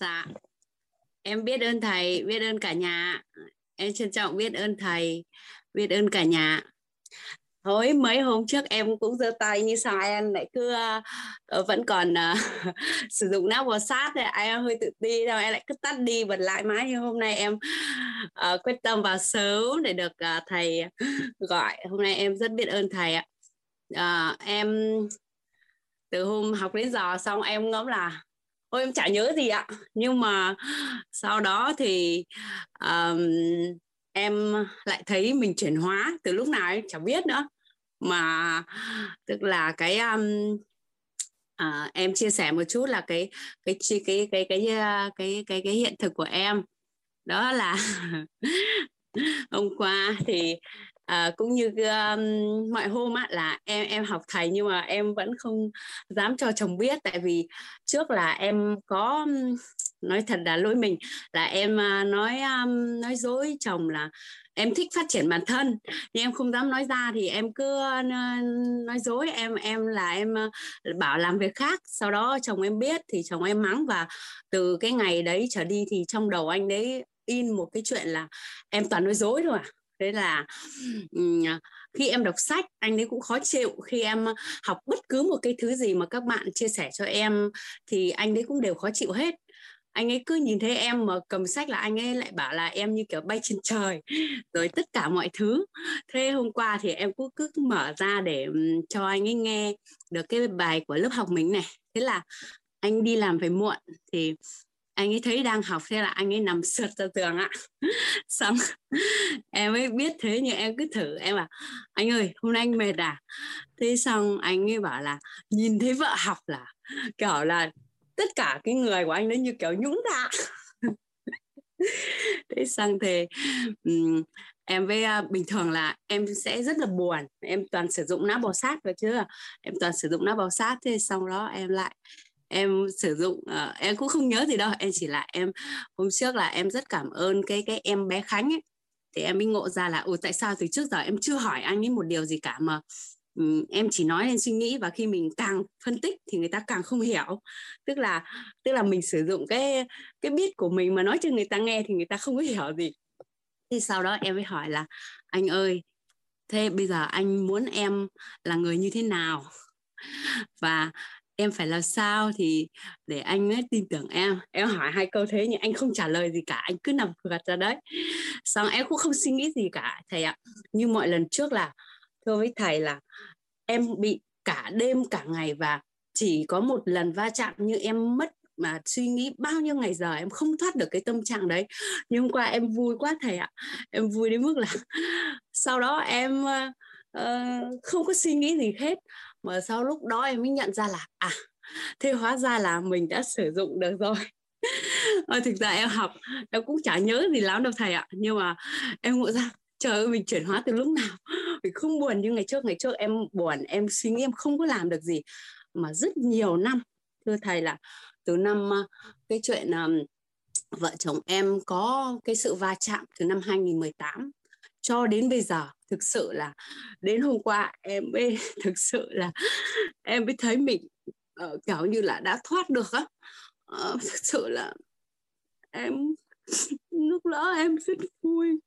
dạ. Em biết ơn thầy biết ơn cả nhà. Em trân trọng biết ơn thầy biết ơn cả nhà. Thôi mấy hôm trước em cũng giơ tay như sao em lại cứ uh, vẫn còn uh, sử dụng nắp bò sát thì em hơi tự ti đâu em lại cứ tắt đi bật lại mãi. Như hôm nay em uh, quyết tâm vào sớm để được uh, thầy gọi. Hôm nay em rất biết ơn thầy ạ. Uh, em từ hôm học đến giờ xong em ngẫm là ôi em chả nhớ gì ạ. Nhưng mà sau đó thì um, em lại thấy mình chuyển hóa từ lúc nào em chẳng biết nữa. Mà tức là cái um, à, em chia sẻ một chút là cái cái cái cái cái cái cái cái, cái hiện thực của em. Đó là hôm qua thì à, cũng như um, mọi hôm á là em em học thầy nhưng mà em vẫn không dám cho chồng biết. Tại vì trước là em có nói thật là lỗi mình là em à, nói um, nói dối chồng là em thích phát triển bản thân nhưng em không dám nói ra thì em cứ nói dối. Em em là em bảo làm việc khác sau đó chồng em biết thì chồng em mắng và từ cái ngày đấy trở đi thì trong đầu anh đấy in một cái chuyện là em toàn nói dối thôi à thế là à, khi em đọc sách, anh ấy cũng khó chịu. Khi em học bất cứ một cái thứ gì mà các bạn chia sẻ cho em thì anh ấy cũng đều khó chịu hết. Anh ấy cứ nhìn thấy em mà cầm sách là anh ấy lại bảo là em như kiểu bay trên trời, rồi tất cả mọi thứ. Thế hôm qua thì em cũng cứ mở ra để cho anh ấy nghe được cái bài của lớp học mình này. Thế là anh đi làm về muộn thì anh ấy thấy đang học thế là anh ấy nằm sượt ra tường ạ. Xong em mới biết thế nhưng em cứ thử em bảo anh ơi hôm nay anh mệt à? Thế xong anh ấy bảo là nhìn thấy vợ học là kiểu là tất cả cái người của anh nó như kiểu nhũng ra thế xong thì um, em với uh, bình thường là em sẽ rất là buồn em toàn sử dụng não bò sát rồi chứ. Em toàn sử dụng não bò sát thế xong đó em lại em sử dụng uh, em cũng không nhớ gì đâu. Em chỉ là em hôm trước là em rất cảm ơn cái cái em bé Khánh ấy. Thì em mới ngộ ra là ồ tại sao từ trước giờ em chưa hỏi anh ấy một điều gì cả mà um, em chỉ nói lên suy nghĩ và khi mình càng phân tích thì người ta càng không hiểu. Tức là tức là mình sử dụng cái cái biết của mình mà nói cho người ta nghe thì người ta không có hiểu gì. Thì sau đó em mới hỏi là anh ơi thế bây giờ anh muốn em là người như thế nào? Và em phải làm sao thì để anh ấy tin tưởng em? Em hỏi hai câu thế nhưng anh không trả lời gì cả anh cứ nằm gật ra đấy. Xong em cũng không suy nghĩ gì cả thầy ạ. Như mọi lần trước là thưa với thầy là em bị cả đêm cả ngày và chỉ có một lần va chạm như em mất mà suy nghĩ bao nhiêu ngày giờ em không thoát được cái tâm trạng đấy. Nhưng hôm qua em vui quá thầy ạ. Em vui đến mức là sau đó em uh, không có suy nghĩ gì hết mà sau lúc đó em mới nhận ra là à thế hóa ra là mình đã sử dụng được rồi. À, thực ra em học em cũng chả nhớ gì lắm đâu thầy ạ. Nhưng mà em ngộ ra trời ơi mình chuyển hóa từ lúc nào? Mình không buồn như ngày trước. Ngày trước em buồn em suy nghĩ em không có làm được gì. Mà rất nhiều năm thưa thầy là từ năm ờ, cái chuyện um, vợ chồng em có cái sự va chạm từ năm 2018 cho đến bây giờ thực sự là đến hôm qua em mới thực sự là em mới thấy mình uh, kiểu như là đã thoát được á. Uh, thực sự là em lúc đó em rất vui.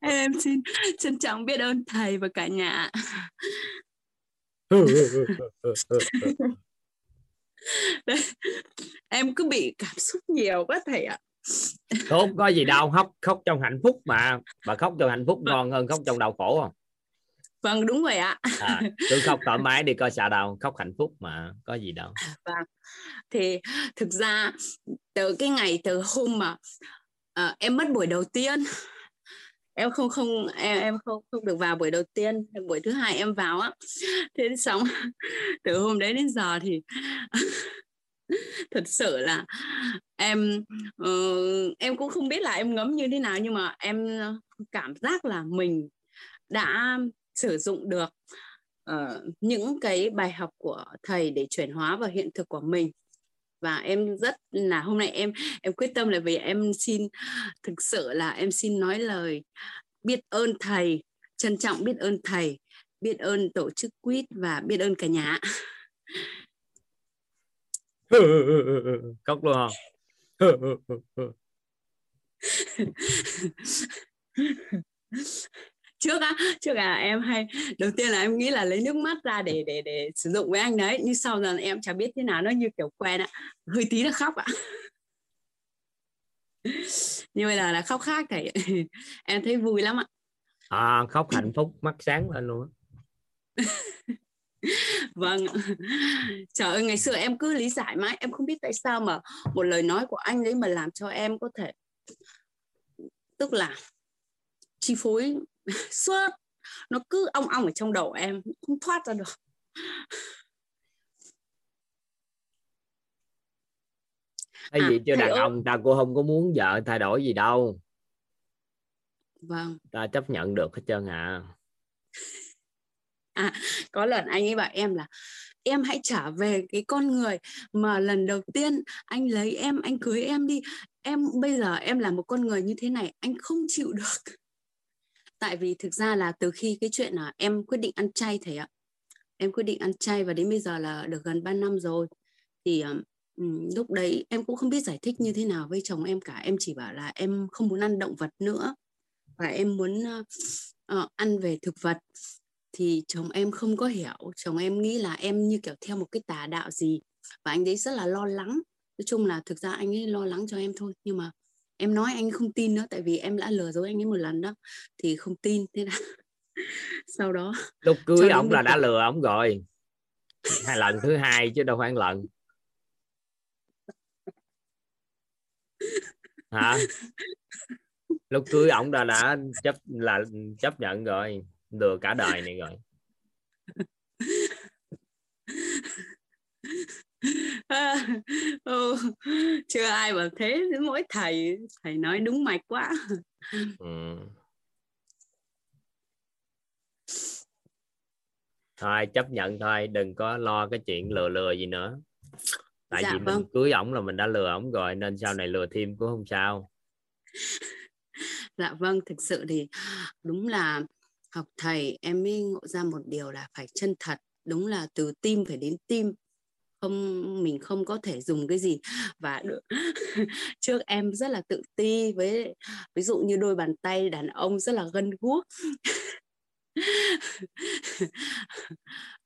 Em xin trân trọng biết ơn thầy và cả nhà em cứ bị cảm xúc nhiều quá thầy ạ. Không có gì đâu khóc khóc trong hạnh phúc mà. Mà khóc trong hạnh phúc ngon hơn khóc trong đau khổ không? Vâng đúng rồi ạ. À, cứ khóc thoải mái đi coi sợ đâu khóc hạnh phúc mà có gì đâu. Vâng. Thì thực ra từ cái ngày từ hôm mà uh, em mất buổi đầu tiên em không không em em không không được vào buổi đầu tiên buổi thứ hai em vào á. Thế xong từ hôm đấy đến giờ thì thật sự là em uh, em cũng không biết là em ngấm như thế nào nhưng mà em cảm giác là mình đã sử dụng được uh, những cái bài học của thầy để chuyển hóa vào hiện thực của mình và em rất là hôm nay em em quyết tâm là vì em xin thực sự là em xin nói lời. Biết ơn thầy trân trọng biết ơn thầy biết ơn tổ chức quýt và biết ơn cả nhà. Khóc luôn không trước á trước à em hay đầu tiên là em nghĩ là lấy nước mắt ra để để để sử dụng với anh đấy nhưng sau giờ em chả biết thế nào nó như kiểu quen ạ hơi tí là khóc ạ. Nhưng bây giờ là khóc khác thầy. Em thấy vui lắm ạ. À, khóc hạnh phúc mắt sáng lên luôn vâng trời ơi ngày xưa em cứ lý giải mãi em không biết tại sao mà một lời nói của anh đấy mà làm cho em có thể tức là chi phối suốt. Nó cứ ong ong ở trong đầu em không thoát ra được. Cái à, gì chưa đàn ông? Ta cô không có muốn vợ thay đổi gì đâu. Vâng. Ta chấp nhận được hết trơn à. À có lần anh ấy bảo em là em hãy trả về cái con người mà lần đầu tiên anh lấy em anh cưới em đi. Em bây giờ em là một con người như thế này anh không chịu được tại vì thực ra là từ khi cái chuyện là em quyết định ăn chay thầy ạ em quyết định ăn chay và đến bây giờ là được gần 3 năm rồi thì um, lúc đấy em cũng không biết giải thích như thế nào với chồng em cả. Em chỉ bảo là em không muốn ăn động vật nữa và em muốn uh, uh, ăn về thực vật. Thì chồng em không có hiểu chồng em nghĩ là em như kiểu theo một cái tà đạo gì và anh ấy rất là lo lắng. Nói chung là thực ra anh ấy lo lắng cho em thôi nhưng mà em nói anh không tin nữa tại vì em đã lừa dối anh ấy một lần đó thì không tin thế là sau đó lúc cưới ông là đã lừa ông rồi. Hai lần thứ hai chứ đâu phải lần. Hả? Lúc cưới ổng đã đã chấp là chấp nhận rồi lừa cả đời này rồi ừ, chưa ai mà thế mỗi thầy thầy nói đúng mạch quá. Ừ. thôi chấp nhận thôi đừng có lo cái chuyện lừa lừa gì nữa. Tại dạ, vì vâng. mình cưới ổng là mình đã lừa ổng rồi nên sau này lừa thêm cũng không sao. Dạ vâng thực sự thì đúng là học thầy em mới ngộ ra một điều là phải chân thật. Đúng là từ tim phải đến tim không mình không có thể dùng cái gì. Và trước em rất là tự ti với ví dụ như đôi bàn tay đàn ông rất là gân guốc.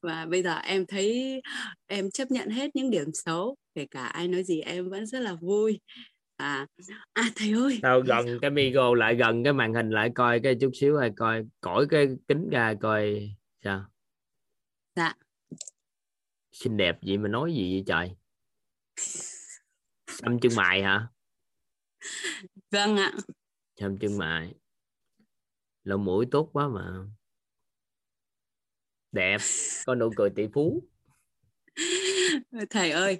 Và bây giờ em thấy em chấp nhận hết những điểm xấu kể cả ai nói gì em vẫn rất là vui. À à thầy ơi. Đâu gần cái micro lại gần cái màn hình lại coi cái chút xíu rồi coi cõi cái kính ra coi sao? Dạ xinh đẹp gì mà nói gì vậy trời? Xăm chân mày hả? Vâng ạ. Xăm chân mày. Lỗ mũi tốt quá mà. Đẹp. Có nụ cười tỷ phú. Thầy ơi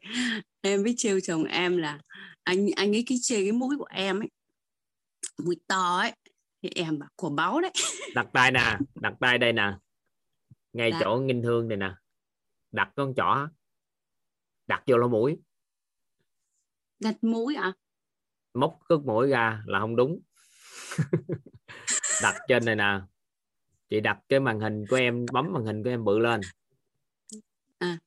em biết trêu chồng em là anh anh ấy cái chê cái mũi của em ấy. Mũi to ấy. Thì em bảo của báu đấy. Đặt tay nè đặt tay đây nè. Ngay dạ. chỗ nghinh thương này nè đặt con chỏ đặt vô lỗ mũi. Đặt mũi à móc cước mũi ra là không đúng. Đặt trên này nè. Chị đặt cái màn hình của em bấm màn hình của em bự lên. À.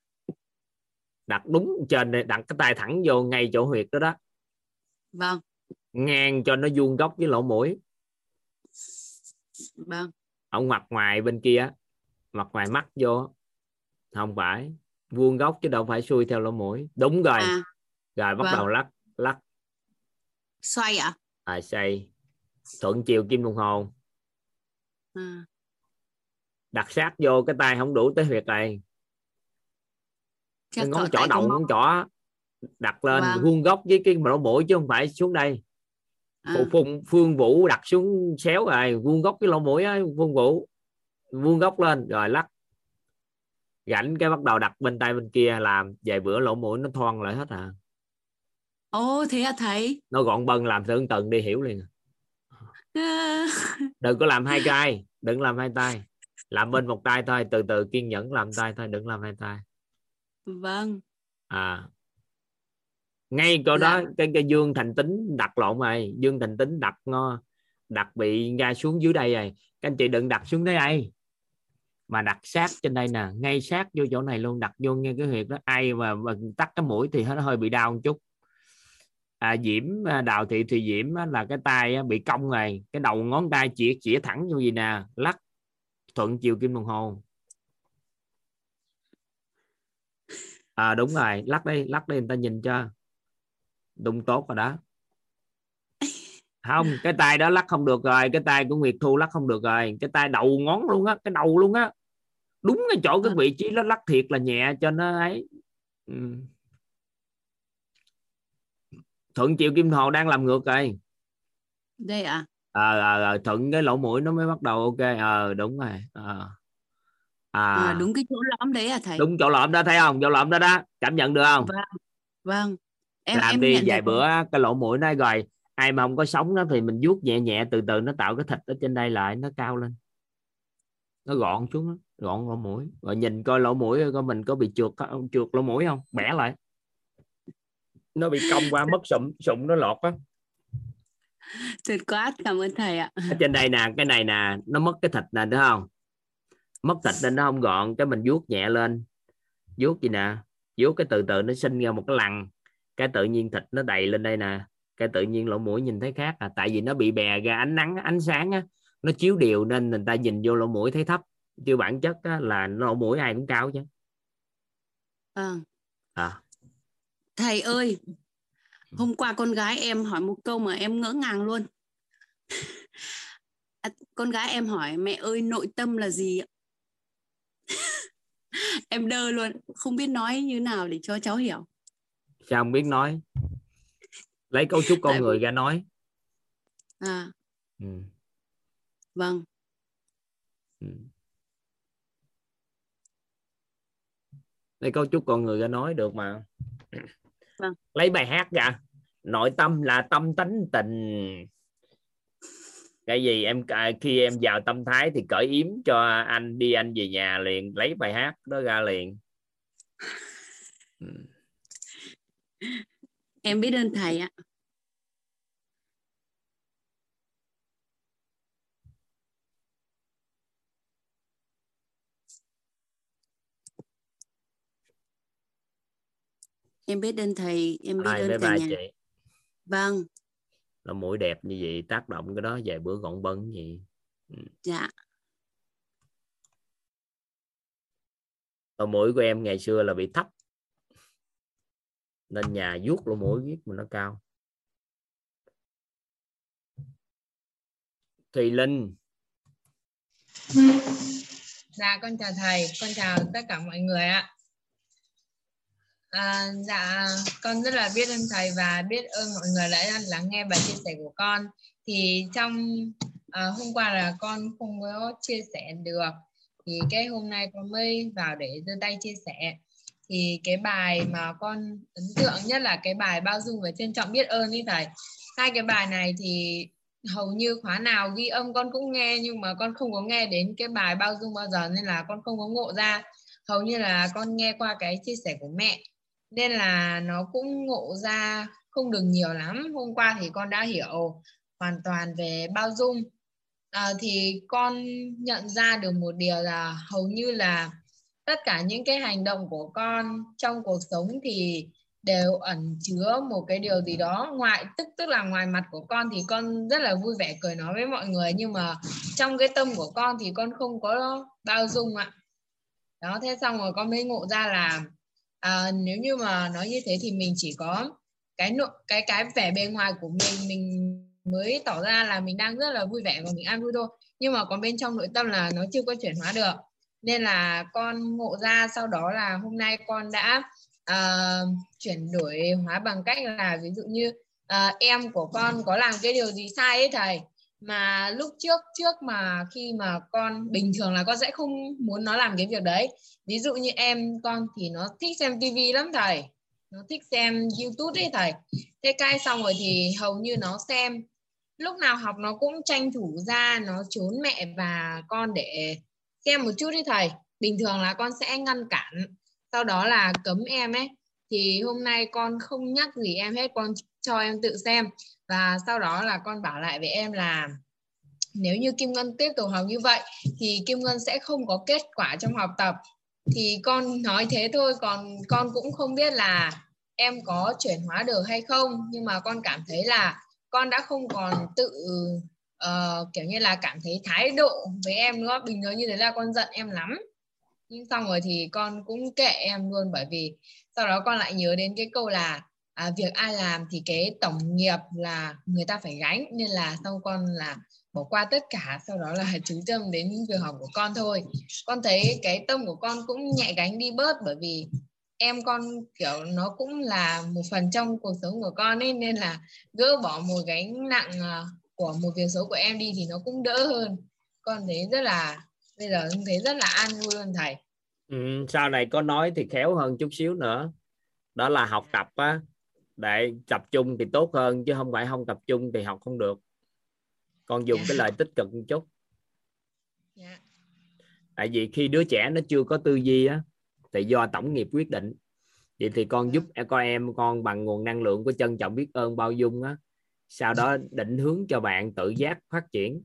đặt đúng trên này đặt cái tay thẳng vô ngay chỗ huyệt đó đó. Vâng. Ngang cho nó vuông góc với lỗ mũi. Vâng. Ở mặt ngoài bên kia mặt ngoài mắt vô không phải vuông góc chứ đâu phải xuôi theo lỗ mũi đúng rồi à. rồi bắt vâng. đầu lắc lắc xoay ạ à? à xoay thuận chiều kim đồng hồ à. đặt sát vô cái tay không đủ tới huyệt này cái ngón trỏ động ngón trỏ đặt lên vâng. vuông góc với cái lỗ mũi chứ không phải xuống đây à. phương phương vũ đặt xuống xéo rồi vuông góc cái lỗ mũi á phương vũ vuông góc lên rồi lắc rảnh cái bắt đầu đặt bên tay bên kia làm vài bữa lỗ mũi nó thoăn lại hết à. Ồ thế à thầy? Nó gọn bân làm tương tầng đi hiểu liền. À. đừng có làm hai tay đừng làm hai tay. Làm bên một tay thôi từ từ kiên nhẫn làm tay thôi đừng làm hai tay. Vâng. À. Ngay chỗ đó cái cái dương thành tính đặt lộn rồi. Dương thành tính đặt ngon đặt bị ra xuống dưới đây rồi. Các anh chị đừng đặt xuống đây. ai mà đặt sát trên đây nè ngay sát vô chỗ này luôn đặt vô nghe cái huyệt đó. Ai mà, mà tắt cái mũi thì nó hơi bị đau một chút. À, diễm à, đào thị thì diễm là cái tay bị cong này cái đầu ngón tay chỉ chỉ thẳng như gì nè lắc thuận chiều kim đồng hồ. À đúng rồi lắc đi lắc đi người ta nhìn cho. Đúng tốt rồi đó. Không cái tay đó lắc không được rồi cái tay của Nguyệt Thu lắc không được rồi. Cái tay đầu ngón luôn á cái đầu luôn á đúng cái chỗ cái ờ. vị trí nó lắc thiệt là nhẹ cho nó ấy. Ừ. thuận chiều kim hồ đang làm ngược rồi. Đây à ờ à, à, à, thuận cái lỗ mũi nó mới bắt đầu ok. Ờ à, đúng rồi. À. À, à đúng cái chỗ lõm đấy à thầy? Đúng chỗ lõm đó thấy không? Chỗ lõm đó đó. Cảm nhận được không? Vâng vâng. Em làm em đi vài bữa cái lỗ mũi nó rồi ai mà không có sống đó thì mình vuốt nhẹ nhẹ từ từ nó tạo cái thịt ở trên đây lại nó cao lên. Nó gọn xuống đó, gọn lỗ mũi. Rồi nhìn coi lỗ mũi coi mình có bị trượt trượt lỗ mũi không? Bẻ lại. Nó bị cong qua mất sụm sụm nó lọt á. Tuyệt quá cảm ơn thầy ạ. Ở trên đây nè cái này nè nó mất cái thịt nè đúng không? Mất thịt nên nó không gọn cái mình vuốt nhẹ lên. Vuốt gì nè? Vuốt cái từ từ nó sinh ra một cái lằn. Cái tự nhiên thịt nó đầy lên đây nè. Cái tự nhiên lỗ mũi nhìn thấy khác à. Tại vì nó bị bè ra ánh nắng ánh sáng á nó chiếu đều nên người ta nhìn vô lỗ mũi thấy thấp chứ bản chất á, là lỗ mũi ai cũng cao chứ. À. à. thầy ơi hôm qua con gái em hỏi một câu mà em ngỡ ngàng luôn. À, con gái em hỏi mẹ ơi nội tâm là gì em đơ luôn không biết nói như nào để cho cháu hiểu. Sao không biết nói? Lấy cấu trúc con Tại người ra nói. À. Ừ. vâng. Ừ. lấy cấu trúc con người ra nói được mà. Vâng. lấy bài hát ra nội tâm là tâm tánh tình. Cái gì em à, khi em vào tâm thái thì cởi yếm cho anh đi anh về nhà liền lấy bài hát đó ra liền. Em biết ơn thầy ạ em biết ơn thầy em biết ơn cả nhà chị. vâng là mũi đẹp như vậy tác động cái đó vài bữa gọn bân gì ừ. dạ lỗ mũi của em ngày xưa là bị thấp nên nhà vuốt lỗ mũi viết mà nó cao Thùy Linh Dạ con chào thầy, con chào tất cả mọi người ạ. À, dạ con rất là biết ơn thầy và biết ơn mọi người đã lắng nghe bài chia sẻ của con. Thì trong à, hôm qua là con không có chia sẻ được thì cái hôm nay con mới vào để đưa tay chia sẻ. Thì cái bài mà con ấn tượng nhất là cái bài bao dung và trân trọng biết ơn đi thầy. Hai cái bài này thì hầu như khóa nào ghi âm con cũng nghe nhưng mà con không có nghe đến cái bài bao dung bao giờ nên là con không có ngộ ra. Hầu như là con nghe qua cái chia sẻ của mẹ nên là nó cũng ngộ ra không được nhiều lắm. Hôm qua thì con đã hiểu hoàn toàn về bao dung. À, thì con nhận ra được một điều là hầu như là tất cả những cái hành động của con trong cuộc sống thì đều ẩn chứa một cái điều gì đó. Ngoài tức tức là ngoài mặt của con thì con rất là vui vẻ cười nói với mọi người. Nhưng mà trong cái tâm của con thì con không có bao dung ạ. Đó thế xong rồi con mới ngộ ra là à, nếu như mà nói như thế thì mình chỉ có cái nội cái cái vẻ bề ngoài của mình mình mới tỏ ra là mình đang rất là vui vẻ và mình an vui thôi. Nhưng mà còn bên trong nội tâm là nó chưa có chuyển hóa được. Nên là con ngộ ra sau đó là hôm nay con đã uh, chuyển đổi hóa bằng cách là ví dụ như uh, em của con có làm cái điều gì sai ấy thầy? Mà lúc trước trước mà khi mà con, bình thường là con sẽ không muốn nó làm cái việc đấy. Ví dụ như em, con thì nó thích xem tivi lắm thầy. Nó thích xem youtube đấy thầy. Thế cai xong rồi thì hầu như nó xem. Lúc nào học nó cũng tranh thủ ra, nó trốn mẹ và con để xem một chút đi thầy. Bình thường là con sẽ ngăn cản. Sau đó là cấm em ấy. Thì hôm nay con không nhắc gì em hết, con cho em tự xem và sau đó là con bảo lại với em là nếu như Kim Ngân tiếp tục học như vậy thì Kim Ngân sẽ không có kết quả trong học tập. Thì con nói thế thôi còn con cũng không biết là em có chuyển hóa được hay không. Nhưng mà con cảm thấy là con đã không còn tự uh, kiểu như là cảm thấy thái độ với em nữa. Bình thường như thế là con giận em lắm. Nhưng xong rồi thì con cũng kệ em luôn bởi vì sau đó con lại nhớ đến cái câu là à, việc ai làm thì cái tổng nghiệp là người ta phải gánh nên là sau con là bỏ qua tất cả sau đó là chú tâm đến việc học của con thôi. Con thấy cái tâm của con cũng nhẹ gánh đi bớt bởi vì em con kiểu nó cũng là một phần trong cuộc sống của con ấy nên là gỡ bỏ một gánh nặng à, của một việc xấu của em đi thì nó cũng đỡ hơn. Con thấy rất là bây giờ con thấy rất là an vui luôn thầy. Ừ, sau này có nói thì khéo hơn chút xíu nữa. Đó là học tập á để tập trung thì tốt hơn chứ không phải không tập trung thì học không được. Con dùng yeah. cái dạ. lời tích cực một chút. Yeah. Dạ. tại vì khi đứa trẻ nó chưa có tư duy á thì do tổng nghiệp quyết định. Vậy thì con giúp con em con bằng nguồn năng lượng của trân trọng biết ơn bao dung á. Sau đó định hướng cho bạn tự giác phát triển.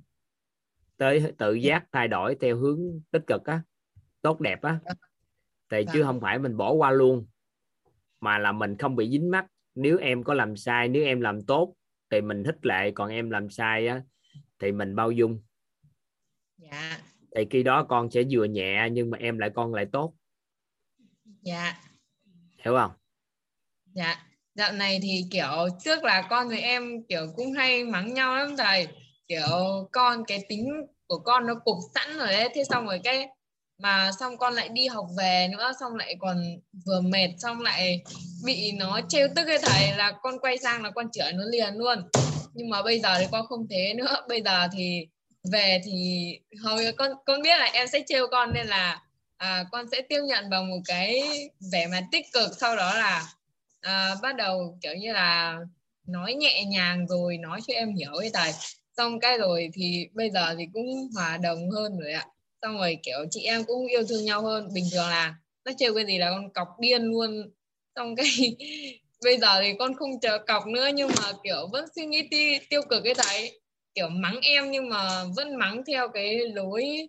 Tới tự giác thay đổi theo hướng tích cực á tốt đẹp á. Thì chứ không phải mình bỏ qua luôn mà là mình không bị dính mắt nếu em có làm sai nếu em làm tốt thì mình thích lệ còn em làm sai á thì mình bao dung. Dạ. Thì khi đó con sẽ vừa nhẹ nhưng mà em lại con lại tốt. Dạ. Hiểu không? Dạ. Dạo này thì kiểu trước là con với em kiểu cũng hay mắng nhau lắm thầy kiểu con cái tính của con nó cục sẵn rồi đấy thế xong rồi cái mà xong con lại đi học về nữa xong lại còn vừa mệt xong lại bị nó trêu tức cái thầy là con quay sang là con chửi nó liền luôn. Nhưng mà bây giờ thì con không thế nữa. Bây giờ thì về thì hồi con con biết là em sẽ trêu con nên là à, con sẽ tiếp nhận bằng một cái vẻ mặt tích cực. Sau đó là à, bắt đầu kiểu như là nói nhẹ nhàng rồi nói cho em hiểu ấy thầy. Xong cái rồi thì bây giờ thì cũng hòa đồng hơn rồi ạ xong rồi kiểu chị em cũng yêu thương nhau hơn. Bình thường là nó trêu cái gì là con cọc điên luôn. Xong cái bây giờ thì con không chờ cọc nữa nhưng mà kiểu vẫn suy nghĩ ti, tiêu cực cái đấy. Kiểu mắng em nhưng mà vẫn mắng theo cái lối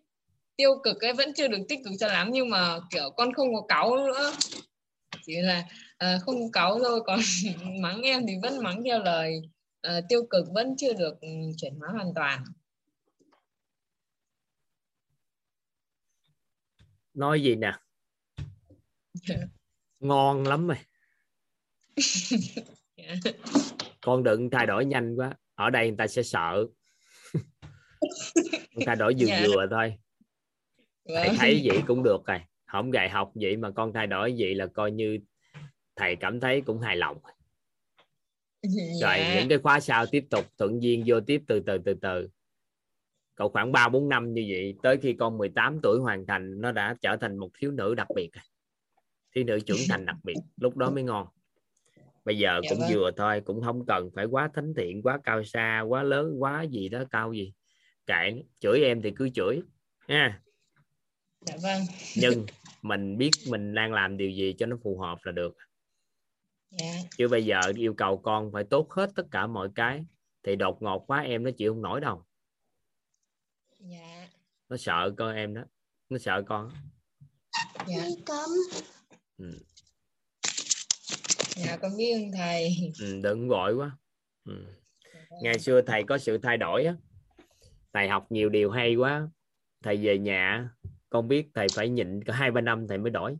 tiêu cực ấy vẫn chưa được tích cực cho lắm. Nhưng mà kiểu con không có cáu nữa. Chỉ là uh, không cáu thôi. Còn mắng em thì vẫn mắng theo lời uh, tiêu cực vẫn chưa được ừ, chuyển hóa hoàn toàn. Nói gì nè ngon lắm rồi con đừng thay đổi nhanh quá ở đây người ta sẽ sợ thay đổi vừa yeah. Dạ. vừa thôi thầy vâng. thấy vậy cũng được rồi không dạy học vậy mà con thay đổi vậy là coi như thầy cảm thấy cũng hài lòng yeah. rồi dạ. những cái khóa sau tiếp tục thuận duyên vô tiếp từ từ từ từ cậu khoảng 3 4 năm như vậy tới khi con 18 tuổi hoàn thành nó đã trở thành một thiếu nữ đặc biệt thiếu nữ trưởng thành đặc biệt lúc đó mới ngon. Bây giờ dạ cũng vâng. vừa thôi cũng không cần phải quá thánh thiện quá cao xa quá lớn quá gì đó cao gì. Kệ chửi em thì cứ chửi ha. Dạ vâng. Nhưng mình biết mình đang làm điều gì cho nó phù hợp là được. Dạ. chứ bây giờ yêu cầu con phải tốt hết tất cả mọi cái thì đột ngột quá em nó chịu không nổi đâu dạ. nó sợ con em đó. Nó sợ con. Dạ. ừ. dạ con biết ơn thầy. Ừ, đừng gọi quá. Ừ. ngày xưa thầy có sự thay đổi á. Thầy học nhiều điều hay quá. Thầy về nhà con biết thầy phải nhịn cả hai ba năm thầy mới đổi.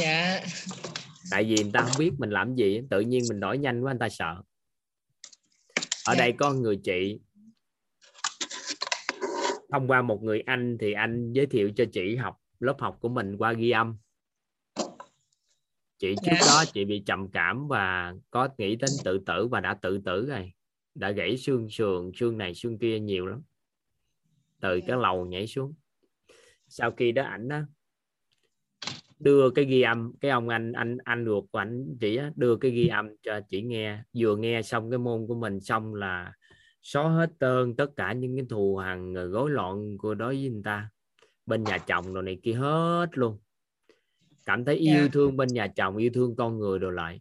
Dạ. Tại vì người ta không biết mình làm gì tự nhiên mình đổi nhanh quá người ta sợ. Ở dạ. đây có người chị thông qua một người anh thì anh giới thiệu cho chị học lớp học của mình qua ghi âm chị trước yeah. Dạ. đó chị bị trầm cảm và có nghĩ đến tự tử và đã tự tử rồi đã gãy xương sườn xương này xương kia nhiều lắm từ yeah. cái dạ. lầu nhảy xuống sau khi đó ảnh đó đưa cái ghi âm cái ông anh anh anh ruột của ảnh chị á, đưa cái ghi âm cho chị nghe vừa nghe xong cái môn của mình xong là xóa hết tơn tất cả những cái thù hằn gối loạn của đối với người ta bên nhà chồng rồi này kia hết luôn cảm thấy yêu yeah. Thương bên nhà chồng yêu thương con người đồ lại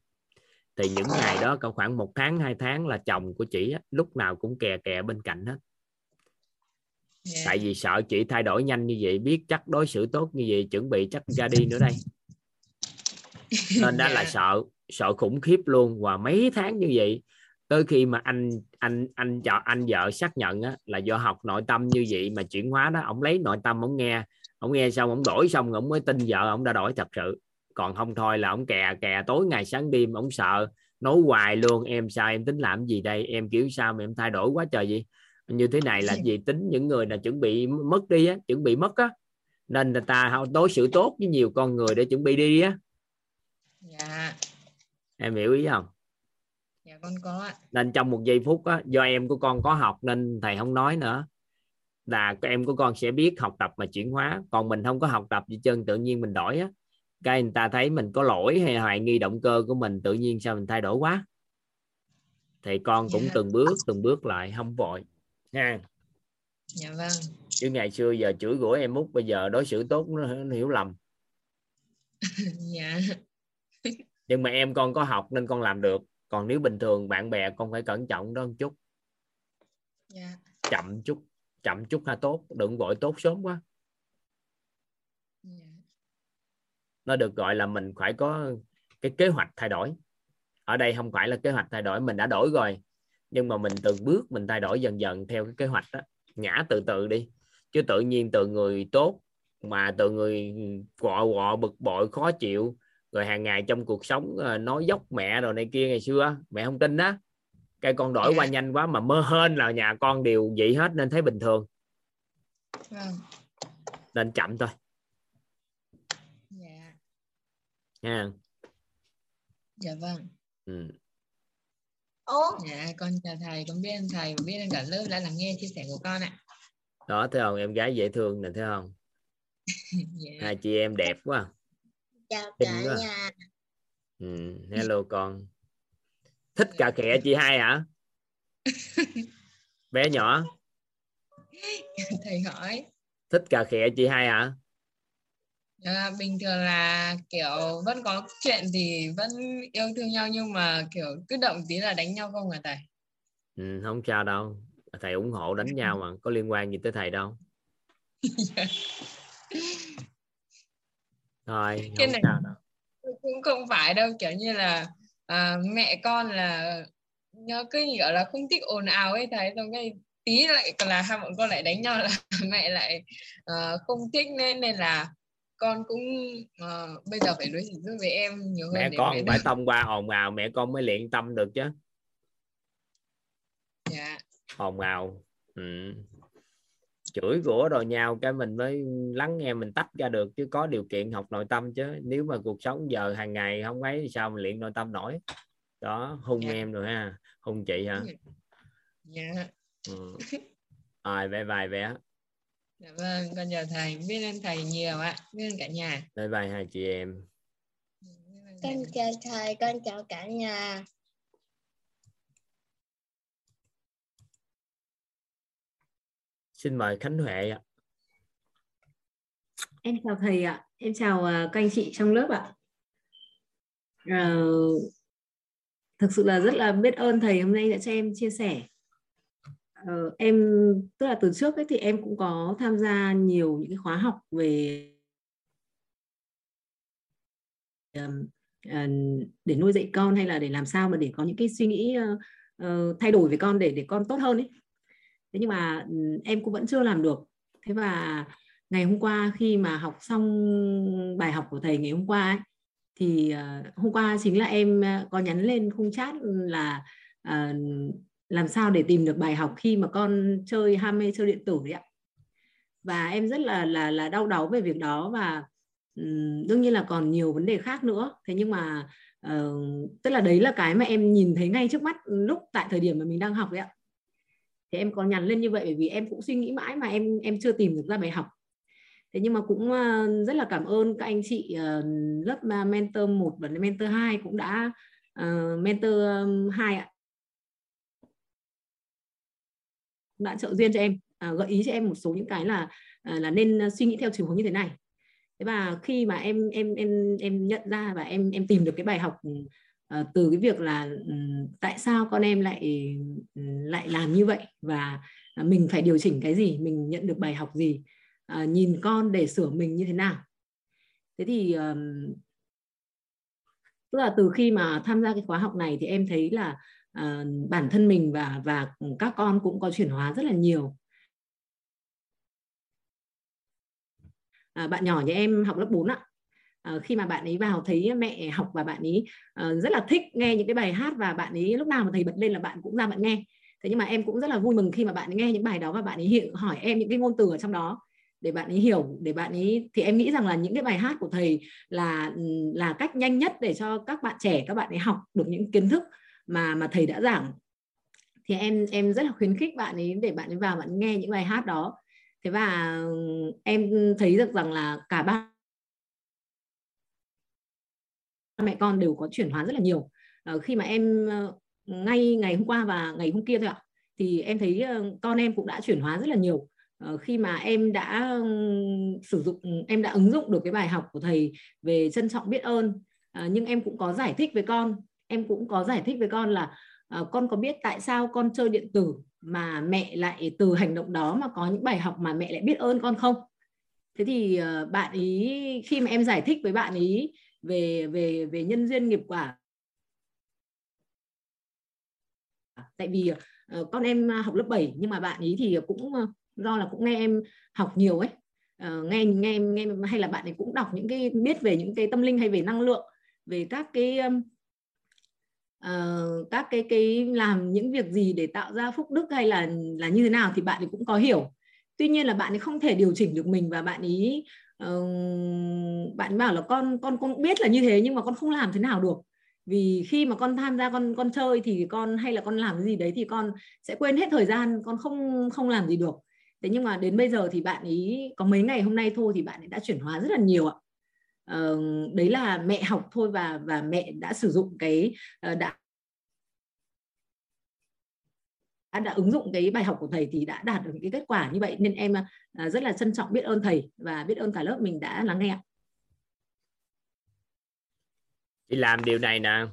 thì những ngày đó khoảng một tháng hai tháng là chồng của chị á, lúc nào cũng kè kè bên cạnh hết yeah. tại vì sợ chị thay đổi nhanh như vậy biết chắc đối xử tốt như vậy chuẩn bị chắc ra đi nữa đây nên đó yeah. là sợ sợ khủng khiếp luôn và mấy tháng như vậy tới khi mà anh anh anh cho anh vợ xác nhận á, là do học nội tâm như vậy mà chuyển hóa đó ông lấy nội tâm ông nghe. Ông nghe xong ông đổi xong ông mới tin vợ ông đã đổi thật sự. Còn không thôi là ông kè kè tối ngày sáng đêm ông sợ nói hoài luôn em sao em tính làm gì đây? Em kiểu sao mà em thay đổi quá trời gì như thế này là gì tính những người là chuẩn bị mất đi á chuẩn bị mất á. Nên người ta đối xử tốt với nhiều con người để chuẩn bị đi á. Dạ. em hiểu ý không con có ạ. Nên trong một giây phút á do em của con có học nên thầy không nói nữa. Là em của con sẽ biết học tập mà chuyển hóa. Còn mình không có học tập gì chân tự nhiên mình đổi á. Cái người ta thấy mình có lỗi hay hoài nghi động cơ của mình tự nhiên sao mình thay đổi quá. Thì con cũng yeah. Dạ. từng bước từng bước lại không vội. Nha dạ vâng. Chứ ngày xưa giờ chửi rủa em mút bây giờ đối xử tốt nó, nó hiểu lầm. Dạ. Nhưng mà em con có học nên con làm được còn nếu bình thường bạn bè con phải cẩn trọng đó một chút. Dạ. chậm chút chậm chút ha tốt đừng vội tốt sớm quá. Nó được gọi là mình phải có cái kế hoạch thay đổi. Ở đây không phải là kế hoạch thay đổi mình đã đổi rồi. Nhưng mà mình từng bước mình thay đổi dần dần theo cái kế hoạch đó. Ngã từ từ đi. Chứ tự nhiên từ người tốt mà từ người quọ quọ bực bội khó chịu rồi hàng ngày trong cuộc sống ờ, nói dốc mẹ rồi này kia ngày xưa mẹ không tin đó cái con đổi qua nhanh quá mà mơ hên là nhà con đều vậy hết nên thấy bình thường. Vâng. nên chậm thôi. Nha dạ vâng. Ừ. Ồ. dạ con chào thầy con biết ơn thầy biết ơn cả lớp đã lắng nghe chia sẻ của con ạ. Đó thấy không? Em gái dễ thương nè thấy không? Dạ. hai chị em đẹp quá chào cả nhà. Ừ. hello con. Thích cà khẹ chị hai hả? Bé nhỏ. Thầy hỏi. Thích cà khẹ chị hai hả? À, bình thường là kiểu vẫn có chuyện thì vẫn yêu thương nhau nhưng mà kiểu cứ động tí là đánh nhau không à thầy? Ừ, không sao đâu, thầy ủng hộ đánh nhau mà có liên quan gì tới thầy đâu. Thôi, cái này sao đâu. cũng không phải đâu kiểu như là à, mẹ con là nó cứ gọi là không thích ồn ào ấy thầy xong cái tí lại là hai bọn con lại đánh nhau là mẹ lại uh, không thích nên nên là con cũng uh, bây giờ phải đối xử với em nhiều hơn mẹ con mẹ phải thông qua ồn ào mẹ con mới luyện tâm được chứ dạ ồn ào ừ. Chửi rủa đồ nhau cái mình mới lắng nghe mình tách ra được chứ có điều kiện học nội tâm chứ nếu mà cuộc sống giờ hàng ngày không ấy thì sao mình luyện nội tâm nổi đó hung dạ. em rồi ha hung chị hả dạ ừ. rồi vẽ vài vẽ Dạ vâng, con chào thầy, biết ơn thầy nhiều ạ, biết ơn cả nhà. Bye bye hai chị em. Con chào thầy, con chào cả nhà. Xin mời Khánh Huệ ạ. Em chào thầy ạ, em chào à, các anh chị trong lớp ạ. à, thực sự là rất là biết ơn thầy hôm nay đã cho em chia sẻ à, em tức là từ trước ấy thì em cũng có tham gia nhiều những cái khóa học về ờ, để nuôi dạy con hay là để làm sao mà để có những cái suy nghĩ uh, uh, thay đổi về con để để con tốt hơn ấy thế nhưng mà ừ, em cũng vẫn chưa làm được. Thế và ngày hôm qua khi mà học xong bài học của thầy ngày hôm qua ấy, thì uh, hôm qua chính là em ờ, có nhắn lên khung chat là uh, làm sao để tìm được bài học khi mà con chơi ham mê chơi điện tử đấy ạ. Và em rất là là là đau đáu về việc đó và um, đương nhiên là còn nhiều vấn đề khác nữa. Thế nhưng mà uh, tức là đấy là cái mà em nhìn thấy ngay trước mắt lúc tại thời điểm mà mình đang học đấy ạ thì em có nhắn lên như vậy bởi vì em cũng suy nghĩ mãi mà em em chưa tìm được ra bài học. Thế nhưng mà cũng ờ, rất là cảm ơn các anh chị ờ, lớp ờ, mentor 1 và mentor 2 cũng đã uh, mentor 2 ạ. Đã trợ duyên cho em uh, gợi ý cho em một số những cái là uh, là nên suy nghĩ theo chiều hướng như thế này. Thế và khi mà em em em em nhận ra và em em tìm được cái bài học uh, từ cái việc là um, tại sao con em lại ừ, lại làm như vậy và à, mình phải điều chỉnh cái gì mình nhận được bài học gì uh, nhìn con để sửa mình như thế nào. Thế thì um, tức là từ khi mà tham gia cái khóa học này thì em thấy là uh, bản thân mình và và các con cũng có chuyển hóa rất là nhiều. À, bạn nhỏ nhà em học lớp 4 ạ. Ờ, khi mà bạn ấy vào thấy mẹ học và bạn ấy uh, rất là thích nghe những cái bài hát và bạn ấy lúc nào mà thầy bật lên là bạn cũng ra bạn nghe. Thế nhưng mà em cũng rất là vui mừng khi mà bạn ấy nghe những bài đó và bạn ấy hiện hỏi em những cái ngôn từ ở trong đó để bạn ấy hiểu để bạn ấy thì em nghĩ rằng là những cái bài hát của thầy là ừ, là cách nhanh nhất để cho các bạn trẻ các bạn ấy học được những kiến thức mà mà thầy đã giảng. Thì em em rất là khuyến khích bạn ấy để bạn ấy vào bạn nghe những bài hát đó. Thế và ừ, em thấy được rằng là cả ba mẹ con đều có chuyển hóa rất là nhiều. Uh, khi mà em uh, ngay ngày hôm qua và ngày hôm kia thôi ạ thì em thấy uh, con em cũng đã chuyển hóa rất là nhiều. Uh, khi mà em đã um, sử dụng em đã ứng dụng được cái bài học của thầy về trân trọng biết ơn uh, nhưng em cũng có giải thích với con. Em cũng có giải thích với con là uh, con có biết tại sao con chơi điện tử mà mẹ lại từ hành động đó mà có những bài học mà mẹ lại biết ơn con không? Thế thì bạn ý khi mà em giải thích với bạn ý về về về nhân duyên nghiệp quả. Tại vì uh, con em học lớp 7 nhưng mà bạn ý thì cũng uh, do là cũng nghe em học nhiều ấy. Uh, nghe nghe nghe hay là bạn ấy cũng đọc những cái biết về những cái tâm linh hay về năng lượng về các cái um, uh, các cái cái làm những việc gì để tạo ra phúc đức hay là là như thế nào thì bạn ấy cũng có hiểu. Tuy nhiên là bạn ấy không thể điều chỉnh được mình và bạn ấy uh, bạn bảo là con con con biết là như thế nhưng mà con không làm thế nào được. Vì khi mà con tham gia con con chơi thì con hay là con làm cái gì đấy thì con sẽ quên hết thời gian con không không làm gì được. Thế nhưng mà đến bây giờ thì bạn ấy có mấy ngày hôm nay thôi thì bạn ấy đã chuyển hóa rất là nhiều ạ. Uh, đấy là mẹ học thôi và và mẹ đã sử dụng cái uh, đã đã ứng dụng cái bài học của thầy thì đã đạt được cái kết quả như vậy nên em à, rất là trân trọng biết ơn thầy và biết ơn cả lớp mình đã lắng nghe chị làm điều này nè.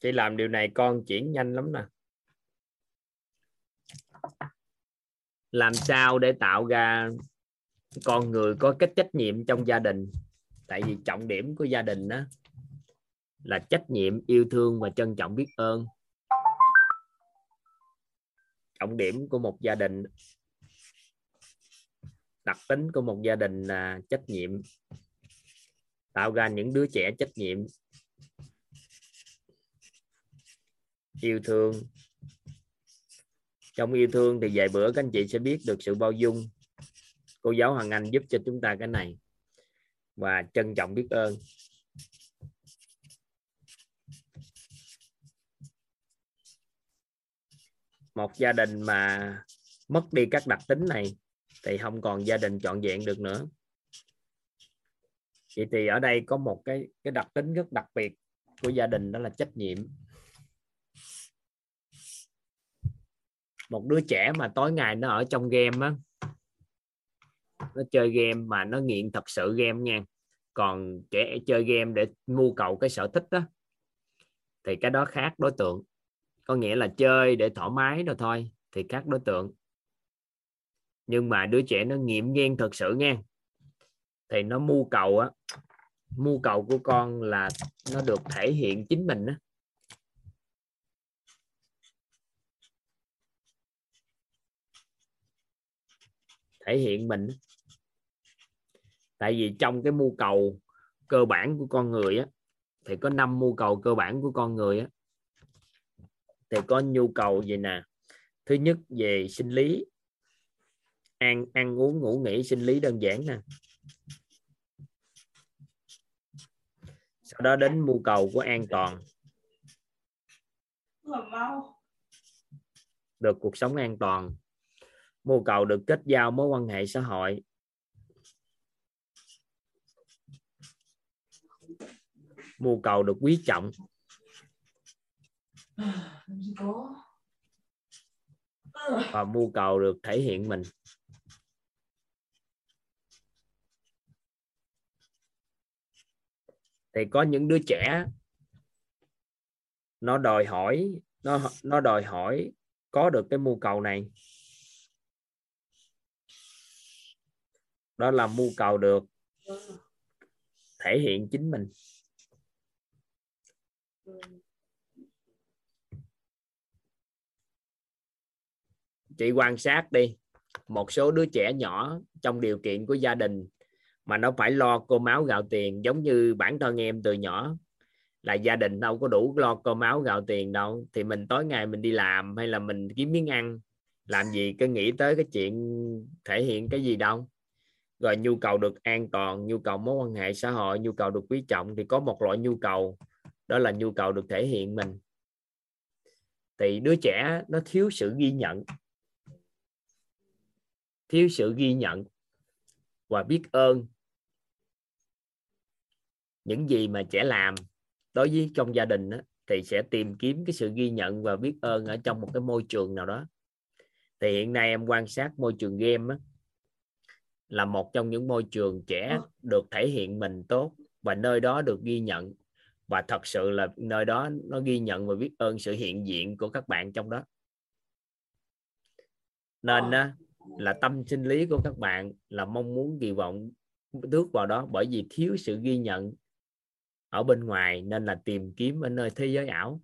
Chị làm điều này con chuyển nhanh lắm nè. Làm sao để tạo ra con người có cái trách nhiệm trong gia đình? Tại vì trọng điểm của gia đình đó là trách nhiệm, yêu thương và trân trọng biết ơn trọng điểm của một gia đình, đặc tính của một gia đình là trách nhiệm, tạo ra những đứa trẻ trách nhiệm, yêu thương. Trong yêu thương thì vài bữa các anh chị sẽ biết được sự bao dung cô giáo Hoàng Anh giúp cho chúng ta cái này. Và trân trọng biết ơn. Một gia đình mà mất đi các đặc tính này thì không còn gia đình trọn vẹn được nữa. Vậy thì ở đây có một cái cái đặc tính rất đặc biệt của gia đình, đó là trách nhiệm. Một đứa trẻ mà tối ngày nó ở trong game á, nó chơi game mà nó nghiện thật sự game nha. Còn trẻ chơi game để mưu cầu cái sở thích đó thì cái đó khác đối tượng có nghĩa là chơi để thoải mái rồi thôi, thì các đối tượng. Nhưng mà đứa trẻ nó nghiệm ghen thật sự nha thì nó mưu cầu á, mưu cầu của con là nó được thể hiện chính mình á. Thể hiện mình tại vì trong cái mưu cầu cơ bản của con người á, thì có năm mưu cầu cơ bản của con người á thì có nhu cầu gì nè? Thứ nhất về sinh lý. Ăn ăn uống ngủ nghỉ sinh lý đơn giản nè. Sau đó đến mưu cầu của an toàn. Được cuộc sống an toàn. Mưu cầu được kết giao mối quan hệ xã hội. Mưu cầu được quý trọng và mưu cầu được thể hiện mình. Thì có những đứa trẻ nó đòi hỏi nó nó đòi hỏi có được cái mưu cầu này. Đó là mưu cầu được thể hiện chính mình chị quan sát đi. Một số đứa trẻ nhỏ trong điều kiện của gia đình mà nó phải lo cô máu gạo tiền giống như bản thân em từ nhỏ. Là gia đình đâu có đủ lo cơm máu gạo tiền đâu. Thì mình tối ngày mình đi làm hay là mình kiếm miếng ăn? Làm gì cứ nghĩ tới cái chuyện thể hiện cái gì đâu. Rồi nhu cầu được an toàn, nhu cầu mối quan hệ xã hội, nhu cầu được quý trọng thì có một loại nhu cầu. Đó là nhu cầu được thể hiện mình. Thì đứa trẻ nó thiếu sự ghi nhận thiếu sự ghi nhận và biết ơn những gì mà trẻ làm. Đối với trong gia đình đó, thì sẽ tìm kiếm cái sự ghi nhận và biết ơn ở trong một cái môi trường nào đó. Thì hiện nay em quan sát môi trường game á, là một trong những môi trường trẻ ờ. được thể hiện mình tốt và nơi đó được ghi nhận. Và thật sự là nơi đó nó ghi nhận và biết ơn sự hiện diện của các bạn trong đó. Nên đó, là tâm sinh lý của các bạn là mong muốn kỳ vọng bước vào đó bởi vì thiếu sự ghi nhận ở bên ngoài nên là tìm kiếm ở nơi thế giới ảo.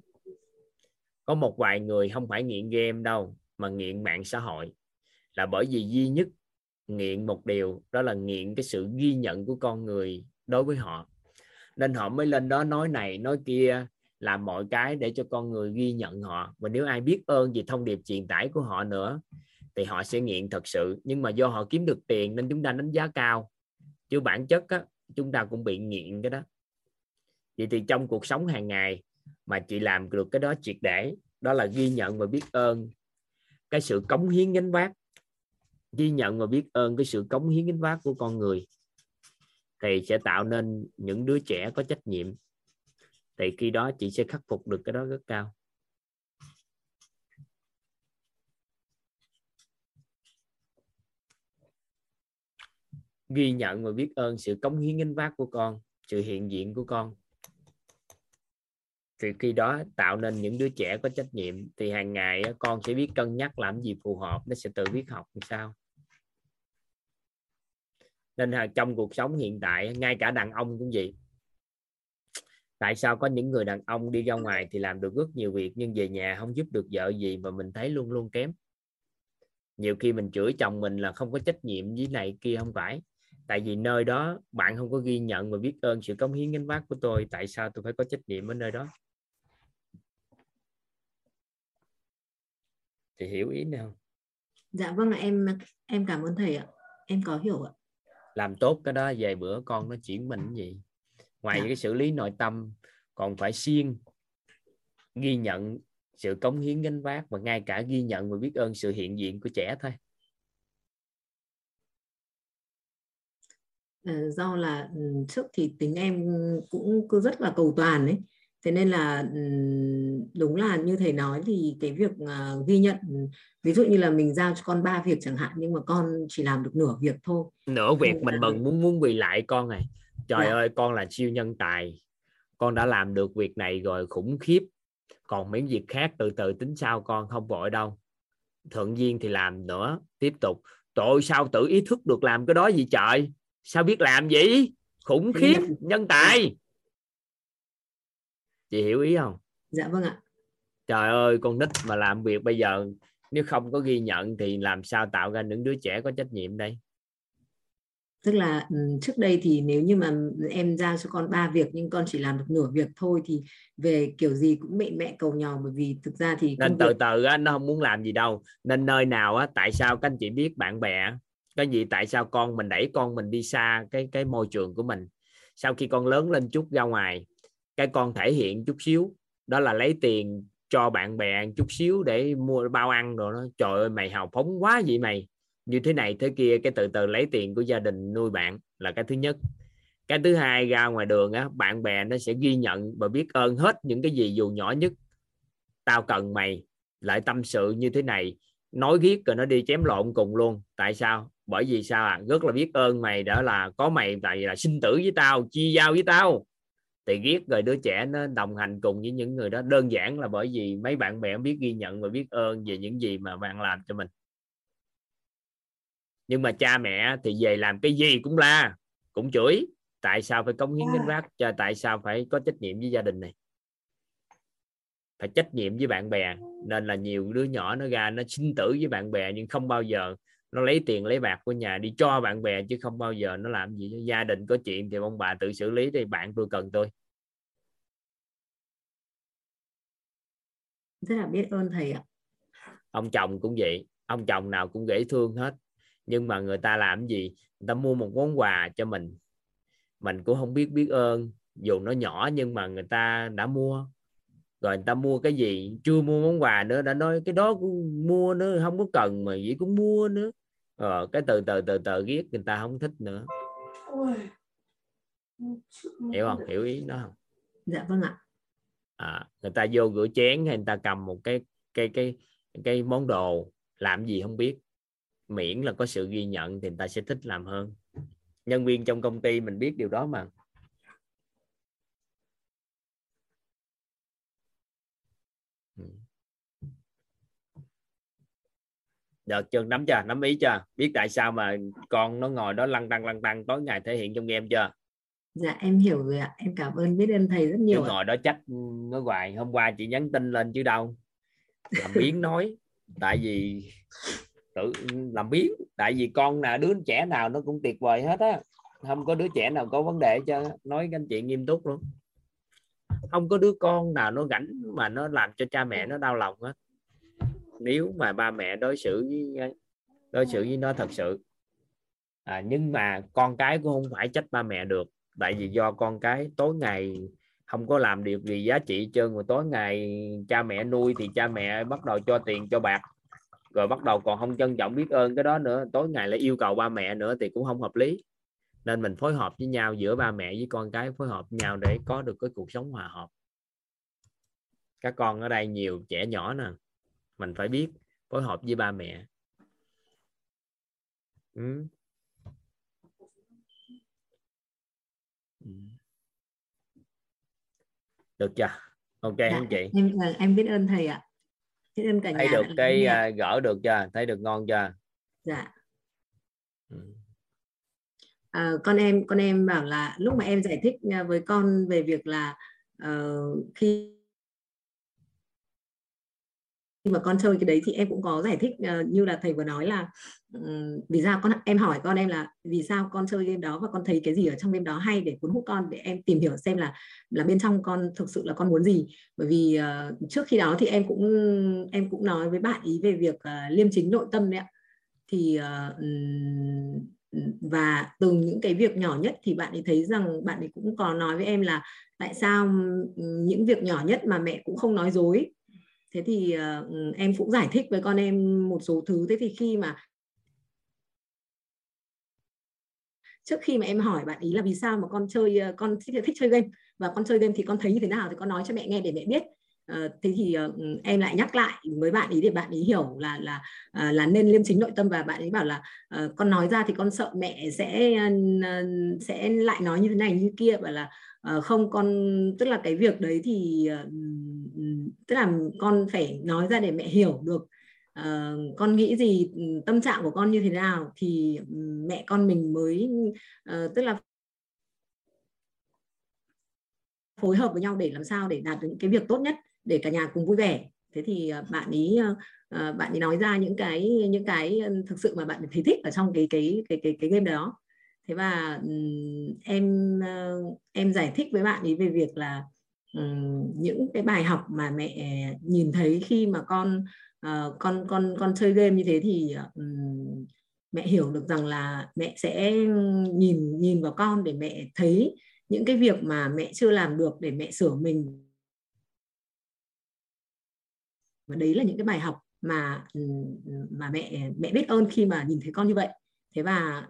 Có một vài người không phải nghiện game đâu mà nghiện mạng xã hội là bởi vì duy nhất nghiện một điều đó là nghiện cái sự ghi nhận của con người đối với họ. Nên họ mới lên đó nói này, nói kia, làm mọi cái để cho con người ghi nhận họ. Và nếu ai biết ơn về thông điệp truyền tải của họ nữa thì họ sẽ nghiện thật sự. Nhưng mà do họ kiếm được tiền nên chúng ta đánh giá cao. Chứ bản chất á, chúng ta cũng bị nghiện cái đó. Vậy thì trong cuộc sống hàng ngày mà chị làm được cái đó triệt để đó là ghi nhận và biết ơn cái sự cống hiến gánh vác. Ghi nhận và biết ơn cái sự cống hiến gánh vác của con người thì sẽ tạo nên những đứa trẻ có trách nhiệm. Thì khi đó chị sẽ khắc phục được cái đó rất cao. Ghi nhận và biết ơn sự cống hiến gánh vác của con, sự hiện diện của con. Thì khi đó tạo nên những đứa trẻ có trách nhiệm, thì hàng ngày con sẽ biết cân nhắc làm gì phù hợp, nó sẽ tự biết học làm sao. Nên trong cuộc sống hiện tại, ngay cả đàn ông cũng vậy. Tại sao có những người đàn ông đi ra ngoài thì làm được rất nhiều việc, nhưng về nhà không giúp được vợ gì mà mình thấy luôn luôn kém? Nhiều khi mình chửi chồng mình là không có trách nhiệm với này kia không phải tại vì nơi đó bạn không có ghi nhận và biết ơn sự cống hiến gánh vác của tôi tại sao tôi phải có trách nhiệm ở nơi đó? Thì hiểu ý nào dạ vâng em em cảm ơn thầy ạ. Em có hiểu ạ. Làm tốt cái đó vài bữa con nó chuyển mình gì? Ngoài dạ. cái xử lý nội tâm còn phải siêng ghi nhận sự cống hiến gánh vác và ngay cả ghi nhận và biết ơn sự hiện diện của trẻ thôi do là ừ, trước thì tính em cũng cứ rất là cầu toàn ấy. Thế nên là đúng là như thầy nói thì cái việc uh, ghi nhận ví dụ như là mình giao cho con ba việc chẳng hạn nhưng mà con chỉ làm được nửa việc thôi. Nửa việc mình là... mừng muốn muốn quỳ lại con này. Trời dạ. ơi con là siêu nhân tài. Con đã làm được việc này rồi khủng khiếp. Còn mấy việc khác từ từ tính sau con không vội đâu. Thuận duyên thì làm nữa tiếp tục. Tội sao tự ý thức được làm cái đó gì trời sao biết làm gì khủng khiếp nhân tài. Chị hiểu ý không? Dạ vâng ạ. Trời ơi con nít mà làm việc bây giờ nếu không có ghi nhận thì làm sao tạo ra những đứa trẻ có trách nhiệm đây? Tức là trước đây thì nếu như mà em giao cho con ba việc nhưng con chỉ làm được nửa việc thôi thì về kiểu gì cũng mẹ mẹ cầu nhau bởi vì thực ra thì nên từ việc... từ á, nó không muốn làm gì đâu. Nên nơi nào á tại sao các anh chị biết bạn bè cái gì, tại sao con mình đẩy con mình đi xa cái cái môi trường của mình? Sau khi con lớn lên chút ra ngoài, cái con thể hiện chút xíu. Đó là lấy tiền cho bạn bè chút xíu để mua, bao ăn rồi nó trời ơi, mày hào phóng quá vậy mày. Như thế này, thế kia, cái từ từ lấy tiền của gia đình nuôi bạn là cái thứ nhất. Cái thứ hai, ra ngoài đường á, bạn bè nó sẽ ghi nhận và biết ơn hết những cái gì dù nhỏ nhất. Tao cần mày, lại tâm sự như thế này nói viết rồi nó đi chém lộn cùng luôn. Tại sao? Bởi vì sao à rất là biết ơn mày đã là có mày tại vì là sinh tử với tao chia giao với tao. Thì ghét rồi đứa trẻ nó đồng hành cùng với những người đó. Đơn giản là bởi vì mấy bạn bè biết ghi nhận và biết ơn về những gì mà bạn làm cho mình. Nhưng mà cha mẹ thì về làm cái gì cũng la cũng chửi. Tại sao phải cống hiến đến bác cho tại sao phải có trách nhiệm với gia đình này phải trách nhiệm với bạn bè. Nên là nhiều đứa nhỏ nó ra nó sinh tử với bạn bè nhưng không bao giờ nó lấy tiền lấy bạc của nhà đi cho bạn bè chứ không bao giờ nó làm gì. Gia đình có chuyện thì ông bà tự xử lý thì bạn tôi cần tôi. Rất là biết ơn thầy ạ. Ông chồng cũng vậy ông chồng nào cũng dễ thương hết. Nhưng mà người ta làm gì? Người ta mua một món quà cho mình. Mình cũng không biết biết ơn dù nó nhỏ nhưng mà người ta đã mua rồi người ta mua cái gì? Chưa mua món quà nữa đã nói cái đó cũng mua nữa không có cần mà vậy cũng mua nữa. Ờ, cái từ từ từ từ ghét người ta không thích nữa. Hiểu không? Hiểu ý đó không? Dạ vâng ạ. À, người ta vô rửa chén hay người ta cầm một cái cái cái cái món đồ làm gì không biết. Miễn là có sự ghi nhận thì người ta sẽ thích làm hơn. Nhân viên trong công ty mình biết điều đó mà được chưa nắm chưa? Nắm ý chưa? Biết tại sao mà con nó ngồi đó lăn tăng lăn tăng tối ngày thể hiện trong game chưa? Dạ em hiểu rồi ạ. Em cảm ơn biết ơn thầy rất nhiều Chứ ngồi đó chắc nó hoài hôm qua chị nhắn tin lên chứ đâu. Làm biến nói tại vì tự làm biến tại vì con nào đứa trẻ nào nó cũng tuyệt vời hết á. Không có đứa trẻ nào có vấn đề cho nói các anh chị nghiêm túc luôn. Không có đứa con nào nó rảnh mà nó làm cho cha mẹ nó đau lòng hết nếu mà ba mẹ đối xử với đối xử với nó thật sự. À, nhưng mà con cái cũng không phải trách ba mẹ được tại vì do con cái tối ngày không có làm được gì giá trị trơn rồi tối ngày cha mẹ nuôi thì cha mẹ bắt đầu cho tiền cho bạc rồi bắt đầu còn không trân trọng biết ơn cái đó nữa tối ngày lại yêu cầu ba mẹ nữa thì cũng không hợp lý. Nên mình phối hợp với nhau giữa ba mẹ với con cái phối hợp với nhau để có được cái cuộc sống hòa hợp. Các con ở đây nhiều trẻ nhỏ nè mình phải biết phối hợp với ba mẹ. Ừ. ừ. được chưa? Ok dạ, anh chị? em em biết ơn thầy ạ. Biết ơn cả thấy nhà được cái uh, gỡ được chưa? Thấy được ngon chưa? Dạ. Ừ. à, con em con em bảo là lúc mà em giải thích với con về việc là uh, khi mà con chơi cái đấy thì em cũng có giải thích uh, như là thầy vừa nói là um, vì sao con em hỏi con em là vì sao con chơi game đó và con thấy cái gì ở trong game đó hay để cuốn hút con để em tìm hiểu xem là là bên trong con thực sự là con muốn gì. Bởi vì uh, trước khi đó thì em cũng em cũng nói với bạn ý về việc uh, liêm chính nội tâm đấy ạ. Thì uh, và từ những cái việc nhỏ nhất thì bạn ấy thấy rằng bạn ấy cũng có nói với em là tại sao những việc nhỏ nhất mà mẹ cũng không nói dối thế thì uh, em cũng giải thích với con em một số thứ. Thế thì khi mà trước khi mà em hỏi bạn ý là vì sao mà con chơi ờ, con thích, thích chơi game và con chơi game thì con thấy như thế nào thì con nói cho mẹ nghe để mẹ biết. Ờ, thế thì uh, em lại nhắc lại với bạn ý để bạn ý hiểu là là uh, là nên liêm chính nội tâm và bạn ấy bảo là uh, con nói ra thì con sợ mẹ sẽ uh, sẽ lại nói như thế này như kia và là Ờ, không con tức là cái việc đấy thì ờ, tức là con phải nói ra để mẹ hiểu được uh, con nghĩ gì tâm trạng của con như thế nào thì mẹ con mình mới uh, tức là phối hợp với nhau để làm sao để đạt được những cái việc tốt nhất để cả nhà cùng vui vẻ. Thế thì bạn ý bạn ấy nói ra những cái những cái thực sự mà bạn thấy thích ở trong cái cái cái cái cái game đó thế và em ờ, em giải thích với bạn ấy về việc là những cái bài học mà mẹ nhìn thấy khi mà con ờ, con con con chơi game như thế thì mẹ hiểu được rằng là mẹ sẽ nhìn nhìn vào con để mẹ thấy những cái việc mà mẹ chưa làm được để mẹ sửa mình. Và đấy là những cái bài học mà mà mẹ mẹ biết ơn khi mà nhìn thấy con như vậy. Thế và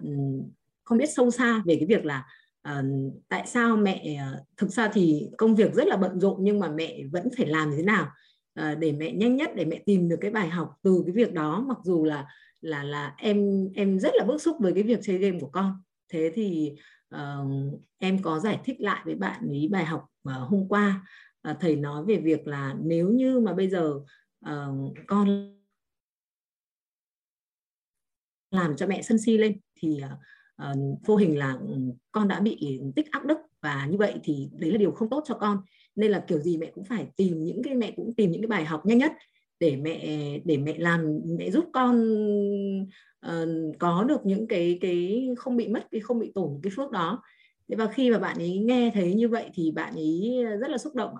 không biết sâu xa về cái việc là uh, tại sao mẹ uh, thực ra thì công việc rất là bận rộn nhưng mà mẹ vẫn phải làm như thế nào uh, để mẹ nhanh nhất để mẹ tìm được cái bài học từ cái việc đó. Mặc dù là là là em em rất là bức xúc với cái việc chơi game của con. Thế thì uh, em có giải thích lại với bạn ý bài học uh, hôm qua uh, thầy nói về việc là nếu như mà bây giờ uh, con làm cho mẹ sân si lên thì uh, Ờ, vô hình là ừ, con đã bị tích áp đức và như vậy thì đấy là điều không tốt cho con. Nên là kiểu gì mẹ cũng phải tìm những cái mẹ cũng tìm những cái bài học nhanh nhất để mẹ để mẹ làm mẹ giúp con uh, có được những cái cái không bị mất cái không bị tổn cái phước đó. Thế và khi mà bạn ấy nghe thấy như vậy thì bạn ấy rất là xúc động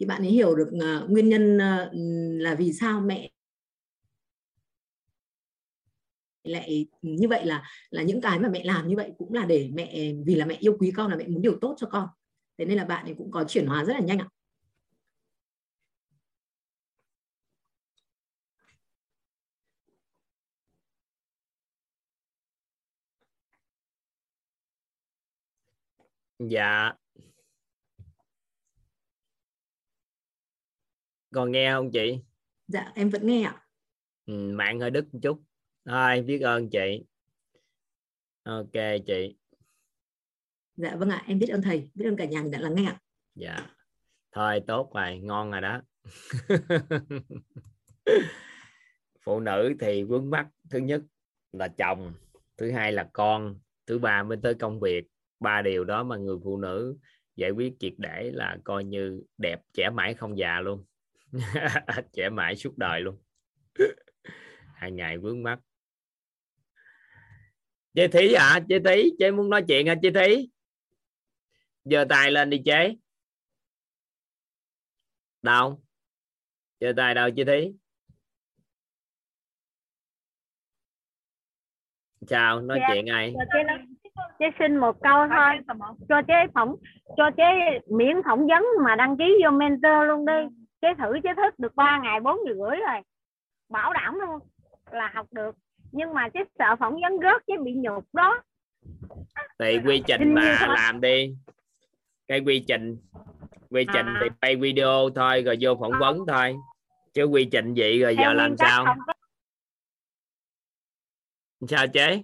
thì bạn ấy hiểu được uh, nguyên nhân uh, là vì sao mẹ lại như vậy là là những cái mà mẹ làm như vậy cũng là để mẹ vì là mẹ yêu quý con là mẹ muốn điều tốt cho con. Thế nên là bạn ấy cũng có chuyển hóa rất là nhanh ạ. Dạ. Còn nghe không chị? Dạ em vẫn nghe ạ. Ừ, mạng hơi đứt một chút thôi biết ơn chị. Ok chị. Dạ vâng ạ em biết ơn thầy biết ơn cả nhà mình đã lắng nghe ạ. Dạ. Thôi tốt rồi ngon rồi đó. Phụ nữ thì vướng mắt thứ nhất là chồng thứ hai là con thứ ba mới tới công việc. Ba điều đó mà người phụ nữ giải quyết triệt để là coi như đẹp trẻ mãi không già luôn. Trẻ mãi suốt đời luôn. Hàng ngày vướng mắt chế thí à? Chế thí. Chế muốn nói chuyện hả chế thí. Giơ tay lên đi chế. Đâu? Giơ tay đâu? Chế thí. Chào nói dạ, chuyện ai? Chế, chế xin một câu thôi. cho chế phỏng cho chế miễn phỏng vấn mà đăng ký vô mentor luôn đi. Chế thử chế thức được 3 ngày 4 giờ rưỡi rồi. Bảo đảm luôn. Là học được nhưng mà chế sợ phỏng vấn rớt chế bị nhục đó. Thì quy trình mà làm đi. Cái quy trình quy trình à. thì quay video thôi rồi vô phỏng vấn thôi. Chứ quy trình vậy rồi giờ làm sao? có... sao chế?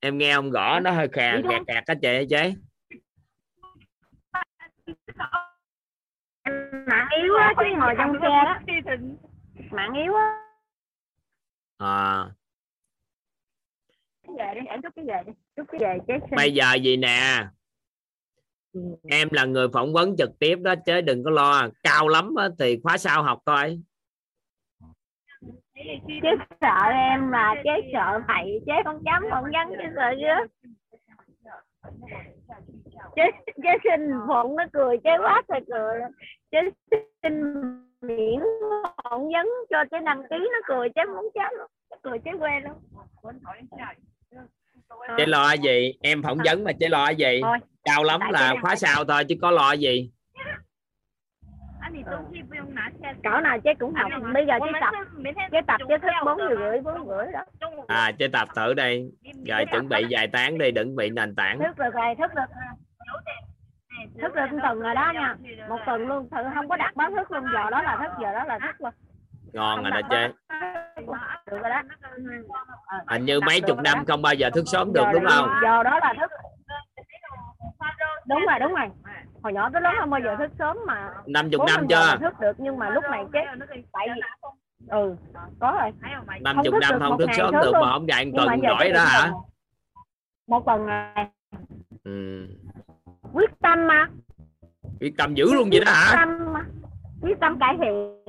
Em nghe ông gõ nó hơi khàn kẹt kẹt á chị chế mạng yếu á chứ ngồi trong xe đó. Mạng yếu á. À. Về đi em rút cái về đi rút cái về chế bây giờ gì nè? Em là người phỏng vấn trực tiếp đó chứ đừng có lo cao lắm đó, thì khóa sau học thôi chế sợ em mà chế sợ thầy chế không dám phỏng vấn chế sợ chứ chế chế xin phụng nó cười chế quá trời cười. Chế xin miễn phỏng vấn cho chế đăng ký nó cười chế muốn chết luôn cười chế quê luôn chế lo gì em phỏng vấn mà chế lo gì thôi, cao lắm là khóa sau thôi chứ có lo gì? Cỡ nào chế cũng học. Bây giờ chế tập. chế tập chế thức bốn giờ rưỡi bốn rưỡi đó. À chế tập thử đây rồi chuẩn bị vài tháng đi đừng bị nền tảng. Thức được rồi thức được thức được tuần rồi đó nha. Một tuần luôn thử không có đặt báo thức luôn giờ đó là thức giờ đó là thức luôn. Ngon rồi đó chơi hình như mấy chục năm không bao giờ thức sớm được đúng không? giờ đó là thức. Đúng rồi đúng rồi. Hồi nhỏ tới lớn không bao giờ thức sớm mà năm chục năm chưa? thức được nhưng mà lúc này chết. Tại vì ừ có rồi. Năm chục năm không thức sớm được mà không dạy tuần giỏi đó hả? một tuần này ừ. Quyết tâm mà. Quyết tâm dữ luôn vậy đó hả? Tâm mà. quyết tâm cải thiện.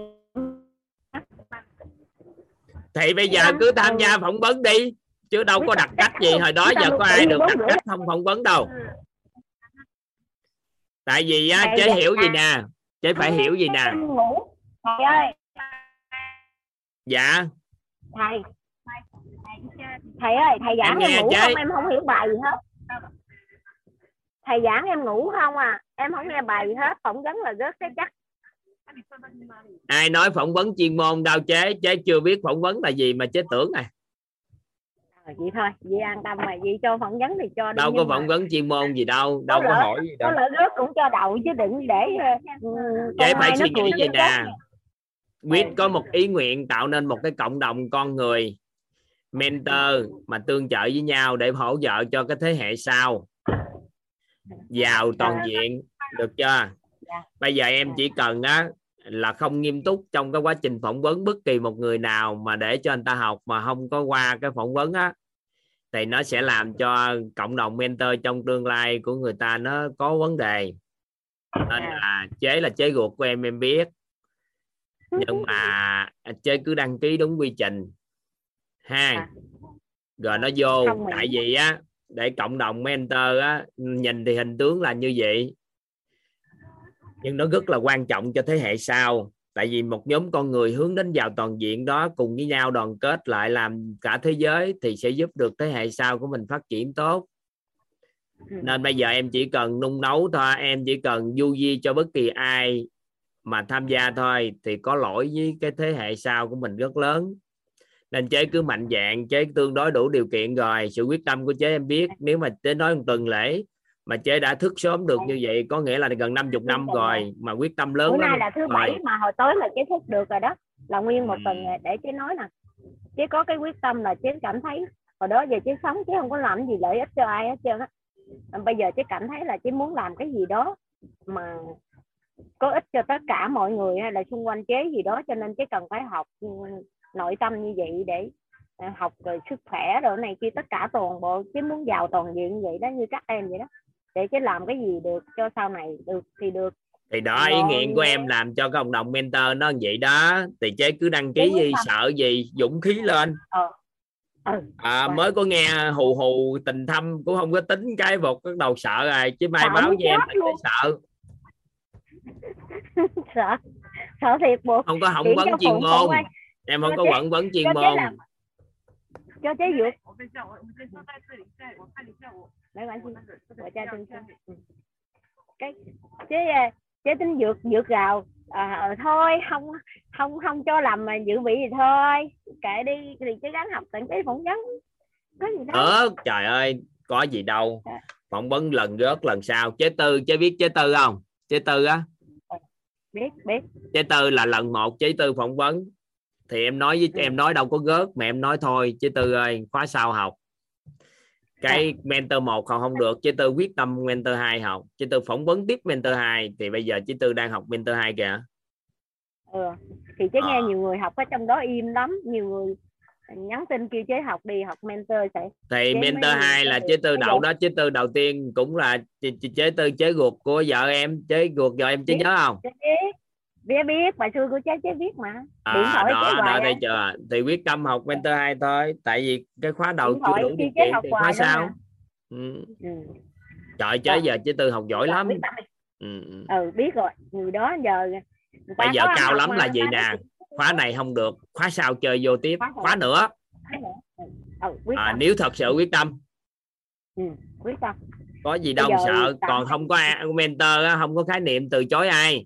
Thì bây giờ cứ tham gia phỏng vấn đi chứ đâu có đặt cách gì hồi đó giờ có ai được đặt cách không phỏng vấn đâu. Tại vì á chế hiểu gì nè chế phải hiểu gì nè. thầy ơi. Dạ. Thầy. Thầy ơi thầy giảng em, ngủ không em không hiểu bài gì hết thầy giảng em ngủ không à? Em không nghe bài gì hết phỏng vấn là rớt cái chắc ai nói phỏng vấn chuyên môn đâu chế chế chưa biết phỏng vấn là gì mà chế tưởng à? Vậy thôi vậy an tâm mà vậy cho phỏng vấn thì cho đâu có phỏng vấn chuyên môn gì đâu đâu có, lỡ, hỏi gì đâu. có lỡ rớt cũng cho đậu chứ đừng để chế phải suy nghĩ gì nè? quyết có một ý nguyện tạo nên một cái cộng đồng con người mentor mà tương trợ với nhau để hỗ trợ cho cái thế hệ sau giàu toàn diện được chưa? Bây giờ em chỉ cần á là không nghiêm túc trong cái quá trình phỏng vấn bất kỳ một người nào mà để cho anh ta học mà không có qua cái phỏng vấn á thì nó sẽ làm cho cộng đồng mentor trong tương lai của người ta nó có vấn đề. Nên là chế là chế ruột của em em biết. Nhưng mà chế cứ đăng ký đúng quy trình. Ha? Rồi nó vô tại vì á để cộng đồng mentor á nhìn thì hình tướng là như vậy. Nhưng nó rất là quan trọng cho thế hệ sau. Tại vì một nhóm con người hướng đến giàu toàn diện đó cùng với nhau đoàn kết lại làm cả thế giới thì sẽ giúp được thế hệ sau của mình phát triển tốt. Ừ. nên bây giờ em chỉ cần nung nấu thôi em chỉ cần du di cho bất kỳ ai mà tham gia thôi thì có lỗi với cái thế hệ sau của mình rất lớn nên chế cứ mạnh dạng chế tương đối đủ điều kiện rồi sự quyết tâm của chế em biết. Nếu mà chế nói một tuần lễ mà chế đã thức sớm được như vậy có nghĩa là gần 50 năm rồi mà quyết tâm lớn bữa nay là thứ bảy mà hồi tối là chế thức được rồi đó. Là nguyên một tuần để chế nói nè. Chế có cái quyết tâm là chế cảm thấy hồi đó giờ chế sống chế không có làm gì lợi ích cho ai hết trơn á. Bây giờ chế cảm thấy là chế muốn làm cái gì đó mà có ích cho tất cả mọi người hay là xung quanh chế gì đó cho nên chế cần phải học nội tâm như vậy để à, học rồi sức khỏe rồi này kia tất cả toàn bộ chế muốn giàu toàn diện như vậy đó như các em vậy đó. Để chứ làm cái gì được cho sau này được thì được. Thì đó ý nguyện của em làm cho cộng đồng mentor nó vậy đó. Thì chế cứ đăng ký gì sợ gì dũng khí lên. Ờ. Ừ. À, mới có nghe hù hù tình thâm cũng không có tính cái vụt cái đầu sợ rồi chứ mai báo với em là sợ. Sợ. Sợ thiệt buộc. Không có hỏng vấn chuyên môn em không có quẩn vấn chuyên môn. cho chế dược. Cái chế chế tính dược dược gào à, thôi không không không cho làm mà dự bị gì thôi. Kệ đi thì chế gắng học tận cái phỏng vấn. Có gì đâu. Ờ, trời ơi có gì đâu. Dạ. phỏng vấn lần rớt lần sau. Chế tư chế biết chế tư không? Chế tư á? Biết biết. Chế tư là lần một chế tư phỏng vấn thì em nói với ừ. em nói đâu có gớt mà em nói thôi chế tư ơi khóa sau học cái dạ. mentor một không không được chế tư quyết tâm mentor 2 học chế tư phỏng vấn tiếp mentor 2 thì bây giờ chế tư đang học mentor 2 kìa ừ. thì chế à. nghe nhiều người học ở trong đó im lắm nhiều người nhắn tin kêu chế học đi học mentor sẽ thì chế mentor 2 là chế tư đậu đó chế tư đầu tiên cũng là chế, chế tư chế ruột của vợ em chế ruột vợ em chế nhớ không chế biết biết bài xưa của chế chế biết mà. Điện à, thoại đó, đó thấy chưa thì quyết tâm học mentor 2 thôi tại vì cái khóa đầu điện chưa đủ điều kiện thì khóa sau. ừ. ừ. trời chế giờ chế tư học giỏi lắm. ừ. ừ. ừ biết rồi. Người đó giờ bây giờ cao lắm là gì nè? khóa này không được khóa sau chơi vô tiếp. Khóa, khóa nữa. Ừ, à, nếu thật sự quyết tâm. Ừ, quyết tâm. Có gì đâu sợ còn không có mentor không có khái niệm từ chối ai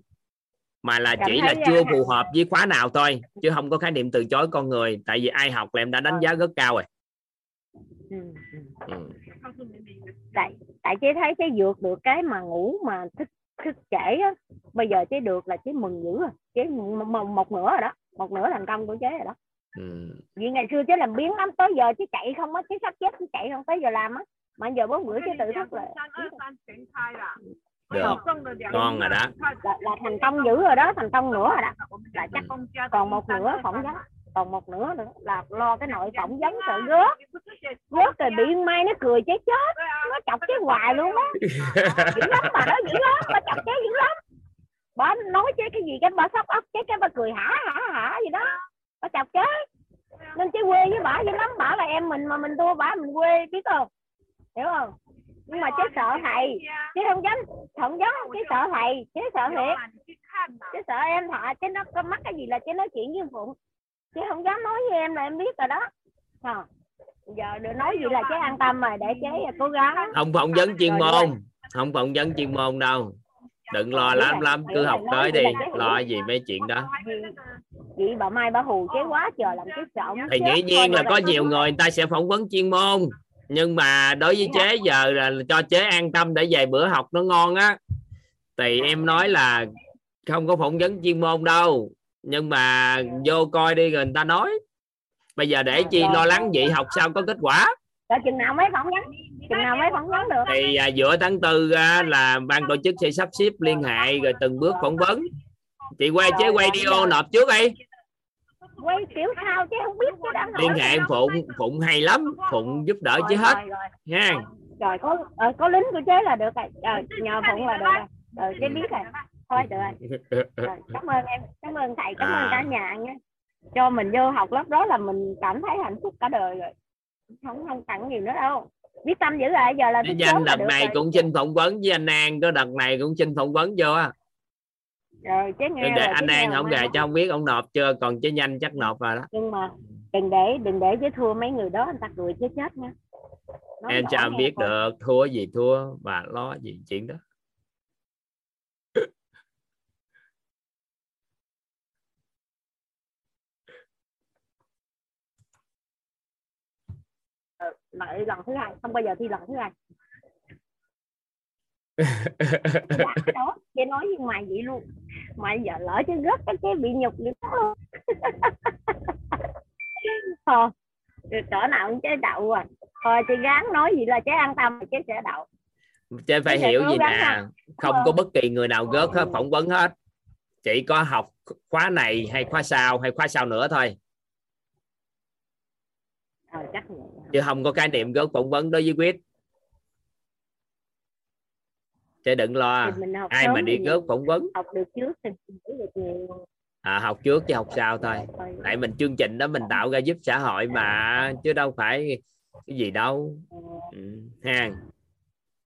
mà là chỉ là chưa phù hợp với khóa nào thôi chứ không có khái niệm từ chối con người. Tại vì ai học là em đã đánh giá rất cao rồi. Ừ. Ừ. tại tại chế thấy chế vượt được cái mà ngủ mà thức thức trễ á bây giờ chế được là chế mừng dữ rồi chế một, một nửa rồi đó một nửa thành công của chế rồi đó. Ừ. vì ngày xưa chế làm biến lắm tới giờ chế chạy không á chế sắp chết chế chạy không tới giờ làm á. Mà giờ bốn bữa chế tự thức là được. ngon rồi đó. là, là thành công dữ rồi đó thành công nữa rồi đó. Là chắc còn một nửa phỏng vấn. còn một nửa nữa là lo cái nội phỏng vấn sợ rớt rớt rồi bị mai nó cười chết chết. Nó chọc cái hoài luôn á. dữ lắm mà đó dữ lắm nó chọc chế dữ lắm. Bà nói chế cái gì cái bà sóc ốc chế cái bà cười hả hả hả gì đó. Bà chọc chế nên chế quê với bà dữ lắm. Bảo là em mình mà mình thua bà mình quê biết không? Hiểu không nhưng mà chứ sợ thầy. Chứ không dám không dám chứ sợ thầy chứ sợ thiệt. Chứ sợ em thọ chứ nó có mắc cái gì là chứ nói chuyện với phụng. Chứ không dám nói với em là em biết rồi đó. À, giờ được nói gì là chế an tâm rồi để chế cố gắng. Không phỏng vấn chuyên môn. không phỏng vấn chuyên môn đâu. Đừng lo lắm lắm cứ học tới đi. lo gì mấy chuyện đó. Chị bà mai bà hù chế quá trời làm cái sợ. Thì dĩ nhiên là có nhiều người người ta sẽ phỏng vấn chuyên môn nhưng mà đối với chế giờ là cho chế an tâm để về bữa học nó ngon á. Thì em nói là không có phỏng vấn chuyên môn đâu. Nhưng mà vô coi đi rồi người ta nói. Bây giờ để chi lo lắng vậy học sao có kết quả? Rồi chừng nào mới phỏng vấn. Chừng nào mới phỏng vấn được. Thì à, giữa tháng tư á, là ban tổ chức sẽ sắp xếp liên hệ rồi từng bước phỏng vấn. Chị quay chế quay video nộp trước đi quay kiểu sao chứ không biết chứ đang hỏi liên hệ phụng phụng hay lắm phụng giúp đỡ chứ Rồi, hết nha. Rồi có ờ, có lính của chế là được rồi. Rồi nhờ phụng là được rồi. Rồi chế biết rồi. Thôi được rồi. Rồi, cảm ơn em cảm ơn thầy cảm À. ơn cả nhà nha. Cho mình vô học lớp đó là mình cảm thấy hạnh phúc cả đời rồi. Không không cần gì nữa đâu. Biết tâm dữ rồi giờ là sớm là đợt này rồi. cũng xin phỏng vấn với anh An có đợt này cũng xin phỏng vấn vô á rồi chế nghe để anh An không gà cho không biết ông nộp chưa còn chế nhanh chắc nộp rồi đó. Nhưng mà đừng để đừng để chế thua mấy người đó anh ta cười chế chết nha. Nói em sao biết thôi. được thua gì thua và lo gì chuyện đó. Lại lần thứ hai không bao giờ thi lần thứ hai đó chế nói với mày vậy luôn. Mày giờ lỡ chứ rớt cái chế bị nhục vậy đó thôi cỡ nào cũng chế đậu rồi thôi chị gắng nói gì là chế an tâm chế sẽ đậu. Chế phải giờ hiểu gì nè. không? Có bất kỳ người nào gớt hết phỏng vấn hết. Chỉ có học khóa này hay khóa sau hay khóa sau nữa thôi. Ờ chắc vậy. Chứ không có khái niệm gớt phỏng vấn đối với quyết chứ đừng lo. Ai mà đi mình phỏng vấn. học được trước thì mình được nhiều. À, học trước chứ học sau thôi. Tại mình chương trình đó mình tạo ra giúp xã hội mà chứ đâu phải cái gì đâu. Ờ, ừ. ha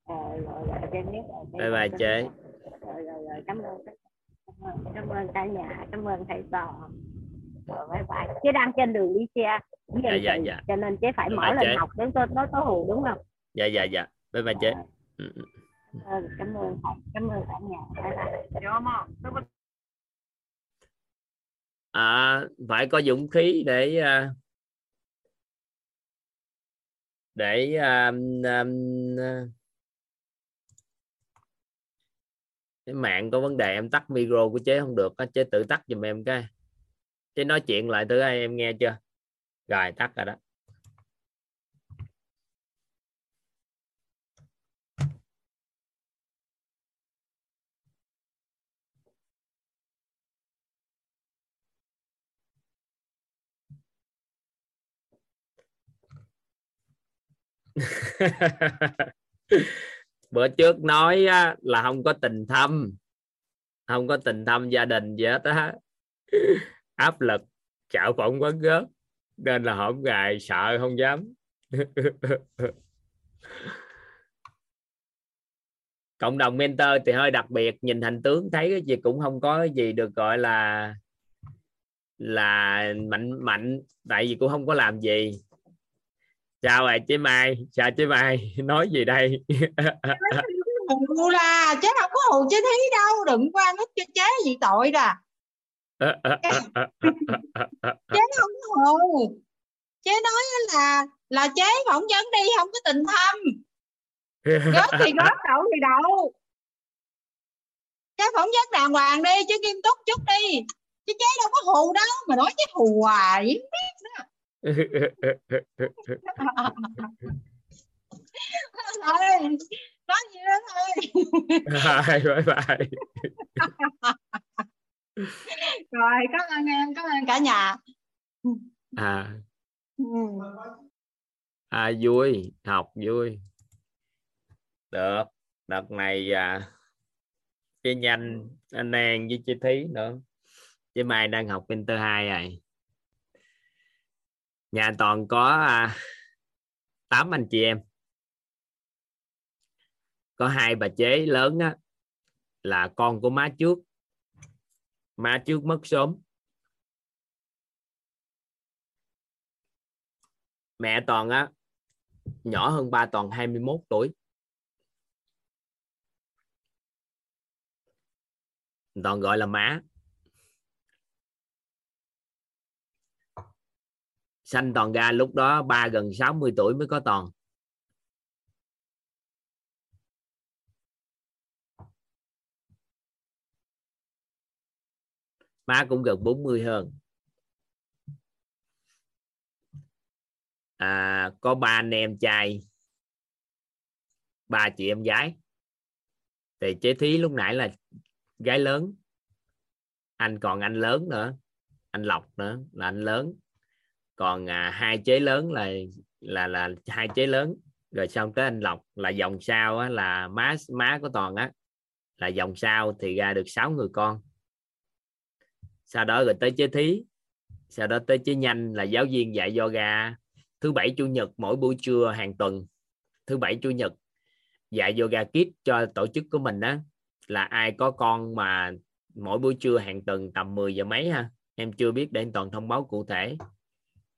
ờ, bye bye chế cảm ơn cảm ơn, cả nhà cảm ơn thầy bye chế đang trên đường đi xe Dạ, dạ, dạ. cho nên chế phải Bye mở bye lên chế. học đến tối tối tối hù đúng không? Dạ dạ dạ. Bye bye chế Ừ, Cảm ơn, cảm ơn thầy cảm ơn cả nhà. Bye bye. À, phải có dũng khí để à, để à, à, cái mạng có vấn đề em tắt micro của chế không được á, chế tự tắt giùm em cái. Chế nói chuyện lại thử ai em nghe chưa? Rồi tắt rồi đó bữa trước nói á, là không có tình thâm. Không có tình thâm gia đình gì hết á. Áp lực chảo phỏng vấn gớt nên là hổm gài sợ không dám. Cộng đồng mentor thì hơi đặc biệt nhìn thành tướng thấy cái gì cũng không có gì được gọi là là mạnh mạnh tại vì cũng không có làm gì sao rồi chị Mai sao chị Mai, nói gì đây? Hù là chứ không có hù chứ thí đâu, đừng quan nó cho chế gì tội ra chế không có hù. Chế nói là là chế phỏng vấn đi, không có tình thâm. Gớt thì gớt đậu thì đậu. Chế phỏng vấn đàng hoàng đi, chứ nghiêm túc chút đi. Chứ chế đâu có hù đâu, mà nói chế hù hoài thôi nói gì đó thôi Bye bye. Rồi cảm ơn em cảm ơn cả nhà. À, ừ. à vui học vui. Được đợt này à, chị nhanh anh An với chị Thí nữa. Chị Mai đang học Inter 2 rồi nhà toàn có à, 8 anh chị em. Có hai bà chế lớn á, là con của má trước. Má trước mất sớm. Mẹ toàn á nhỏ hơn ba toàn 21 tuổi. Toàn gọi là má. Sanh toàn ga lúc đó ba gần 60 tuổi mới có toàn. Má cũng gần 40 hơn. À, có ba anh em trai ba chị em gái. Thì chế thí lúc nãy là gái lớn. Anh còn anh lớn nữa anh lộc nữa là anh lớn còn à, hai chế lớn là là là hai chế lớn. Rồi xong tới anh lộc là dòng sau á, là má má của toàn á là dòng sau thì ra được sáu người con. Sau đó rồi tới chế thí sau đó tới chế nhanh là giáo viên dạy yoga. Thứ bảy chủ nhật mỗi buổi trưa hàng tuần thứ bảy chủ nhật dạy yoga kids cho tổ chức của mình đó là ai có con mà mỗi buổi trưa hàng tuần tầm 10 giờ mấy ha? Em chưa biết để toàn thông báo cụ thể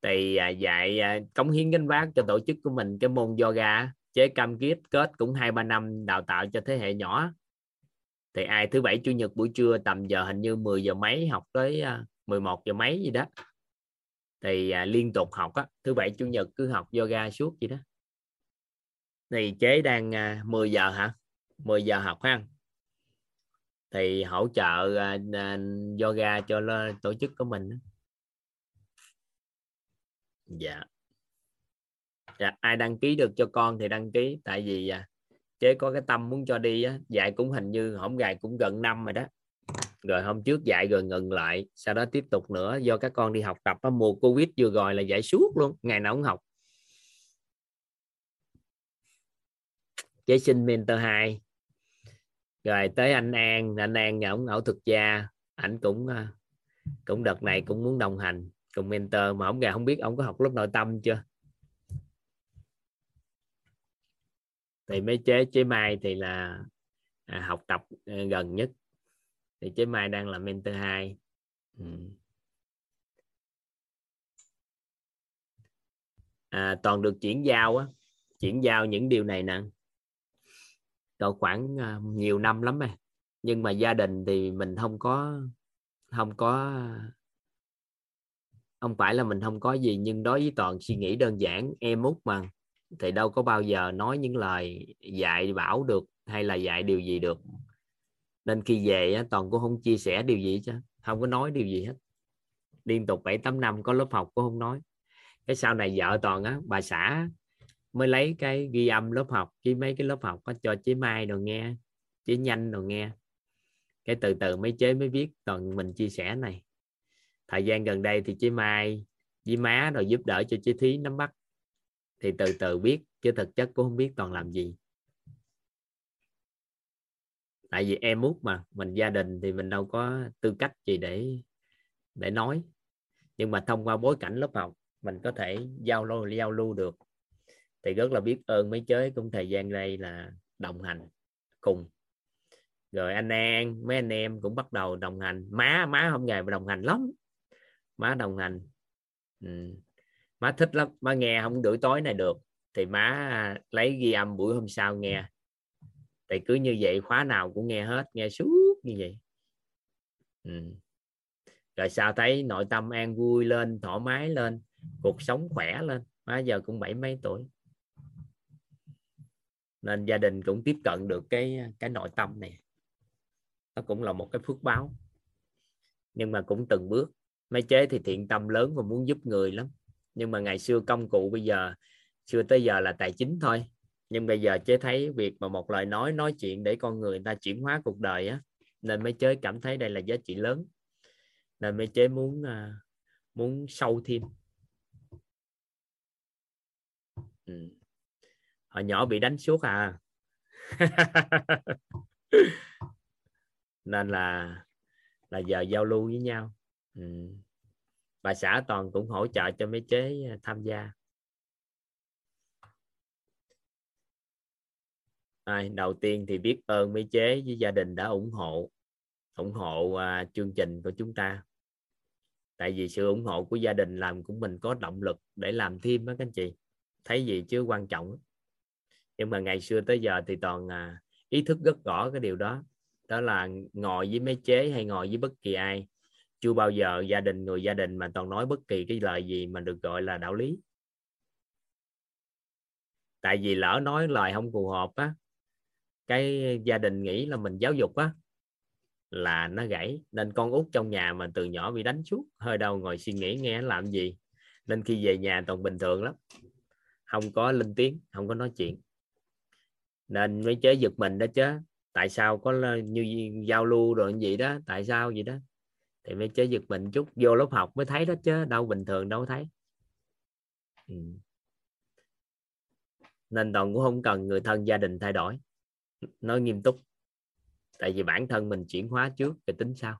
thì à, dạy à, cống hiến gánh vác cho tổ chức của mình cái môn yoga chế cam kết kết cũng hai ba năm đào tạo cho thế hệ nhỏ. Thì ai thứ bảy chủ nhật buổi trưa tầm giờ hình như 10 giờ mấy học tới à, 11 giờ mấy gì đó. Thì à, liên tục học á thứ bảy chủ nhật cứ học yoga suốt gì đó. Thì chế đang à, 10 giờ hả? 10 giờ học ha. Thì hỗ trợ à, yoga cho tổ chức của mình dạ. Dạ ai đăng ký được cho con thì đăng ký tại vì à, chế có cái tâm muốn cho đi á, dạy cũng hình như hổng gài cũng gần năm rồi đó. Rồi hôm trước dạy rồi ngừng lại sau đó tiếp tục nữa do các con đi học tập á, mùa covid vừa rồi là dạy suốt luôn ngày nào cũng học. Chế sinh mentor 2 rồi tới anh An anh An nhà ông ảo thực gia ảnh cũng à, cũng đợt này cũng muốn đồng hành cùng mentor mà ông gà không biết ông có học lớp nội tâm chưa? Thì mấy chế chế mai thì là à, học tập à, gần nhất. Thì chế mai đang là mentor 2 ừ. à, toàn được chuyển giao á. Chuyển giao những điều này nè. Còn khoảng à, nhiều năm lắm mà nhưng mà gia đình thì mình không có không có không phải là mình không có gì, nhưng đối với toàn suy nghĩ đơn giản, em út mà, thì đâu có bao giờ nói những lời dạy bảo được hay là dạy điều gì được. Nên khi về toàn cũng không chia sẻ điều gì chứ không có nói điều gì hết. Liên tục bảy tám năm có lớp học cũng không nói. Cái sau này vợ toàn á, bà xã mới lấy cái ghi âm lớp học với mấy cái lớp học có cho chế mai rồi nghe, chế nhanh rồi nghe. Cái từ từ mấy chế mới biết toàn mình chia sẻ này thời gian gần đây thì chị mai với má rồi giúp đỡ cho chị thí nắm bắt. Thì từ từ biết, chứ thực chất cũng không biết toàn làm gì. Tại vì em út mà, mình gia đình thì mình đâu có tư cách gì để để nói. Nhưng mà thông qua bối cảnh lớp học, mình có thể giao lưu giao lưu được. Thì rất là biết ơn mấy chế cũng thời gian đây là đồng hành cùng. Rồi anh An, mấy anh em cũng bắt đầu đồng hành. Má má không ngày mà đồng hành lắm má đồng hành. Ừ. má thích lắm. Má nghe không buổi tối này được. Thì má à, lấy ghi âm buổi hôm sau nghe. Thì cứ như vậy khóa nào cũng nghe hết, nghe suốt như vậy. Ừ. rồi sao thấy nội tâm an vui lên, thoải mái lên, cuộc sống khỏe lên. Má giờ cũng bảy mấy tuổi. Nên gia đình cũng tiếp cận được cái cái nội tâm này. Nó cũng là một cái phước báo. Nhưng mà cũng từng bước mấy chế thì thiện tâm lớn và muốn giúp người lắm. Nhưng mà ngày xưa công cụ bây giờ, xưa tới giờ là tài chính thôi. Nhưng bây giờ chế thấy việc mà một lời nói nói chuyện để con người ta chuyển hóa cuộc đời á, nên mấy chế cảm thấy đây là giá trị lớn. Nên mấy chế muốn à, muốn sâu thêm. Ừ. hồi nhỏ bị đánh suốt à. Nên là là giờ giao lưu với nhau ừ. bà xã toàn cũng hỗ trợ cho mấy chế à, tham gia. À, đầu tiên thì biết ơn mấy chế với gia đình đã ủng hộ ủng hộ uh, chương trình của chúng ta. Tại vì sự ủng hộ của gia đình làm của mình có động lực để làm thêm đó các anh chị. Thấy gì chứ quan trọng nhưng mà ngày xưa tới giờ thì toàn à, ý thức rất rõ cái điều đó. Đó là ngồi với mấy chế hay ngồi với bất kỳ ai chưa bao giờ gia đình, người gia đình mà toàn nói bất kỳ cái lời gì mà được gọi là đạo lý. Tại vì lỡ nói lời không phù hợp á, cái gia đình nghĩ là mình giáo dục á, là nó gãy. Nên con út trong nhà mà từ nhỏ bị đánh suốt, hơi đâu ngồi suy nghĩ nghe làm gì. Nên khi về nhà toàn bình thường lắm, không có linh tiếng, không có nói chuyện. Nên mới chế giật mình đó chứ tại sao có như giao lưu rồi gì đó? Tại sao vậy đó? Thì mới chế giật mình chút, vô lớp học mới thấy đó chứ đâu bình thường đâu thấy. Ừ. nên toàn cũng không cần người thân gia đình thay đổi. Nói nghiêm túc. Tại vì bản thân mình chuyển hóa trước rồi tính sau.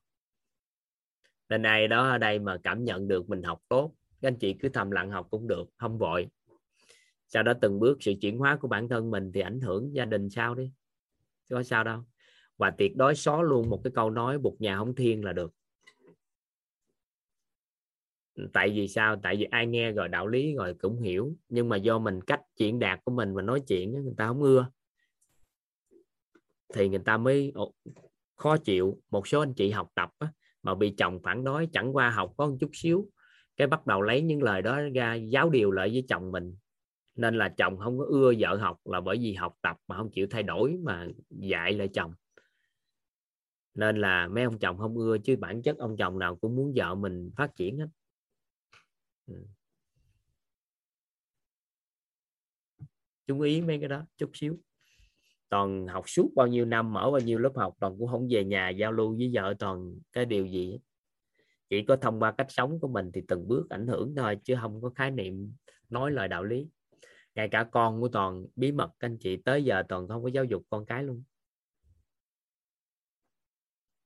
Nên ai đó ở đây mà cảm nhận được mình học tốt, các anh chị cứ thầm lặng học cũng được, không vội. Sau đó từng bước sự chuyển hóa của bản thân mình thì ảnh hưởng gia đình sao đi. Có sao đâu. Và tuyệt đối xóa luôn một cái câu nói buộc nhà không thiên là được tại vì sao? Tại vì ai nghe rồi đạo lý rồi cũng hiểu. Nhưng mà do mình cách chuyện đạt của mình mà nói chuyện người ta không ưa. Thì người ta mới khó chịu. Một số anh chị học tập á, mà bị chồng phản đối chẳng qua học có một chút xíu cái bắt đầu lấy những lời đó ra giáo điều lại với chồng mình. Nên là chồng không có ưa vợ học là bởi vì học tập mà không chịu thay đổi mà dạy lại chồng. Nên là mấy ông chồng không ưa chứ bản chất ông chồng nào cũng muốn vợ mình phát triển hết. Ừ. chú ý mấy cái đó chút xíu. Toàn học suốt bao nhiêu năm, mở bao nhiêu lớp học, toàn cũng không về nhà giao lưu với vợ, toàn cái điều gì. Chỉ có thông qua cách sống của mình thì từng bước ảnh hưởng thôi, chứ không có khái niệm nói lời đạo lý. Ngay cả con của toàn bí mật, các anh chị tới giờ toàn không có giáo dục con cái luôn.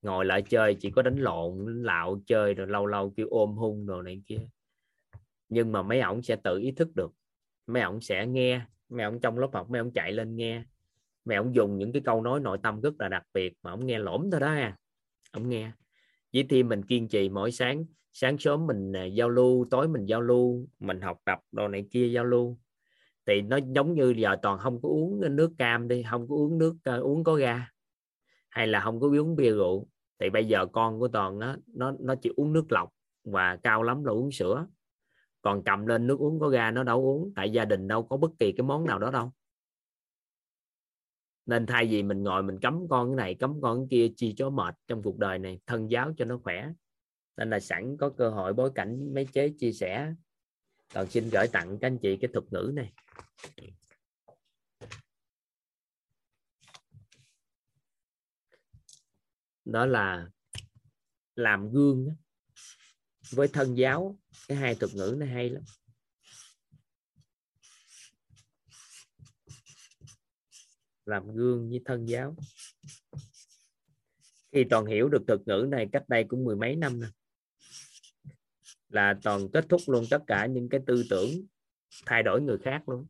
Ngồi lại chơi, chỉ có đánh lộn, đánh lạo chơi, rồi lâu lâu kêu ôm hung đồ này kia nhưng mà mấy ổng sẽ tự ý thức được. Mấy ổng sẽ nghe mấy ổng trong lớp học mấy ổng chạy lên nghe. Mấy ổng dùng những cái câu nói nội tâm rất là đặc biệt mà ổng nghe lỗm thôi đó ha ổng nghe. Với thêm mình kiên trì mỗi sáng sáng sớm mình à, giao lưu tối mình giao lưu mình học tập đồ này kia giao lưu. Thì nó giống như giờ toàn không có uống nước cam đi không có uống nước uh, uống có ga. Hay là không có uống bia rượu. Thì bây giờ con của toàn nó nó nó chỉ uống nước lọc và cao lắm là uống sữa còn cầm lên nước uống có ga nó đâu uống, tại gia đình đâu có bất kỳ cái món nào đó đâu. Nên thay vì mình ngồi mình cấm con cái này cấm con cái kia, chi cho mệt trong cuộc đời này, thân giáo cho nó khỏe. Nên là sẵn có cơ hội bối cảnh mấy chế chia sẻ. Còn xin gửi tặng các anh chị cái thuật ngữ này. Đó là làm gương với thân giáo cái hai thuật ngữ này hay lắm. Làm gương với thân giáo. Khi toàn hiểu được thuật ngữ này cách đây cũng mười mấy năm rồi là toàn kết thúc luôn tất cả những cái tư tưởng thay đổi người khác luôn.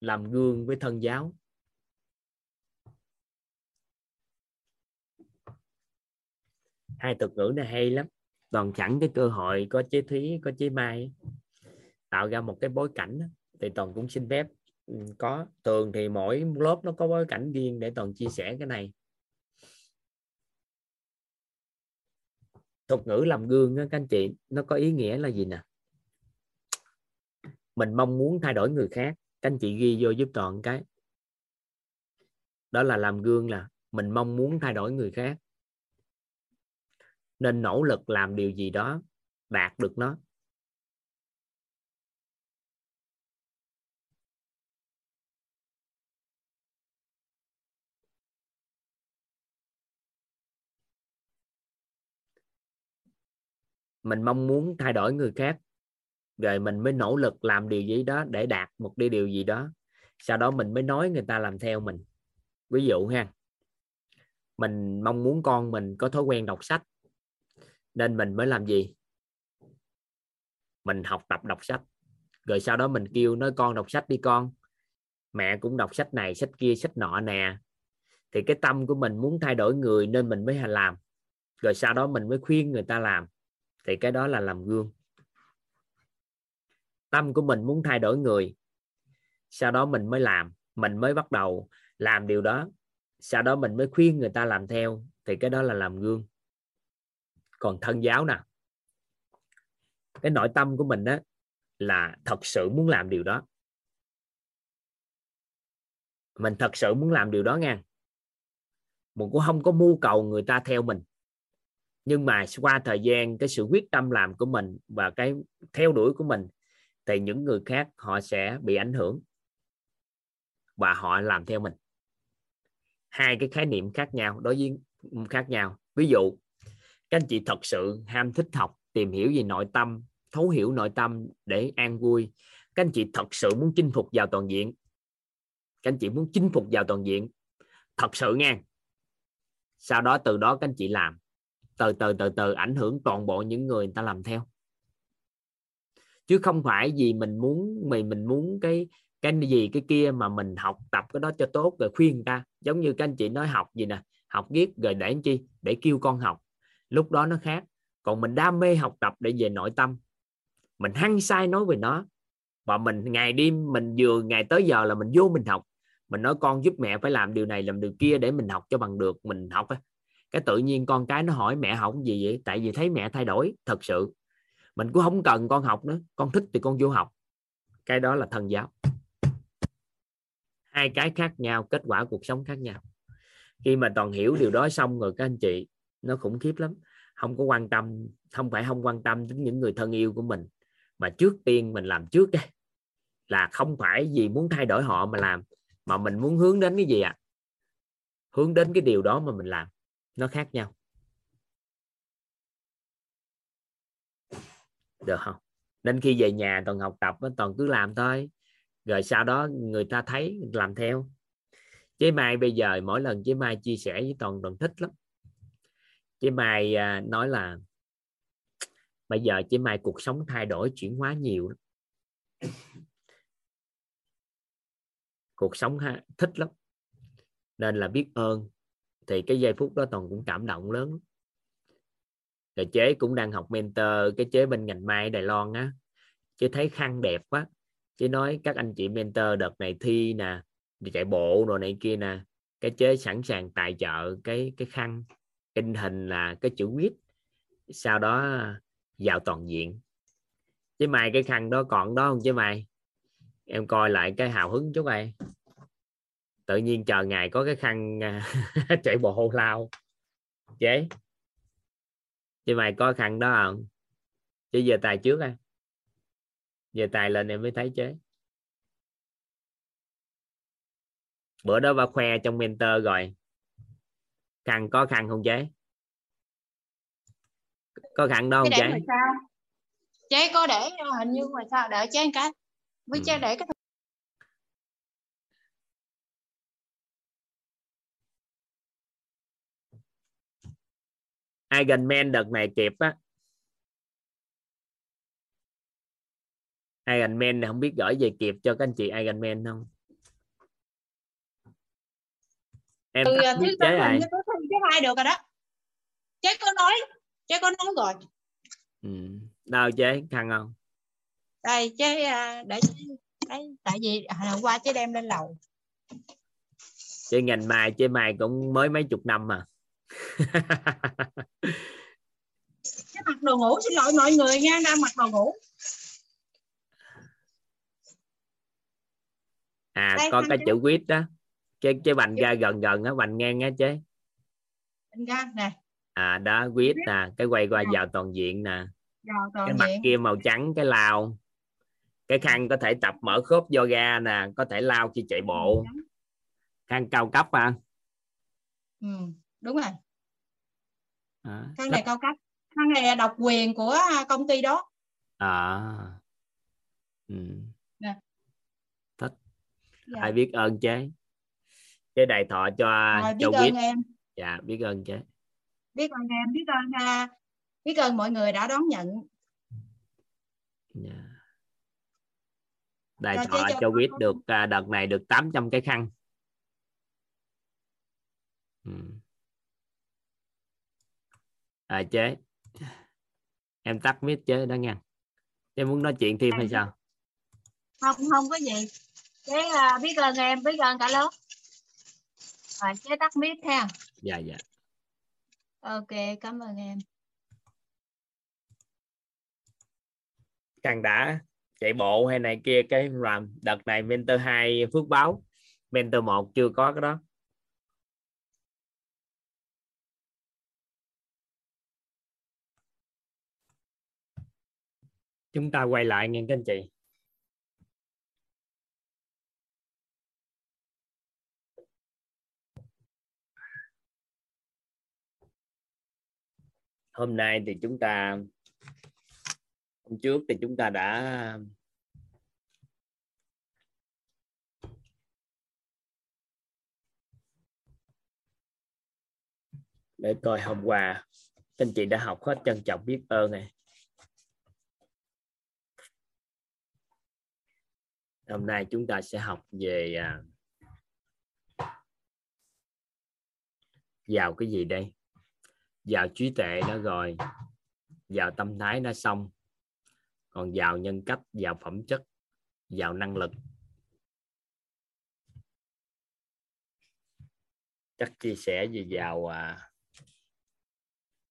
Làm gương với thân giáo. Hai thuật ngữ này hay lắm. Toàn chẳng cái cơ hội có chế thúy có chế mai tạo ra một cái bối cảnh thì toàn cũng xin phép ừ, có. Thường thì mỗi lớp nó có bối cảnh riêng để toàn chia sẻ cái này. Thuật ngữ làm gương đó, các anh chị nó có ý nghĩa là gì nè? Mình mong muốn thay đổi người khác. Các anh chị ghi vô giúp toàn cái. Đó là làm gương là mình mong muốn thay đổi người khác nên nỗ lực làm điều gì đó đạt được nó. Mình mong muốn thay đổi người khác, rồi mình mới nỗ lực làm điều gì đó để đạt một đi điều gì đó. Sau đó mình mới nói người ta làm theo mình. Ví dụ ha, mình mong muốn con mình có thói quen đọc sách nên mình mới làm gì? Mình học tập đọc sách. Rồi sau đó mình kêu nói, con đọc sách đi con. Mẹ cũng đọc sách này, sách kia, sách nọ nè. Thì cái tâm của mình muốn thay đổi người nên mình mới làm. Rồi sau đó mình mới khuyên người ta làm. Thì cái đó là làm gương. Tâm của mình muốn thay đổi người, sau đó mình mới làm. Mình mới bắt đầu làm điều đó. Sau đó mình mới khuyên người ta làm theo. Thì cái đó là làm gương còn thân giáo nè. Cái nội tâm của mình đó là thật sự muốn làm điều đó. Mình thật sự muốn làm điều đó nha mình cũng không có mưu cầu người ta theo mình. Nhưng mà qua thời gian, cái sự quyết tâm làm của mình và cái theo đuổi của mình, thì những người khác họ sẽ bị ảnh hưởng và họ làm theo mình. Hai cái khái niệm khác nhau, đối với khác nhau. Ví dụ các anh chị thật sự ham thích học, tìm hiểu về nội tâm, thấu hiểu nội tâm để an vui. Các anh chị thật sự muốn chinh phục vào toàn diện. Các anh chị muốn chinh phục vào toàn diện. Thật sự nghe. Sau đó từ đó các anh chị làm. Từ từ từ từ ảnh hưởng toàn bộ những người người ta làm theo. Chứ không phải vì mình muốn mình mình muốn cái cái gì, cái kia mà mình học tập cái đó cho tốt rồi khuyên người ta. Giống như các anh chị nói học gì nè, học viết rồi để làm chi? Để kêu con học lúc đó nó khác. Còn mình đam mê học tập để về nội tâm. Mình hăng sai nói về nó. Và mình ngày đêm, mình vừa ngày tới giờ là mình vô mình học. Mình nói, con giúp mẹ phải làm điều này, làm điều kia để mình học cho bằng được, mình học cái tự nhiên con cái nó hỏi, mẹ học gì vậy? Tại vì thấy mẹ thay đổi, thật sự. Mình cũng không cần con học nữa. Con thích thì con vô học. Cái đó là thần giáo. Hai cái khác nhau, kết quả cuộc sống khác nhau. Khi mà toàn hiểu điều đó xong rồi các anh chị nó khủng khiếp lắm. Không có quan tâm không phải không quan tâm đến những người thân yêu của mình mà trước tiên mình làm trước đây, là không phải vì muốn thay đổi họ mà làm mà mình muốn hướng đến cái gì ạ? À? hướng đến cái điều đó mà mình làm. Nó khác nhau. Được không? Nên khi về nhà toàn học tập toàn cứ làm thôi. Rồi sau đó người ta thấy làm theo. Chế mai bây giờ mỗi lần chế mai chia sẻ với toàn toàn thích lắm chị mai à, nói là bây giờ chị mai cuộc sống thay đổi chuyển hóa nhiều cuộc sống ha, thích lắm. Nên là biết ơn. Thì cái giây phút đó toàn cũng cảm động lớn rồi chế cũng đang học mentor cái chế bên ngành mai đài loan á. Chế thấy khăn đẹp quá. Chế nói các anh chị mentor đợt này thi nè đi chạy bộ rồi này kia nè. Cái chế sẵn sàng tài trợ cái cái khăn in hình là cái chữ viết sau đó à, vào toàn diện. Chứ mày cái khăn đó còn đó không chứ mày em coi lại cái hào hứng chút mày tự nhiên chờ ngày có cái khăn à, chạy bộ lao. Chế. Chứ mày có khăn đó không? Chứ giờ tài trước à giờ tài lên em mới thấy chế. Bữa đó ba khoe trong mentor rồi khăn có khăn không chế? Có khăn đâu không chế? chế có để hình như ngoài sao để chế cái. Với ừ. chế để cái Iron Man đợt này kịp á. Iron Man này không biết gửi về kịp cho các anh chị Iron Man không em ừ, thứ biết chế này. chế hai được rồi đó. Chế có nói chế có nói rồi. Ừ. đâu chế khăn không? Đây chế à, để đấy tại vì hôm qua chế đem lên lầu. Chế ngành mai chế mai cũng mới mấy chục năm mà. Cái mặc đồ ngủ xin lỗi mọi người nha đang mặc đồ ngủ. À Đây, có cái chữ quýt đó cái cái bành ra gần gần á bành ngang á chế nè. À đó quýt nè cái quay qua vào toàn diện nè. Cái mặt kia màu trắng cái lao cái khăn có thể tập mở khớp yoga nè có thể lao khi chạy bộ. Khăn cao cấp à ừ, đúng rồi. À, khăn này cao cấp. Khăn này là độc quyền của công ty đó. À. Ừ. nè. thích. Dạ. ai biết ơn chế chế đại thọ cho à, biết ơn em. Dạ biết ơn chế biết ơn em biết ơn uh, biết ơn mọi người đã đón nhận. Dạ. đại cho thọ cho biết được uh, đợt này được 800 cái khăn. Ừ. À, chế. Em tắt mic chế đó nha. Em muốn nói chuyện thêm hay sao? không không có gì. Chế uh, biết ơn em biết ơn cả lớp rồi chế tắt mic ha. Dạ dạ. Ok cảm ơn em. Càng đã chạy bộ hay này kia cái làm đợt này mentor 2 phước báo. Mentor 1 chưa có cái đó. Chúng ta quay lại nghe các anh chị hôm nay thì chúng ta, hôm trước thì chúng ta đã, để coi hôm qua anh chị đã học hết trân trọng biết ơn này. Hôm nay chúng ta sẽ học về à, vào cái gì đây? Vào trí tuệ đã rồi. Vào tâm thái đã xong. Còn vào nhân cách vào phẩm chất vào năng lực. Chắc chia sẻ về vào à,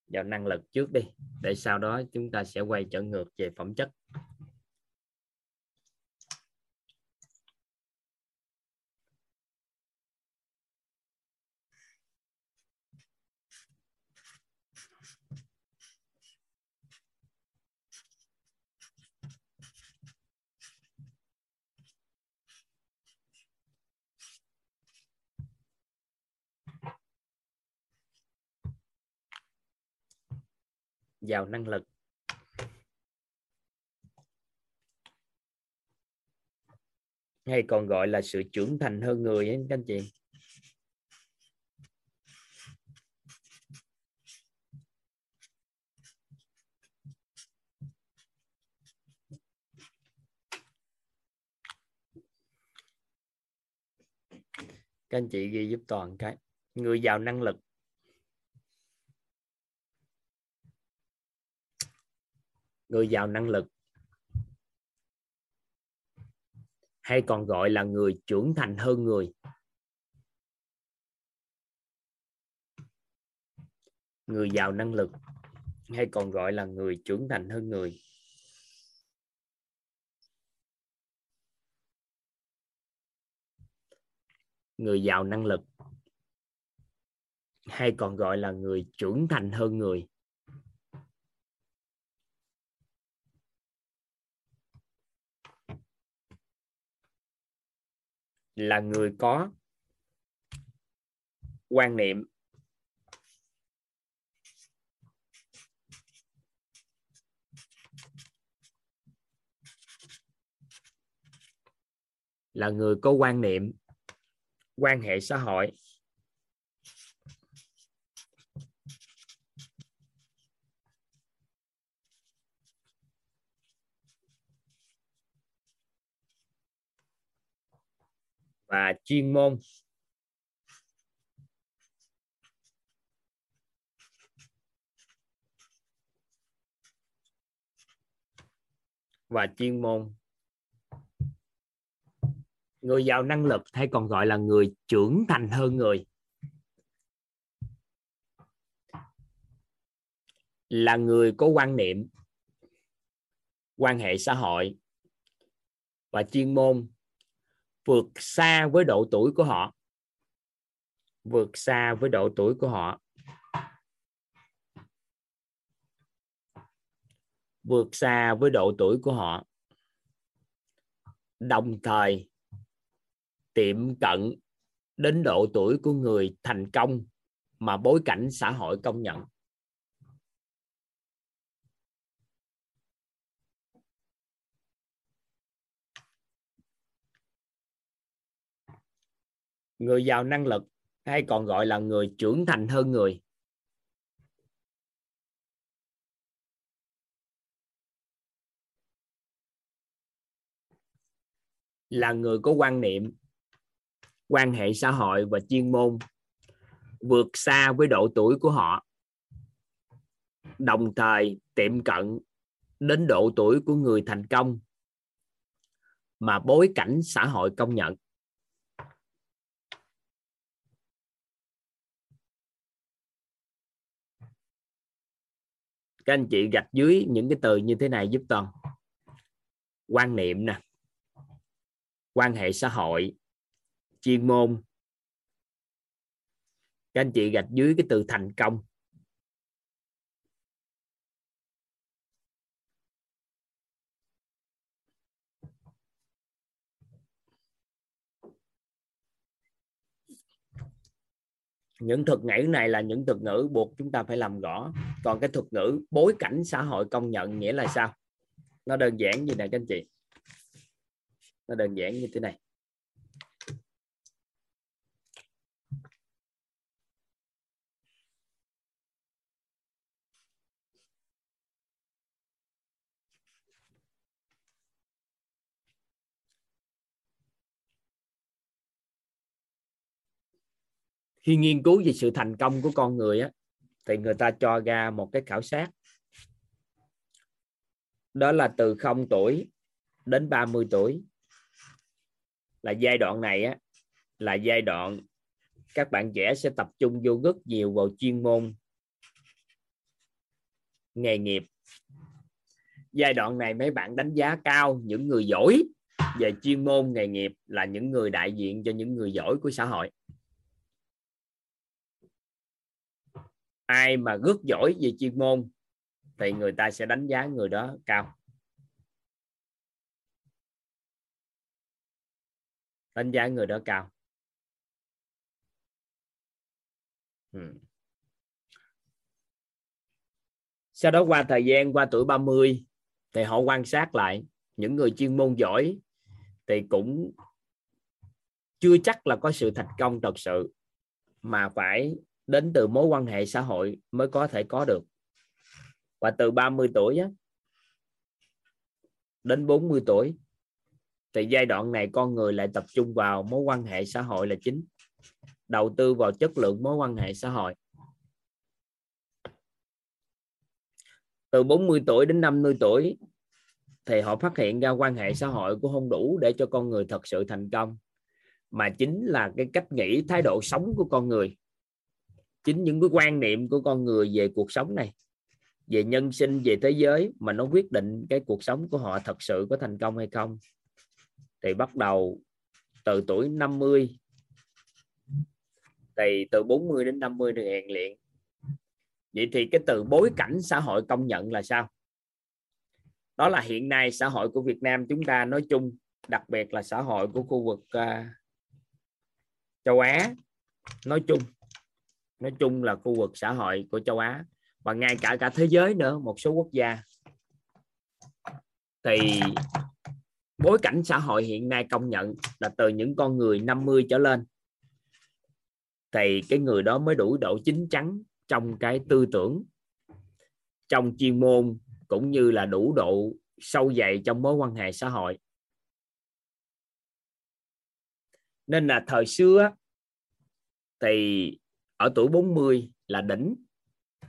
vào năng lực trước đi. Để sau đó chúng ta sẽ quay trở ngược về phẩm chất. Giàu năng lực. Hay còn gọi là sự trưởng thành hơn người ấy, các anh chị. Các anh chị ghi giúp toàn cái. Người giàu năng lực. Người giàu năng lực. Hay còn gọi là người trưởng thành hơn người. Người giàu năng lực hay còn gọi là người trưởng thành hơn người. Người giàu năng lực hay còn gọi là người trưởng thành hơn người. Là người có quan niệm. Là người có quan niệm quan hệ xã hội. Và chuyên môn. Và chuyên môn. Người giàu năng lực hay còn gọi là người trưởng thành hơn người. Là người có quan niệm, quan hệ xã hội và chuyên môn vượt xa với độ tuổi của họ. Vượt xa với độ tuổi của họ. Vượt xa với độ tuổi của họ. Đồng thời, tiệm cận đến độ tuổi của người thành công mà bối cảnh xã hội công nhận. Người giàu năng lực hay còn gọi là người trưởng thành hơn người? Là người có quan niệm, quan hệ xã hội và chuyên môn vượt xa với độ tuổi của họ. Đồng thời tiệm cận đến độ tuổi của người thành công mà bối cảnh xã hội công nhận. Các anh chị gạch dưới những cái từ như thế này giúp toàn. Quan niệm nè. Quan hệ xã hội. Chuyên môn. Các anh chị gạch dưới cái từ thành công. Những thuật ngữ này là những thuật ngữ buộc chúng ta phải làm rõ. Còn cái thuật ngữ bối cảnh xã hội công nhận nghĩa là sao? Nó đơn giản như này các anh chị. Nó đơn giản như thế này. Khi nghiên cứu về sự thành công của con người á, thì người ta cho ra một cái khảo sát. Đó là từ 0 tuổi đến 30 tuổi. Là giai đoạn này á, là giai đoạn các bạn trẻ sẽ tập trung vô rất nhiều vào chuyên môn, nghề nghiệp. Giai đoạn này mấy bạn đánh giá cao những người giỏi về chuyên môn, nghề nghiệp là những người đại diện cho những người giỏi của xã hội. Ai mà rất giỏi về chuyên môn thì người ta sẽ đánh giá người đó cao đánh giá người đó cao ừ. sau đó qua thời gian, qua tuổi 30 thì họ quan sát lại những người chuyên môn giỏi thì cũng chưa chắc là có sự thành công thật sự mà phải đến từ mối quan hệ xã hội mới có thể có được. Và từ 30 tuổi á, đến 40 tuổi thì giai đoạn này con người lại tập trung vào mối quan hệ xã hội là chính. Đầu tư vào chất lượng mối quan hệ xã hội. Từ 40 tuổi đến 50 tuổi thì họ phát hiện ra quan hệ xã hội cũng không đủ để cho con người thật sự thành công mà chính là cái cách nghĩ thái độ sống của con người chính những cái quan niệm của con người về cuộc sống này về nhân sinh về thế giới mà nó quyết định cái cuộc sống của họ thật sự có thành công hay không. Thì bắt đầu từ tuổi 50 thì từ 40 đến 50 được rèn luyện. Vậy thì cái từ bối cảnh xã hội công nhận là sao? Đó là hiện nay xã hội của Việt Nam chúng ta nói chung đặc biệt là xã hội của khu vực uh, châu Á nói chung nói chung là khu vực xã hội của châu Á và ngay cả cả thế giới nữa, một số quốc gia. Thì bối cảnh xã hội hiện nay công nhận là từ những con người 50 trở lên, thì cái người đó mới đủ độ chín chắn trong cái tư tưởng, trong chuyên môn, cũng như là đủ độ sâu dày trong mối quan hệ xã hội. Nên là thời xưa thì ở tuổi 40 là đỉnh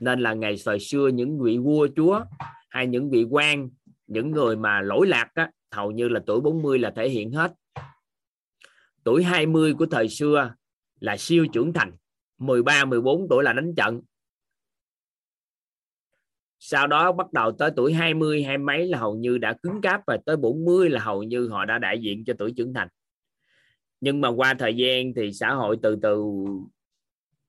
nên là ngày thời xưa những vị vua chúa hay những vị quan những người mà lỗi lạc á, hầu như là tuổi 40 là thể hiện hết. Tuổi 20 của thời xưa là siêu trưởng thành 13 14 tuổi là đánh trận. Sau đó bắt đầu tới tuổi 20 hai mấy là hầu như đã cứng cáp và tới 40 là hầu như họ đã đại diện cho tuổi trưởng thành. Nhưng mà qua thời gian thì xã hội từ từ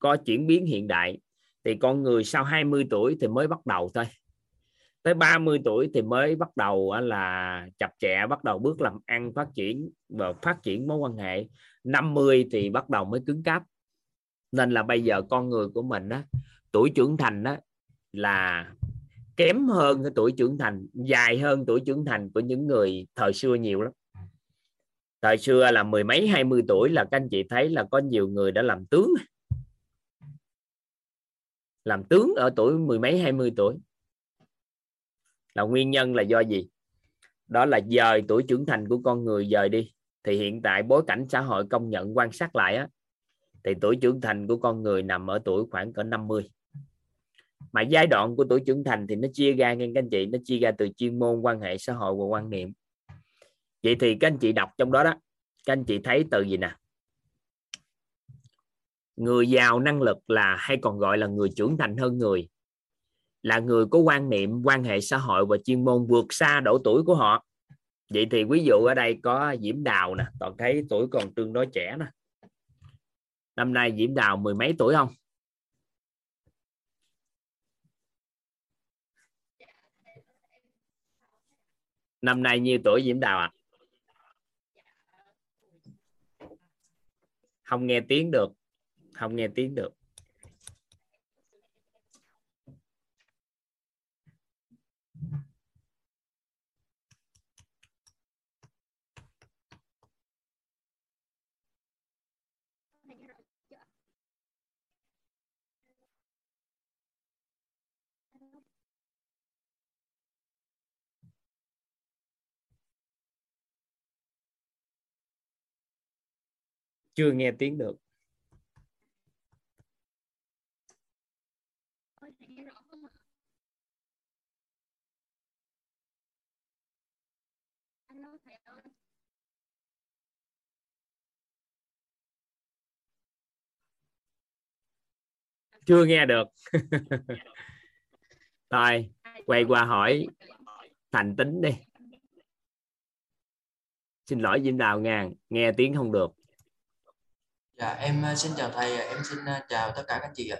có chuyển biến hiện đại, thì con người sau 20 tuổi thì mới bắt đầu thôi. Tới 30 tuổi thì mới bắt đầu là chập chẹ, bắt đầu bước làm ăn, phát triển và phát triển mối quan hệ. 50 thì bắt đầu mới cứng cáp. Nên là bây giờ con người của mình đó tuổi trưởng thành đó là kém hơn cái tuổi trưởng thành, dài hơn tuổi trưởng thành của những người thời xưa nhiều lắm. Thời xưa là mười mấy, hai mươi tuổi là các anh chị thấy là có nhiều người đã làm tướng làm tướng ở tuổi mười mấy, hai mươi tuổi. Là nguyên nhân là do gì? Đó là dời tuổi trưởng thành của con người dời đi. Thì hiện tại bối cảnh xã hội công nhận, quan sát lại á, thì tuổi trưởng thành của con người nằm ở tuổi khoảng cỡ 50 mà giai đoạn của tuổi trưởng thành thì nó chia ra, nghe các anh chị, nó chia ra từ chuyên môn, quan hệ xã hội và quan niệm. Vậy thì các anh chị đọc trong đó đó, các anh chị thấy từ gì nè? Người giàu năng lực là, hay còn gọi là người trưởng thành hơn người. Là người có quan niệm, quan hệ xã hội và chuyên môn vượt xa độ tuổi của họ. Vậy thì ví dụ ở đây có diễm đào nè, toàn thấy tuổi còn tương đối trẻ nè. Năm nay diễm đào mười mấy tuổi không? Năm nay nhiêu tuổi diễm đào ạ? À? không nghe tiếng được không nghe tiếng được. Chưa nghe tiếng được. Chưa nghe được. Thôi quay qua hỏi thành tính đi. Xin lỗi diêm đào ngàn nghe tiếng không được. Dạ em ờ, xin chào thầy em xin ờ, chào tất cả các chị ạ.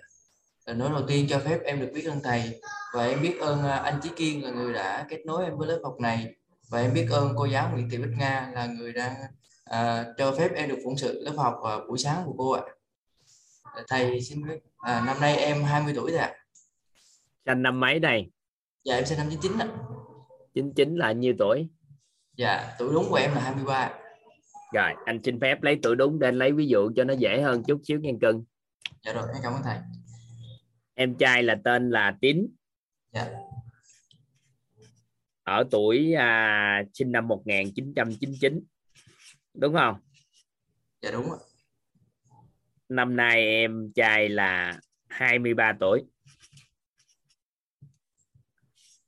Nói đầu tiên cho phép em được biết ơn thầy và em biết ơn ờ, anh Chí Kiên là người đã kết nối em với lớp học này và em biết ơn cô giáo Nguyễn Thị Bích Nga là người đang uh, cho phép em được phụng sự lớp học vào buổi sáng của cô ạ thầy xin biết à, năm nay em 20 tuổi rồi ạ. Sinh năm mấy đây? Dạ em sinh năm 99 ạ. 99 là nhiêu tuổi? Dạ tuổi đúng của em là 23 rồi anh xin phép lấy tuổi đúng để anh lấy ví dụ cho nó dễ hơn chút xíu nghe cưng dạ rồi cảm ơn thầy. Em trai là tên là tín. Dạ. Ở tuổi à, sinh năm 1999 đúng không? Dạ đúng ạ năm nay em trai là 23 tuổi.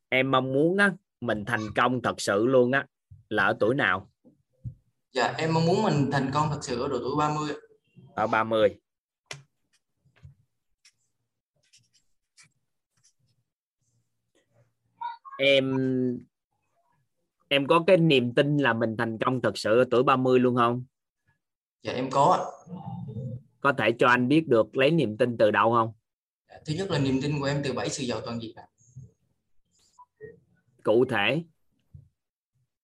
Em mong muốn á mình thành công thật sự luôn á. Là ở tuổi nào? Dạ em mong muốn mình thành công thật sự ở độ tuổi 30 ở 30 em em có cái niềm tin là mình thành công thật sự ở tuổi 30 luôn không? Dạ em có có thể cho anh biết được lấy niềm tin từ đâu không? Thứ nhất là niềm tin của em từ bảy sự giàu toàn diện cụ thể.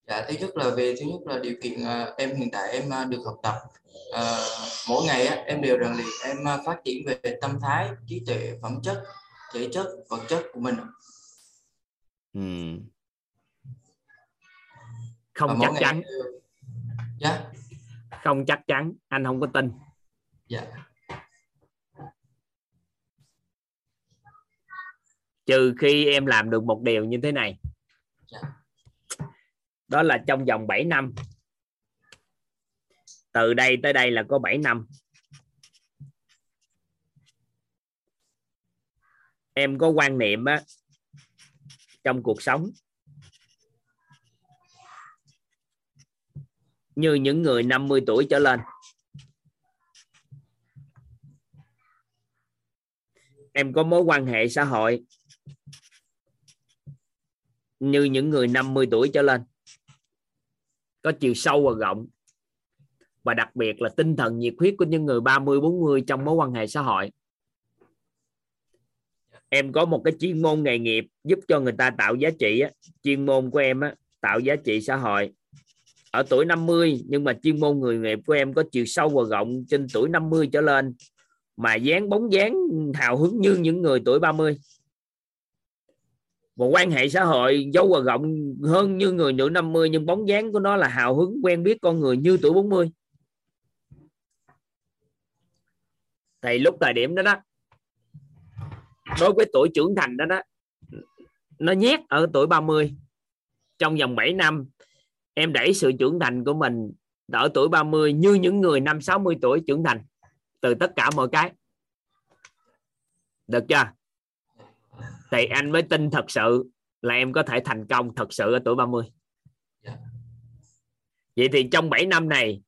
Dạ thứ nhất là về thứ nhất là điều kiện uh, em hiện tại em uh, được học tập. Uh, mỗi ngày uh, em đều rèn luyện em uh, phát triển về tâm thái trí tuệ phẩm chất thể chất vật chất của mình. Ừ. không chắc chắn. dạ. Không chắc chắn anh không có tin dạ. Trừ khi em làm được một điều như thế này. Dạ. đó là trong vòng 7 năm. Từ đây tới đây là có 7 năm. Em có quan niệm á trong cuộc sống như những người 50 tuổi trở lên em có mối quan hệ xã hội như những người 50 tuổi trở lên, có chiều sâu và rộng, và đặc biệt là tinh thần nhiệt huyết của những người 30 40 trong mối quan hệ xã hội. Em có một cái chuyên môn nghề nghiệp giúp cho người ta tạo giá trị chuyên môn của em tạo giá trị xã hội. Ở tuổi 50 nhưng mà chuyên môn người nghiệp của em có chiều sâu và rộng trên tuổi 50 trở lên mà dáng bóng dáng hào hứng như những người tuổi 30 một quan hệ xã hội dấu và rộng hơn như người nữ 50 nhưng bóng dáng của nó là hào hứng, quen biết con người như tuổi 40 thì lúc thời điểm đó đó, đối với tuổi trưởng thành đó đó, nó nhét ở tuổi 30 trong vòng 7 năm, em đẩy sự trưởng thành của mình ở tuổi 30 như những người năm 60 tuổi trưởng thành từ tất cả mọi cái. Được chưa? Thì anh mới tin thật sự là em có thể thành công thật sự ở tuổi 30 vậy thì trong 7 năm này,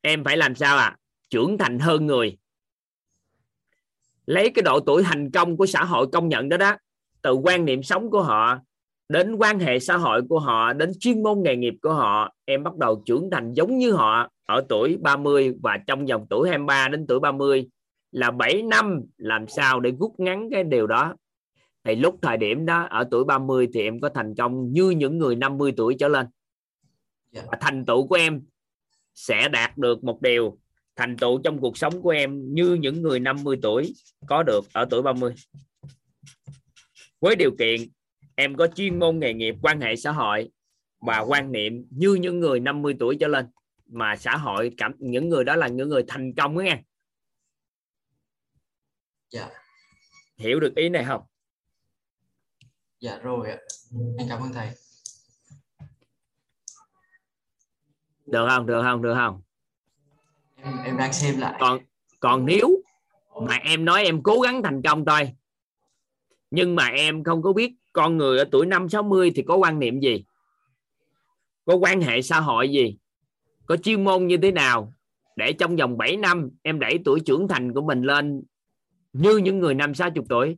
em phải làm sao à trưởng thành hơn người. Lấy cái độ tuổi thành công của xã hội công nhận đó đó, từ quan niệm sống của họ đến quan hệ xã hội của họ đến chuyên môn nghề nghiệp của họ em bắt đầu trưởng thành giống như họ ở tuổi 30 và trong vòng tuổi 23 đến tuổi 30 là 7 năm làm sao để rút ngắn cái điều đó. Thì lúc thời điểm đó ở tuổi 30 thì em có thành công như những người 50 tuổi trở lên. Dạ. và thành tựu của em sẽ đạt được một điều thành tựu trong cuộc sống của em như những người 50 tuổi có được ở tuổi 30 với điều kiện em có chuyên môn nghề nghiệp quan hệ xã hội và quan niệm như những người 50 tuổi trở lên. Mà xã hội cảm những người đó là những người thành công đó nghe dạ. Hiểu được ý này không? Dạ rồi ạ. Em cảm ơn thầy. Được không? Được không? Được không? Em, em đang xem lại. Còn còn nếu mà em nói em cố gắng thành công thôi nhưng mà em không có biết con người ở tuổi năm 60 thì có quan niệm gì? Có quan hệ xã hội gì? Có chuyên môn như thế nào? Để trong vòng 7 năm em đẩy tuổi trưởng thành của mình lên như những người năm 60 tuổi,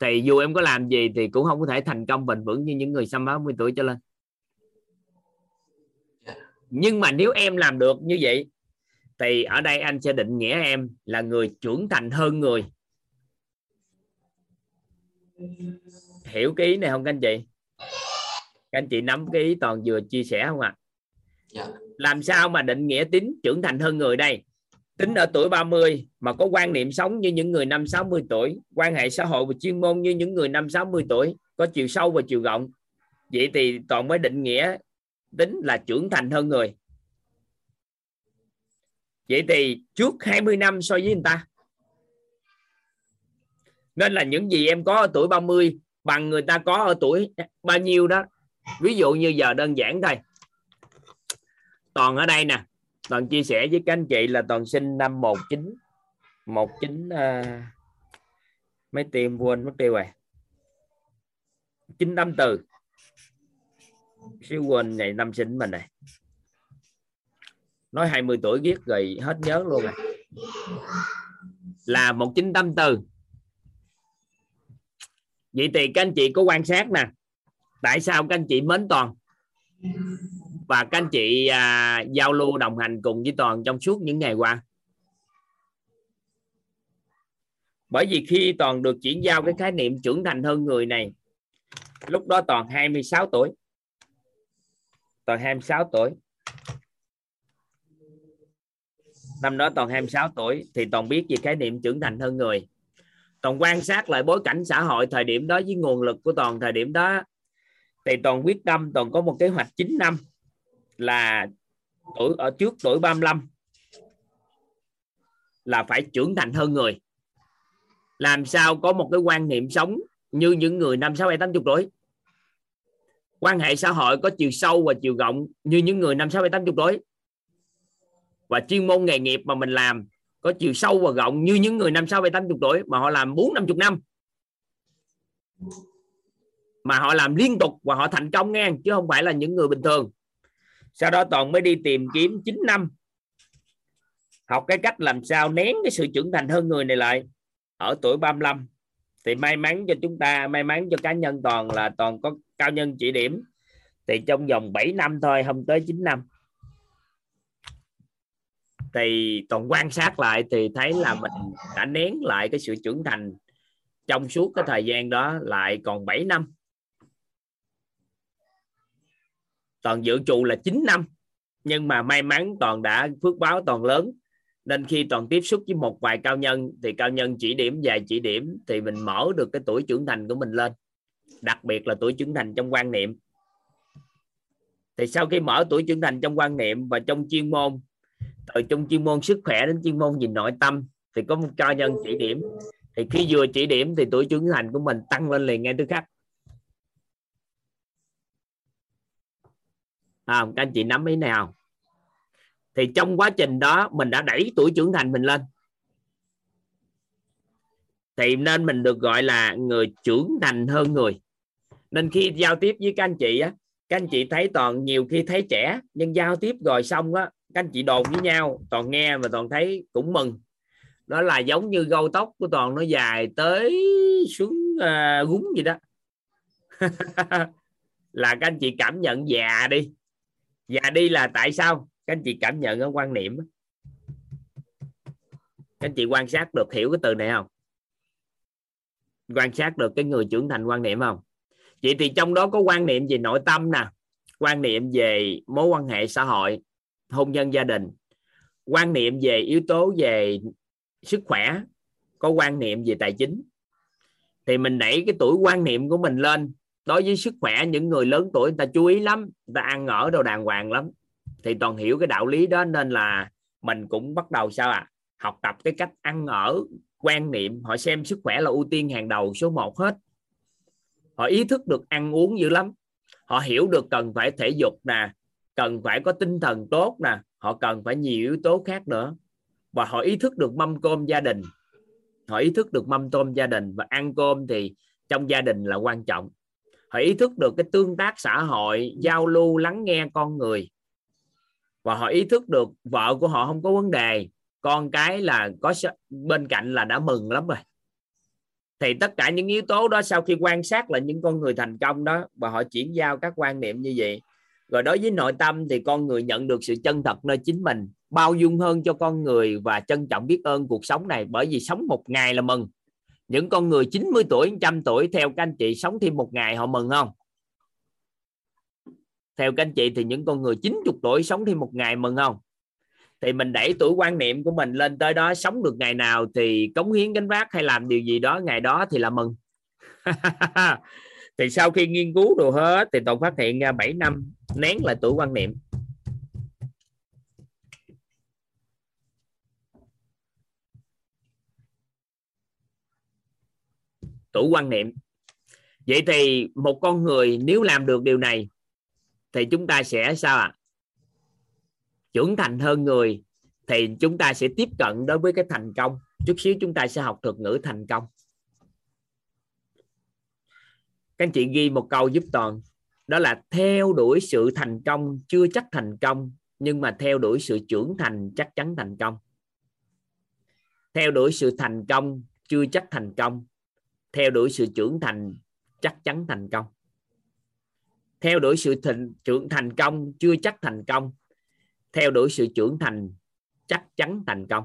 thì dù em có làm gì thì cũng không có thể thành công bền vững như những người xăm 60 tuổi trở lên. Nhưng mà nếu em làm được như vậy, thì ở đây anh sẽ định nghĩa em là người trưởng thành hơn người hiểu cái ý này không các anh chị? Các anh chị nắm cái ý toàn vừa chia sẻ không ạ? À? làm sao mà định nghĩa tính trưởng thành hơn người đây? Tính ở tuổi 30 mà có quan niệm sống như những người năm 60 tuổi quan hệ xã hội và chuyên môn như những người năm 60 tuổi có chiều sâu và chiều rộng. Vậy thì toàn mới định nghĩa tính là trưởng thành hơn người. Vậy thì trước 20 năm so với người ta. Nên là những gì em có ở tuổi 30 bằng người ta có ở tuổi bao nhiêu đó. Ví dụ như giờ đơn giản thôi. Toàn ở đây nè. Toàn chia sẻ với các anh chị là toàn sinh năm 19 19 uh, mấy tiền quên mất tiêu rồi. 984 siêu quên ngày năm sinh mình này nói 20 tuổi viết rồi hết nhớ luôn rồi. Là 1984 vậy thì các anh chị có quan sát nè. Tại sao các anh chị mến toàn? Và các anh chị à, giao lưu đồng hành cùng với toàn trong suốt những ngày qua. Bởi vì khi toàn được chuyển giao cái khái niệm trưởng thành hơn người này lúc đó toàn 26 tuổi. Toàn 26 tuổi. Năm đó toàn 26 tuổi thì toàn biết về khái niệm trưởng thành hơn người toàn quan sát lại bối cảnh xã hội thời điểm đó với nguồn lực của toàn thời điểm đó. Thì toàn quyết tâm, toàn có một kế hoạch 9 năm là tuổi, ở trước tuổi 35 là phải trưởng thành hơn người. Làm sao có một cái quan niệm sống như những người năm sáu bảy tám chục tuổi. Quan hệ xã hội có chiều sâu và chiều rộng như những người năm sáu bảy tám chục tuổi. Và chuyên môn nghề nghiệp mà mình làm có chiều sâu và rộng như những người năm sáu bảy tám tuổi mà họ làm bốn năm chục năm. Mà họ làm liên tục và họ thành công nghe, chứ không phải là những người bình thường. Sau đó toàn mới đi tìm kiếm 9 năm. Học cái cách làm sao nén cái sự trưởng thành hơn người này lại. Ở tuổi 35 thì may mắn cho chúng ta, may mắn cho cá nhân toàn là toàn có cao nhân chỉ điểm. Thì trong vòng 7 năm thôi, không tới 9 năm thì toàn quan sát lại thì thấy là mình đã nén lại cái sự trưởng thành trong suốt cái thời gian đó lại còn 7 năm. Toàn dự trù là 9 năm nhưng mà may mắn toàn đã phước báo toàn lớn. Nên khi toàn tiếp xúc với một vài cao nhân thì cao nhân chỉ điểm vài chỉ điểm thì mình mở được cái tuổi trưởng thành của mình lên. Đặc biệt là tuổi trưởng thành trong quan niệm. Thì sau khi mở tuổi trưởng thành trong quan niệm và trong chuyên môn từ trong chuyên môn sức khỏe đến chuyên môn nhìn nội tâm thì có một cho nhân chỉ điểm. Thì khi vừa chỉ điểm thì tuổi trưởng thành của mình tăng lên liền ngay tức khắc. À, các anh chị nắm ý nào thì trong quá trình đó mình đã đẩy tuổi trưởng thành mình lên. Thì nên mình được gọi là người trưởng thành hơn người. Nên khi giao tiếp với các anh chị á các anh chị thấy toàn nhiều khi thấy trẻ nhưng giao tiếp rồi xong á các anh chị đồn với nhau toàn nghe và toàn thấy cũng mừng. Đó là giống như gâu tóc của toàn nó dài tới xuống uh, gúng gì đó. Là các anh chị cảm nhận già đi. Già đi là tại sao? Các anh chị cảm nhận ở quan niệm các anh chị quan sát được hiểu cái từ này không? Quan sát được cái người trưởng thành quan niệm không? Vậy thì trong đó có quan niệm về nội tâm nè. Quan niệm về mối quan hệ xã hội hôn nhân gia đình. Quan niệm về yếu tố về sức khỏe có quan niệm về tài chính. Thì mình đẩy cái tuổi quan niệm của mình lên. Đối với sức khỏe, những người lớn tuổi người ta chú ý lắm, người ta ăn ở đồ đàng hoàng lắm. Thì toàn hiểu cái đạo lý đó, nên là mình cũng bắt đầu sao à học tập cái cách ăn ở, quan niệm, họ xem sức khỏe là ưu tiên hàng đầu số 1 hết. Họ ý thức được ăn uống dữ lắm. Họ hiểu được cần phải thể dục nè cần phải có tinh thần tốt nè, họ cần phải nhiều yếu tố khác nữa. Và họ ý thức được mâm cơm gia đình. Họ ý thức được mâm tôm gia đình và ăn cơm thì trong gia đình là quan trọng. Họ ý thức được cái tương tác xã hội, giao lưu, lắng nghe con người. Và họ ý thức được vợ của họ không có vấn đề, con cái là có bên cạnh là đã mừng lắm rồi. Thì tất cả những yếu tố đó sau khi quan sát là những con người thành công đó, và họ chuyển giao các quan niệm như vậy rồi đối với nội tâm thì con người nhận được sự chân thật nơi chính mình, bao dung hơn cho con người và trân trọng biết ơn cuộc sống này. Bởi vì sống một ngày là mừng. Những con người 90 tuổi 100 tuổi, theo các anh chị sống thêm một ngày họ mừng không? Theo các anh chị thì những con người 90 tuổi sống thêm một ngày mừng không? Thì mình đẩy tuổi quan niệm của mình lên tới đó, sống được ngày nào thì cống hiến gánh vác hay làm điều gì đó ngày đó thì là mừng. thì sau khi nghiên cứu đồ hết, thì tôi phát hiện ra 7 năm nén lại tuổi quan niệm. Tuổi quan niệm. Vậy thì một con người nếu làm được điều này, thì chúng ta sẽ sao ạ? À? trưởng thành hơn người, thì chúng ta sẽ tiếp cận đối với cái thành công. Chút xíu chúng ta sẽ học thuật ngữ thành công. Các anh chị ghi một câu giúp toàn. Đó là theo đuổi sự thành công, chưa chắc thành công, nhưng mà theo đuổi sự trưởng thành chắc chắn thành công. Theo đuổi sự thành công, chưa chắc thành công. Theo đuổi sự trưởng thành chắc chắn thành công. Theo đuổi sự thịnh trưởng thành công, chưa chắc thành công. Theo đuổi sự trưởng thành chắc chắn thành công.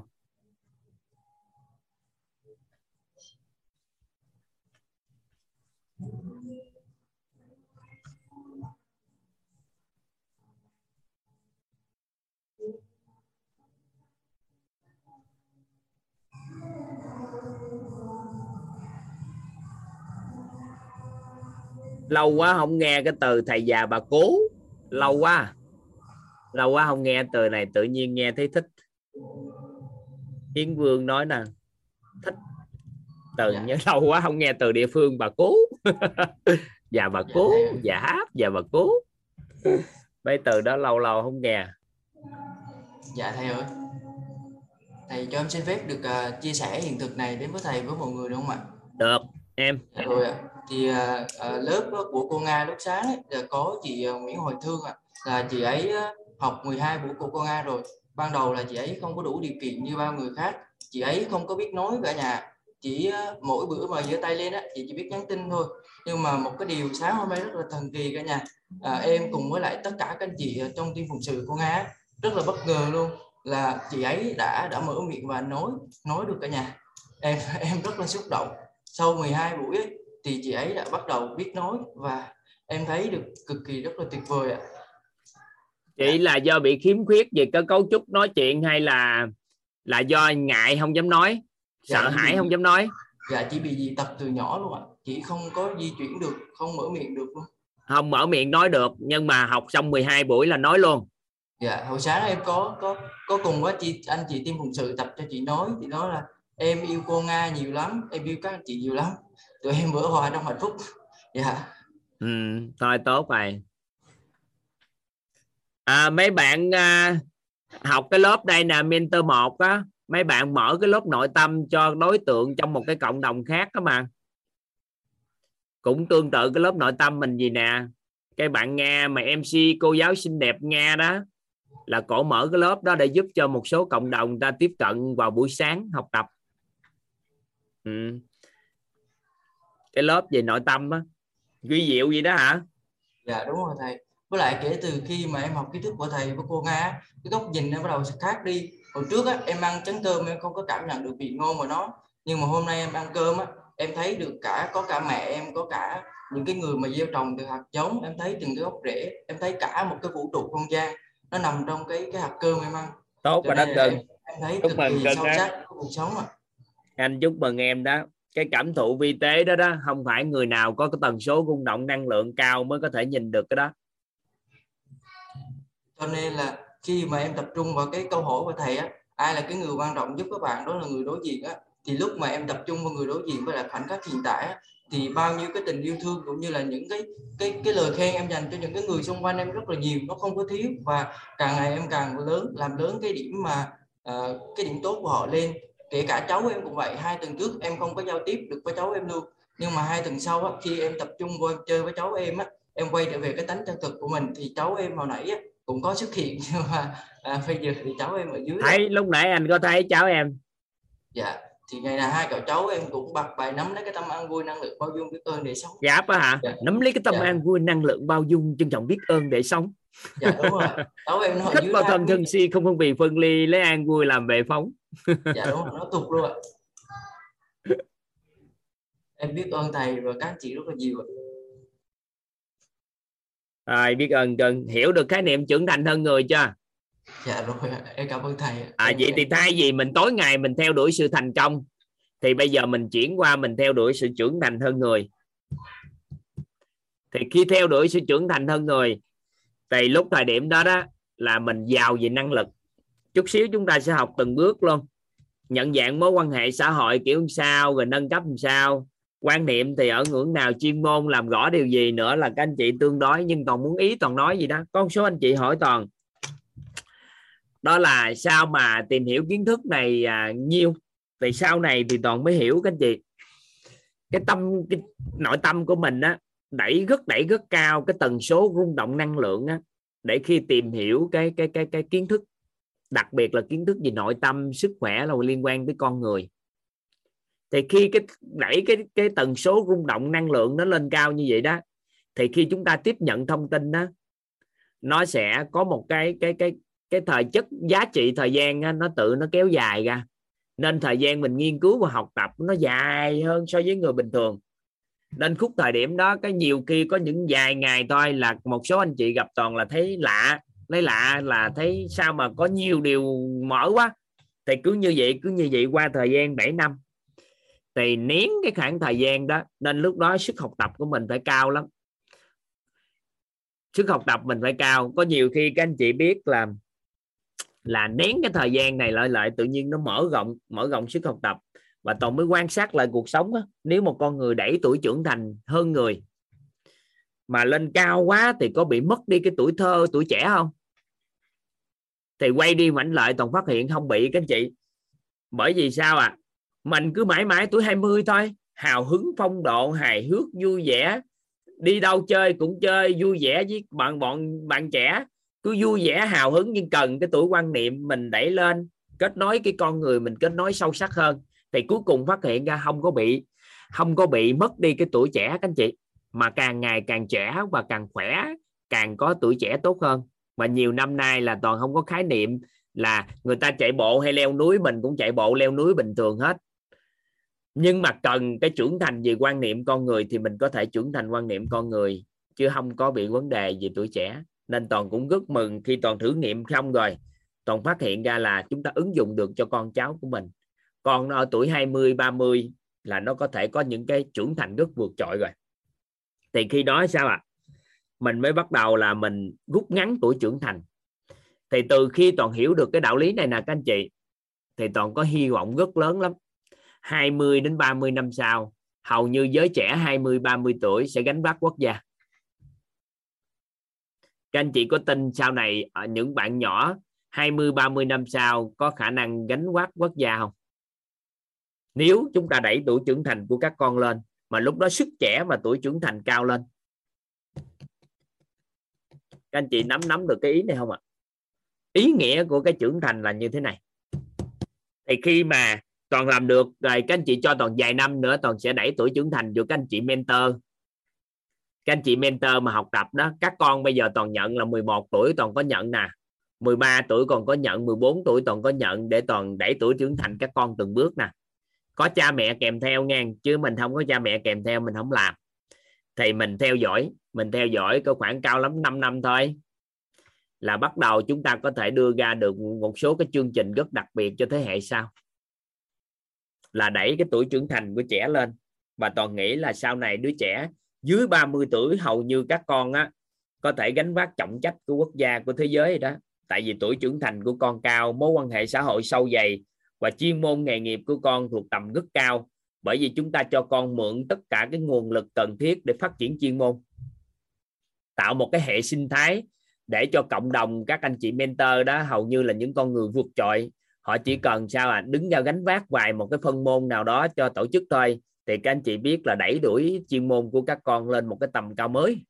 Lâu quá không nghe cái từ thầy già bà cố. Lâu quá. Lâu quá không nghe từ này tự nhiên nghe thấy thích. Hiến Vương nói nè thích từ dạ. nhớ lâu quá không nghe từ địa phương bà cố. Già bà dạ, cố dạ hát già bà cố. Mấy từ đó lâu lâu không nghe. Dạ thầy ơi. Thầy cho em xin phép được uh, chia sẻ hiện thực này đến với thầy với mọi người được không ạ? Được em. Dạ, rồi ạ thì uh, lớp à, của cô Nga lúc sáng ấy, có chị Nguyễn Hoài Thương ạ. Là chị ấy học 12 buổi của cô Nga rồi. Ban đầu là chị ấy không có đủ điều kiện như bao người khác. Chị ấy không có biết nói cả nhà. Chỉ mỗi bữa mà giơ tay lên á chị chỉ biết nhắn tin thôi. Nhưng mà một cái điều sáng hôm nay rất là thần kỳ cả nhà. À, em cùng với lại tất cả các anh chị trong team phụng sự của Nga rất là bất ngờ luôn là chị ấy đã đã mở miệng và nói nói được cả nhà. Em em rất là xúc động. Sau 12 buổi ấy, thì chị ấy đã bắt đầu biết nói và em thấy được cực kỳ rất là tuyệt vời ạ. Chị là do bị khiếm khuyết về cái cấu trúc nói chuyện hay là là do ngại không dám nói? Sợ dạ, hãi không dám nói? Dạ chỉ bị dị tật từ nhỏ luôn ạ. Chị không có di chuyển được không mở miệng được luôn. Không mở miệng nói được nhưng mà học xong 12 buổi là nói luôn. Dạ hồi sáng em có có có cùng với chị anh chị tim phụng sự tập cho chị nói. Chị nói là em yêu cô nga nhiều lắm em yêu các anh chị nhiều lắm tụi em bữa hoài trong hạnh phúc. Dạ. Ừ thôi tốt rồi. À, mấy bạn à, học cái lớp đây nè mentor một á. Mấy bạn mở cái lớp nội tâm cho đối tượng trong một cái cộng đồng khác đó mà. Cũng tương tự cái lớp nội tâm mình gì nè. Cái bạn Nga mà MC cô giáo xinh đẹp Nga đó là cổ mở cái lớp đó để giúp cho một số cộng đồng ta tiếp cận vào buổi sáng học tập. Ừ cái lớp về nội tâm á. Duy diệu gì đó hả? Dạ đúng rồi thầy. Với lại kể từ khi mà em học kiến thức của thầy với cô Nga cái góc nhìn nó bắt đầu khác đi. Hồi trước á, em ăn chén cơm em không có cảm nhận được vị ngon của nó. Nhưng mà hôm nay em ăn cơm á, em thấy được cả có cả mẹ em có cả những cái người mà gieo trồng từ hạt giống. Em thấy từng cái gốc rễ em thấy cả một cái vũ trụ không gian nó nằm trong cái cái hạt cơm em ăn. Tốt và đất cưng em, em thấy chúc mừng cưng sâu sắc cuộc sống à. anh chúc mừng em đó cái cảm thụ vi tế đó đó không phải người nào có cái tần số rung động năng lượng cao mới có thể nhìn được cái đó. Cho nên là khi mà em tập trung vào cái câu hỏi của thầy á ai là cái người quan trọng giúp các bạn đó là người đối diện á thì lúc mà em tập trung vào người đối diện với lại khoảnh khắc hiện tại á, thì bao nhiêu cái tình yêu thương cũng như là những cái cái cái lời khen em dành cho những cái người xung quanh em rất là nhiều nó không có thiếu. Và càng ngày em càng lớn làm lớn cái điểm mà uh, cái điểm tốt của họ lên kể cả cháu em cũng vậy hai tuần trước em không có giao tiếp được với cháu em luôn. Nhưng mà hai tuần sau á, khi em tập trung vô em chơi với cháu em á em quay trở về cái tánh chân thực của mình thì cháu em hồi nãy á, cũng có xuất hiện. Nhưng mà à, bây giờ thì cháu em ở dưới thấy lúc nãy anh có thấy cháu em? Dạ thì ngày nào hai cậu cháu em cũng bật bài nắm lấy cái tâm an vui năng lượng bao dung biết ơn để sống. Giáp á hả? Dạ. nắm lấy cái tâm dạ. an vui năng lượng bao dung trân trọng biết ơn để sống. Dạ đúng rồi. Cháu em nó thân thân si không phân biệt phân ly lấy an vui làm bệ phóng. Dạ đúng rồi. Nó tục luôn ạ. Em biết ơn thầy và các chị rất là nhiều rồi biết ơn cần hiểu được khái niệm trưởng thành hơn người chưa dạ rồi. Em cảm ơn thầy à em, vậy em... thì thay vì mình tối ngày mình theo đuổi sự thành công thì bây giờ mình chuyển qua mình theo đuổi sự trưởng thành hơn người. Thì khi theo đuổi sự trưởng thành hơn người thì lúc thời điểm đó đó là mình giàu về năng lực. Chút xíu chúng ta sẽ học từng bước luôn. Nhận dạng mối quan hệ xã hội kiểu sao rồi nâng cấp làm sao. Quan niệm thì ở ngưỡng nào chuyên môn làm rõ điều gì nữa là các anh chị tương đối nhưng toàn muốn ý toàn nói gì đó. Con số anh chị hỏi toàn đó là sao mà tìm hiểu kiến thức này à, nhiêu thì sau này thì toàn mới hiểu các anh chị. Cái tâm cái nội tâm của mình á đẩy rất đẩy rất cao cái tần số rung động năng lượng á để khi tìm hiểu cái cái cái cái kiến thức đặc biệt là kiến thức về nội tâm sức khỏe là liên quan tới con người. Thì khi cái đẩy cái cái tần số rung động năng lượng nó lên cao như vậy đó thì khi chúng ta tiếp nhận thông tin đó nó sẽ có một cái cái cái cái thời chất, giá trị thời gian nó tự nó kéo dài ra. Nên thời gian mình nghiên cứu và học tập nó dài hơn so với người bình thường. Nên khúc thời điểm đó, cái nhiều khi có những vài ngày thôi là một số anh chị gặp toàn là thấy lạ, lấy lạ là thấy sao mà có nhiều điều mở quá. Thì cứ như vậy, cứ như vậy qua thời gian 7 năm. Thì nén cái khoảng thời gian đó, nên lúc đó sức học tập của mình phải cao lắm. Sức học tập mình phải cao. Có nhiều khi các anh chị biết là là nén cái thời gian này lại lại tự nhiên nó mở rộng mở rộng sức học tập. Và toàn mới quan sát lại cuộc sống đó. nếu một con người đẩy tuổi trưởng thành hơn người, mà lên cao quá thì có bị mất đi cái tuổi thơ, tuổi trẻ không? Thì quay đi mảnh lại toàn phát hiện không bị, các anh chị. Bởi vì sao à mình cứ mãi mãi tuổi 20 thôi, hào hứng phong độ, hài hước, vui vẻ, đi đâu chơi cũng chơi, vui vẻ với bạn bọn, bạn trẻ cứ vui vẻ, hào hứng nhưng cần cái tuổi quan niệm mình đẩy lên, kết nối cái con người mình, kết nối sâu sắc hơn. Thì cuối cùng phát hiện ra không có bị, không có bị mất đi cái tuổi trẻ, các anh chị. Mà càng ngày càng trẻ và càng khỏe, càng có tuổi trẻ tốt hơn. Và nhiều năm nay là toàn không có khái niệm là người ta chạy bộ hay leo núi, mình cũng chạy bộ, leo núi bình thường hết. Nhưng mà cần cái trưởng thành về quan niệm con người thì mình có thể trưởng thành quan niệm con người, chứ không có bị vấn đề về tuổi trẻ nên toàn cũng rất mừng khi toàn thử nghiệm xong rồi. Toàn phát hiện ra là chúng ta ứng dụng được cho con cháu của mình. Con nó ở tuổi 20 30 là nó có thể có những cái trưởng thành rất vượt trội rồi. Thì khi đó sao ạ? À? mình mới bắt đầu là mình rút ngắn tuổi trưởng thành. Thì từ khi toàn hiểu được cái đạo lý này nè các anh chị, thì toàn có hy vọng rất lớn lắm. 20 đến 30 năm sau, hầu như giới trẻ 20 30 tuổi sẽ gánh vác quốc gia các anh chị có tin sau này ở những bạn nhỏ 20 30 năm sau có khả năng gánh vác quốc gia không? Nếu chúng ta đẩy tuổi trưởng thành của các con lên, mà lúc đó sức trẻ và tuổi trưởng thành cao lên. Các anh chị nắm nắm được cái ý này không ạ? Ý nghĩa của cái trưởng thành là như thế này. Thì khi mà toàn làm được, rồi các anh chị cho toàn vài năm nữa, toàn sẽ đẩy tuổi trưởng thành cho các anh chị mentor các anh chị mentor mà học tập đó, các con bây giờ toàn nhận là 11 tuổi toàn có nhận nè. 13 tuổi còn có nhận 14 tuổi toàn có nhận để toàn đẩy tuổi trưởng thành các con từng bước nè. Có cha mẹ kèm theo nghe, chứ mình không có cha mẹ kèm theo, mình không làm. Thì mình theo dõi, mình theo dõi có khoảng cao lắm 5 năm thôi. Là bắt đầu chúng ta có thể đưa ra được một số cái chương trình rất đặc biệt cho thế hệ sau. Là đẩy cái tuổi trưởng thành của trẻ lên. Và toàn nghĩ là sau này đứa trẻ dưới 30 tuổi, hầu như các con á, có thể gánh vác trọng trách của quốc gia, của thế giới đó. Tại vì tuổi trưởng thành của con cao, mối quan hệ xã hội sâu dày và chuyên môn nghề nghiệp của con thuộc tầm rất cao. Bởi vì chúng ta cho con mượn tất cả cái nguồn lực cần thiết để phát triển chuyên môn. Tạo một cái hệ sinh thái để cho cộng đồng, các anh chị mentor đó, hầu như là những con người vượt trội. Họ chỉ cần sao à đứng ra gánh vác vài một cái phân môn nào đó cho tổ chức thôi thì các anh chị biết là đẩy đuổi chuyên môn của các con lên một cái tầm cao mới.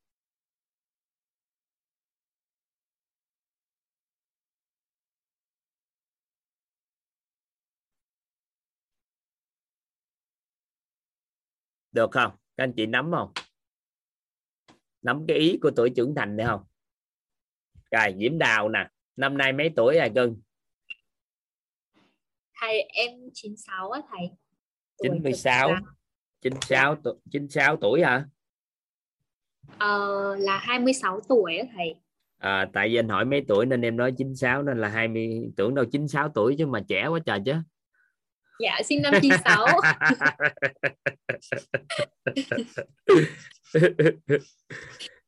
Được không? Các anh chị nắm không? Nắm cái ý của tuổi trưởng thành này không? Rồi diễm đào nè năm nay mấy tuổi rồi cưng thầy em 96 á thầy. 96 96 tuổi 96 tuổi hả? Ờ, là 26 tuổi á thầy. À, tại vì anh hỏi mấy tuổi nên em nói 96 nên là 20 tưởng đâu 96 tuổi chứ mà trẻ quá trời chứ. Dạ sinh năm 96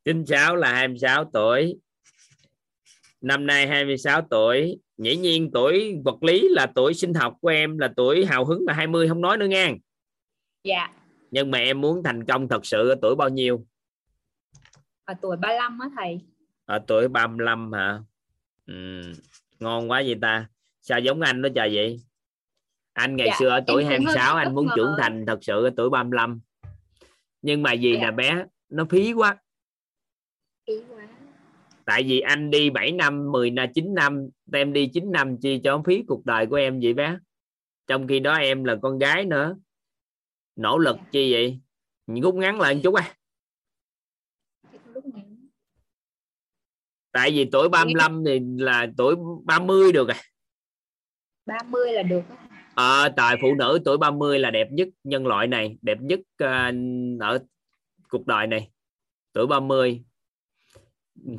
96 là 26 tuổi. Năm nay 26 tuổi. Dĩ nhiên tuổi vật lý là tuổi sinh học của em là tuổi hào hứng là 20 không nói nữa nha dạ nhưng mà em muốn thành công thật sự ở tuổi bao nhiêu? Ở tuổi 35 á thầy. Ở tuổi 35 hả? Ừ. ngon quá vậy ta. Sao giống anh đó trời vậy? Anh ngày dạ, xưa ở tuổi 26 anh muốn trưởng thành thật sự ở tuổi 35 nhưng mà gì dạ. nè bé nó phí quá. Phí quá. Tại vì anh đi 7 năm 10 là 9 năm em đi 9 năm chi cho phí cuộc đời của em vậy bé. Trong khi đó em là con gái nữa nỗ lực chi vậy? Rút ngắn lại một chút á. Tại vì tuổi 35 thì là tuổi 30 được à 30 là được à, tại phụ nữ tuổi 30 là đẹp nhất nhân loại này đẹp nhất uh, ở cuộc đời này tuổi 30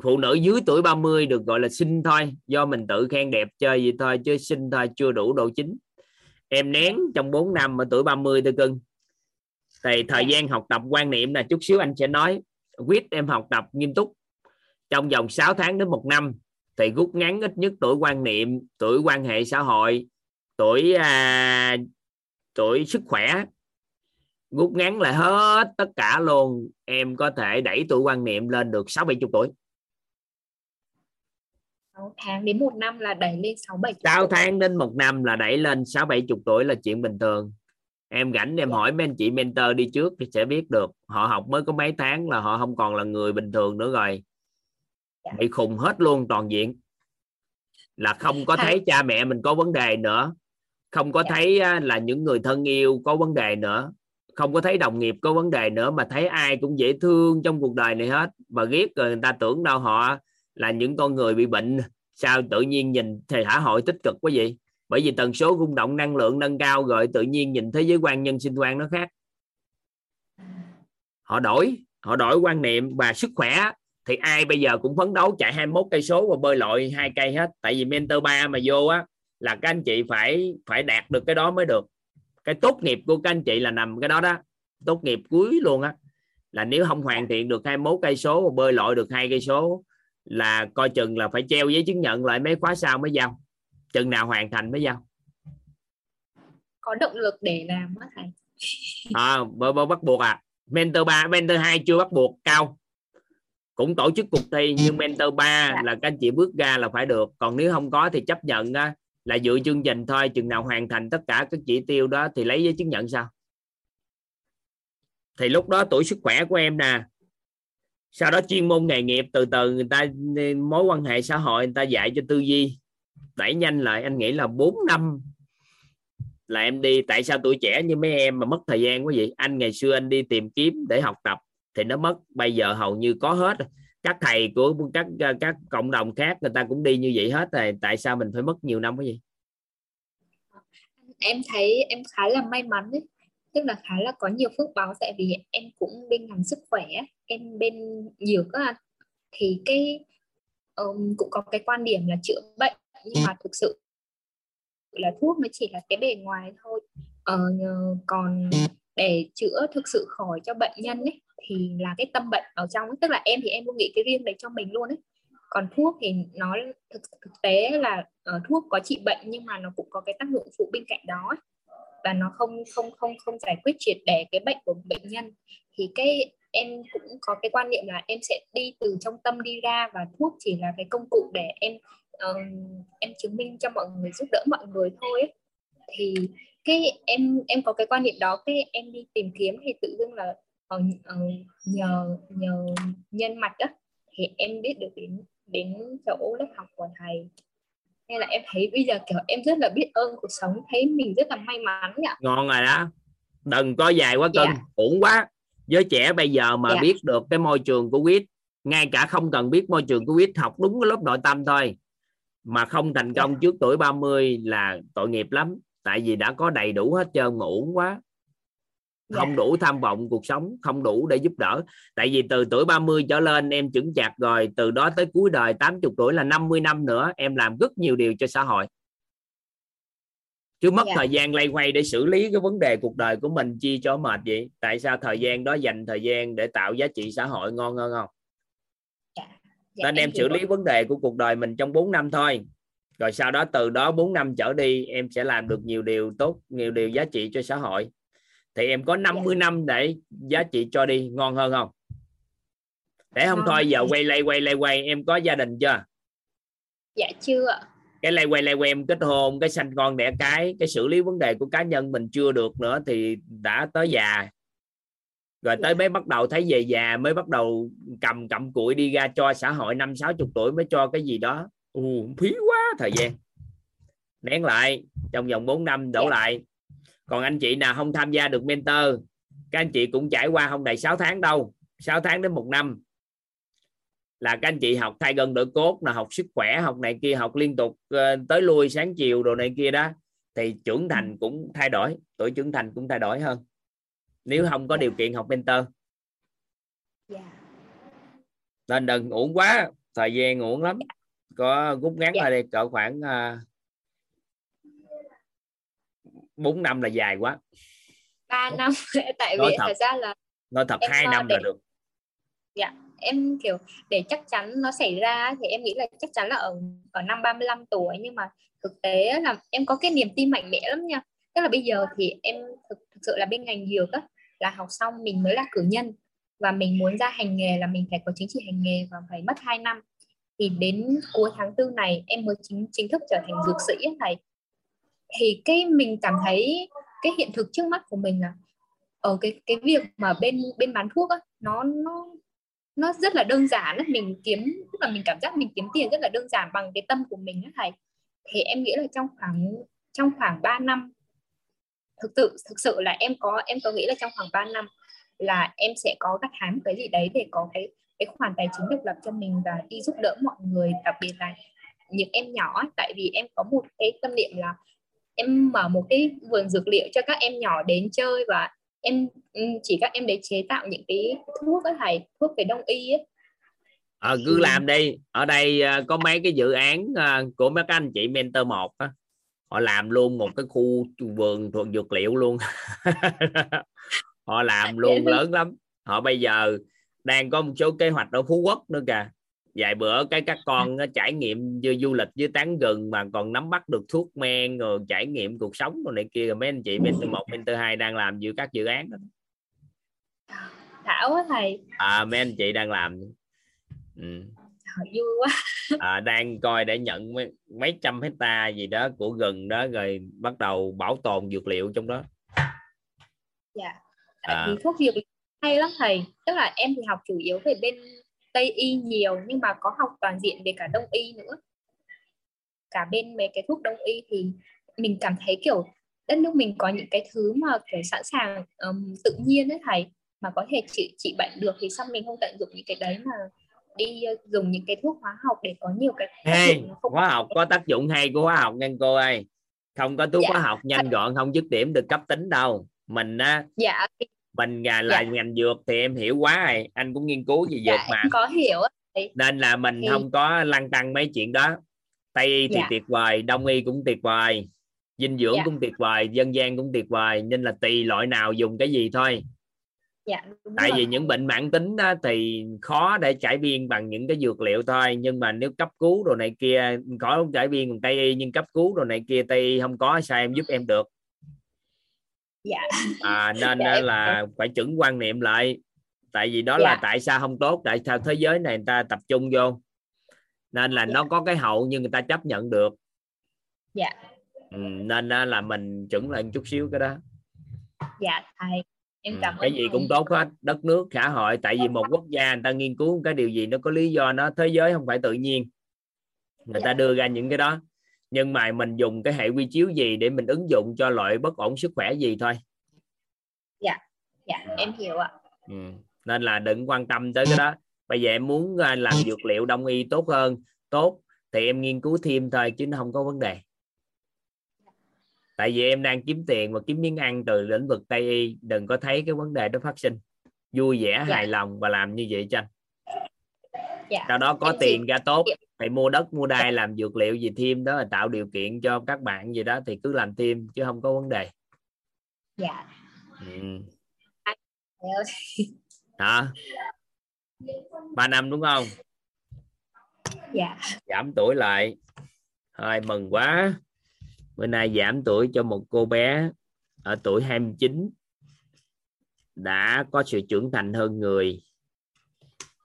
phụ nữ dưới tuổi 30 được gọi là xinh thôi do mình tự khen đẹp chơi vậy thôi chứ xinh thôi chưa đủ độ chính em nén trong 4 năm ở tuổi 30 thôi cưng thì thời gian học tập quan niệm là chút xíu anh sẽ nói quyết em học tập nghiêm túc. Trong vòng 6 tháng đến một năm thì rút ngắn ít nhất tuổi quan niệm tuổi quan hệ xã hội tuổi à, tuổi sức khỏe. Rút ngắn lại hết tất cả luôn. Em có thể đẩy tuổi quan niệm lên được sáu bảy chục tuổi. 6 tháng đến một năm là đẩy lên 6 7 6 tháng đến một năm là đẩy lên 6 70 tuổi là chuyện bình thường em rảnh em hỏi mấy anh chị mentor đi trước thì sẽ biết được. Họ học mới có mấy tháng là họ không còn là người bình thường nữa rồi. Dạ. bị khùng hết luôn toàn diện. Là không có thấy cha mẹ mình có vấn đề nữa. Không có dạ. thấy là những người thân yêu có vấn đề nữa. Không có thấy đồng nghiệp có vấn đề nữa mà thấy ai cũng dễ thương trong cuộc đời này hết. Và ghét rồi người ta tưởng đâu họ là những con người bị bệnh. Sao tự nhiên nhìn thì xã hội tích cực quá vậy bởi vì tần số rung động, năng lượng nâng cao, rồi tự nhiên nhìn thế giới quan nhân sinh quan nó khác. Họ đổi họ đổi quan niệm và sức khỏe thì ai bây giờ cũng phấn đấu chạy 21 cây số và bơi lội hai cây hết. Tại vì mentor 3 mà vô á, là các anh chị phải phải đạt được cái đó mới được. Cái tốt nghiệp của các anh chị là nằm cái đó đó. Tốt nghiệp cuối luôn á. Là nếu không hoàn thiện được 21 cây số và bơi lội được hai cây số, là coi chừng là phải treo giấy chứng nhận lại mấy khóa sau mới giao chừng nào hoàn thành mới giao? Có động lực để làm á thầy. À bơ, bơ bắt buộc à. Mentor 3 mentor 2 chưa bắt buộc cao. Cũng tổ chức cuộc thi nhưng mentor 3 dạ. là các anh chị bước ra là phải được. Còn nếu không có thì chấp nhận á, là dựa chương trình thôi chừng nào hoàn thành tất cả các chỉ tiêu đó thì lấy giấy chứng nhận sao? Thì lúc đó tuổi sức khỏe của em nè. Sau đó chuyên môn nghề nghiệp từ từ người ta mối quan hệ xã hội người ta dạy cho tư duy đẩy nhanh lại anh nghĩ là 4 năm là em đi. Tại sao tuổi trẻ như mấy em mà mất thời gian quá vậy? Anh ngày xưa anh đi tìm kiếm để học tập thì nó mất. Bây giờ hầu như có hết. Các thầy của các các cộng đồng khác người ta cũng đi như vậy hết rồi. Tại sao mình phải mất nhiều năm cái gì em thấy em khá là may mắn đấy tức là khá là có nhiều phước báo tại vì em cũng bên ngành sức khỏe em bên nhiều các thì cái um, cũng có cái quan điểm là chữa bệnh nhưng mà thực sự là thuốc nó chỉ là cái bề ngoài thôi. Ờ, còn để chữa thực sự khỏi cho bệnh nhân ấy thì là cái tâm bệnh ở trong tức là em thì em cũng nghĩ cái riêng đấy cho mình luôn ấy. Còn thuốc thì nó thực, thực tế là uh, thuốc có trị bệnh nhưng mà nó cũng có cái tác dụng phụ bên cạnh đó ấy. và nó không không không không giải quyết triệt để cái bệnh của bệnh nhân. Thì cái em cũng có cái quan niệm là em sẽ đi từ trong tâm đi ra và thuốc chỉ là cái công cụ để em uh, em chứng minh cho mọi người giúp đỡ mọi người thôi ấy. thì cái em em có cái quan niệm đó cái em đi tìm kiếm thì tự dưng là uh, uh, nhờ nhờ nhân mạch đó thì em biết được đến đến chỗ lớp học của thầy nên là em thấy bây giờ kiểu em rất là biết ơn cuộc sống thấy mình rất là may mắn nhỉ ngon rồi đó đừng có dài quá cân yeah. Dạ. uổng quá giới trẻ bây giờ mà yeah. Dạ. biết được cái môi trường của quýt ngay cả không cần biết môi trường của quýt học đúng cái lớp nội tâm thôi mà không thành công. Dạ. trước tuổi 30 là tội nghiệp lắm tại vì đã có đầy đủ hết trơn mà uổng quá không yeah. đủ tham vọng cuộc sống không đủ để giúp đỡ tại vì từ tuổi 30 trở lên em chững chạc rồi từ đó tới cuối đời 80 tuổi là 50 năm nữa em làm rất nhiều điều cho xã hội chứ mất yeah. thời gian lay quay để xử lý cái vấn đề cuộc đời của mình chi cho mệt vậy tại sao thời gian đó dành thời gian để tạo giá trị xã hội ngon hơn không Yeah, nên em, em xử lý vấn đề của cuộc đời mình trong 4 năm thôi. Rồi sau đó từ đó 4 năm trở đi em sẽ làm được nhiều điều tốt nhiều điều giá trị cho xã hội. Thì em có 50 dạ. năm để giá trị cho đi ngon hơn không? Để không thôi giờ quay lay quay lay quay. Em có gia đình chưa? Dạ chưa cái lay quay lay quay em kết hôn cái sanh con đẻ cái cái xử lý vấn đề của cá nhân mình chưa được nữa thì đã tới già rồi tới mới bắt đầu thấy về già mới bắt đầu cầm cầm cụi đi ra cho xã hội năm sáu chục tuổi mới cho cái gì đó Ù, phí quá thời gian nén lại trong vòng 4 năm đổ yeah. Dạ. lại còn anh chị nào không tham gia được mentor các anh chị cũng trải qua không đầy 6 tháng đâu 6 tháng đến một năm là các anh chị học thay gân đổi cốt là học sức khỏe học này kia học liên tục uh, tới lui sáng chiều đồ này kia đó thì trưởng thành cũng thay đổi tuổi trưởng thành cũng thay đổi hơn nếu không có điều kiện học mentor. Dạ. nên đừng uổng quá thời gian uổng lắm. Có rút ngắn yeah. lại đi cỡ khoảng uh, 4 năm là dài quá. 3 năm tại vì thật ra là nói thật hai năm để... là được. Dạ em kiểu để chắc chắn nó xảy ra thì em nghĩ là chắc chắn là ở ở năm 35 tuổi. Nhưng mà thực tế là em có cái niềm tin mạnh mẽ lắm nha. Tức là bây giờ thì em thực, thực sự là bên ngành dược á là học xong mình mới là cử nhân. Và mình muốn ra hành nghề là mình phải có chứng chỉ hành nghề và phải mất 2 năm. Thì đến cuối tháng tư này, em mới chính chính thức trở thành dược sĩ này thì cái mình cảm thấy cái hiện thực trước mắt của mình là ở cái cái việc mà bên bên bán thuốc á, nó nó nó rất là đơn giản mình kiếm, tức là mình cảm giác mình kiếm tiền rất là đơn giản bằng cái tâm của mình á thầy. Thì em nghĩ là trong khoảng trong khoảng 3 năm thực sự thực sự là em có em có nghĩ là trong khoảng 3 năm là em sẽ có gặt hái một cái gì đấy để có cái cái khoản tài chính độc lập cho mình và đi giúp đỡ mọi người đặc biệt là những em nhỏ tại vì em có một cái tâm niệm là em mở một cái vườn dược liệu cho các em nhỏ đến chơi và em ừ, chỉ các em để chế tạo những cái thuốc đó thầy thuốc về đông y ấy. À, cứ làm đi. Ở đây à, có mấy cái dự án à, của mấy các anh chị mentor một á họ làm luôn một cái khu vườn thuần dược liệu luôn. Họ làm luôn lớn lắm. Họ bây giờ đang có một số kế hoạch ở phú quốc nữa kìa. Vài bữa cái các con nó trải nghiệm như du lịch với tán gừng mà còn nắm bắt được thuốc men rồi trải nghiệm cuộc sống rồi này kia. Rồi mấy anh chị mentor một mentor hai đang làm giữa các dự án đó. Thảo quá thầy. À mấy anh chị đang làm. Ừ. vui quá. À, đang coi để nhận mấy, mấy trăm hecta gì đó của gừng đó rồi bắt đầu bảo tồn dược liệu trong đó. Dạ. À. thuốc dược hay lắm thầy. Tức là em thì học chủ yếu về bên tây y nhiều nhưng mà có học toàn diện về cả đông y nữa. Cả bên mấy cái thuốc đông y thì mình cảm thấy kiểu đất nước mình có những cái thứ mà kiểu sẵn sàng um, tự nhiên đấy thầy. Mà có thể trị trị bệnh được thì sao mình không tận dụng những cái đấy mà đi uh, dùng những cái thuốc hóa học để có nhiều cái hey, hóa học có tác dụng hay của hóa học nha cô ơi. Không có thuốc dạ. hóa học nhanh gọn không dứt điểm được cấp tính đâu. Mình á dạ mình là, là dạ. ngành dược thì em hiểu quá rồi. Anh cũng nghiên cứu về dược dạ, mà. em có hiểu nên là mình thì... không có lăn tăng mấy chuyện đó. Tây y thì dạ. tuyệt vời đông y cũng tuyệt vời dinh dưỡng dạ. cũng tuyệt vời dân gian cũng tuyệt vời. Nên là tùy loại nào dùng cái gì thôi dạ, tại rồi. vì những bệnh mãn tính đó thì khó để cải biên bằng những cái dược liệu thôi nhưng mà nếu cấp cứu đồ này kia có cải biên bằng tây y nhưng cấp cứu đồ này kia tây y không có sao em giúp em được. Dạ. À, nên dạ, là em... phải chuẩn quan niệm lại. Tại vì đó dạ. là tại sao không tốt tại sao thế giới này người ta tập trung vô. Nên là dạ. nó có cái hậu nhưng người ta chấp nhận được. Dạ. Ừ, nên là mình chuẩn lại chút xíu cái đó. Dạ thầy em ừ, cảm cái gì cũng tốt hết đất nước xã hội tại vì một quốc gia người ta nghiên cứu cái điều gì nó có lý do nó thế giới không phải tự nhiên. Người ta dạ. đưa ra những cái đó. Nhưng mà mình dùng cái hệ quy chiếu gì để mình ứng dụng cho loại bất ổn sức khỏe gì thôi. Dạ dạ. em hiểu ạ. Ừ. nên là đừng quan tâm tới cái đó. Bây giờ em muốn à, làm dược liệu đông y tốt hơn tốt thì em nghiên cứu thêm thôi chứ nó không có vấn đề tại vì em đang kiếm tiền và kiếm miếng ăn từ lĩnh vực tây y đừng có thấy cái vấn đề đó phát sinh. Vui vẻ dạ. hài lòng và làm như vậy tranh dạ. sau đó có em tiền ra tốt phải mua đất mua đai làm dược liệu gì thêm đó là tạo điều kiện cho các bạn gì đó thì cứ làm thêm chứ không có vấn đề. Dạ. Ừ. hả? Ba năm đúng không? Dạ. Giảm tuổi lại. Thôi mừng quá bữa nay giảm tuổi cho một cô bé ở tuổi 29 đã có sự trưởng thành hơn người.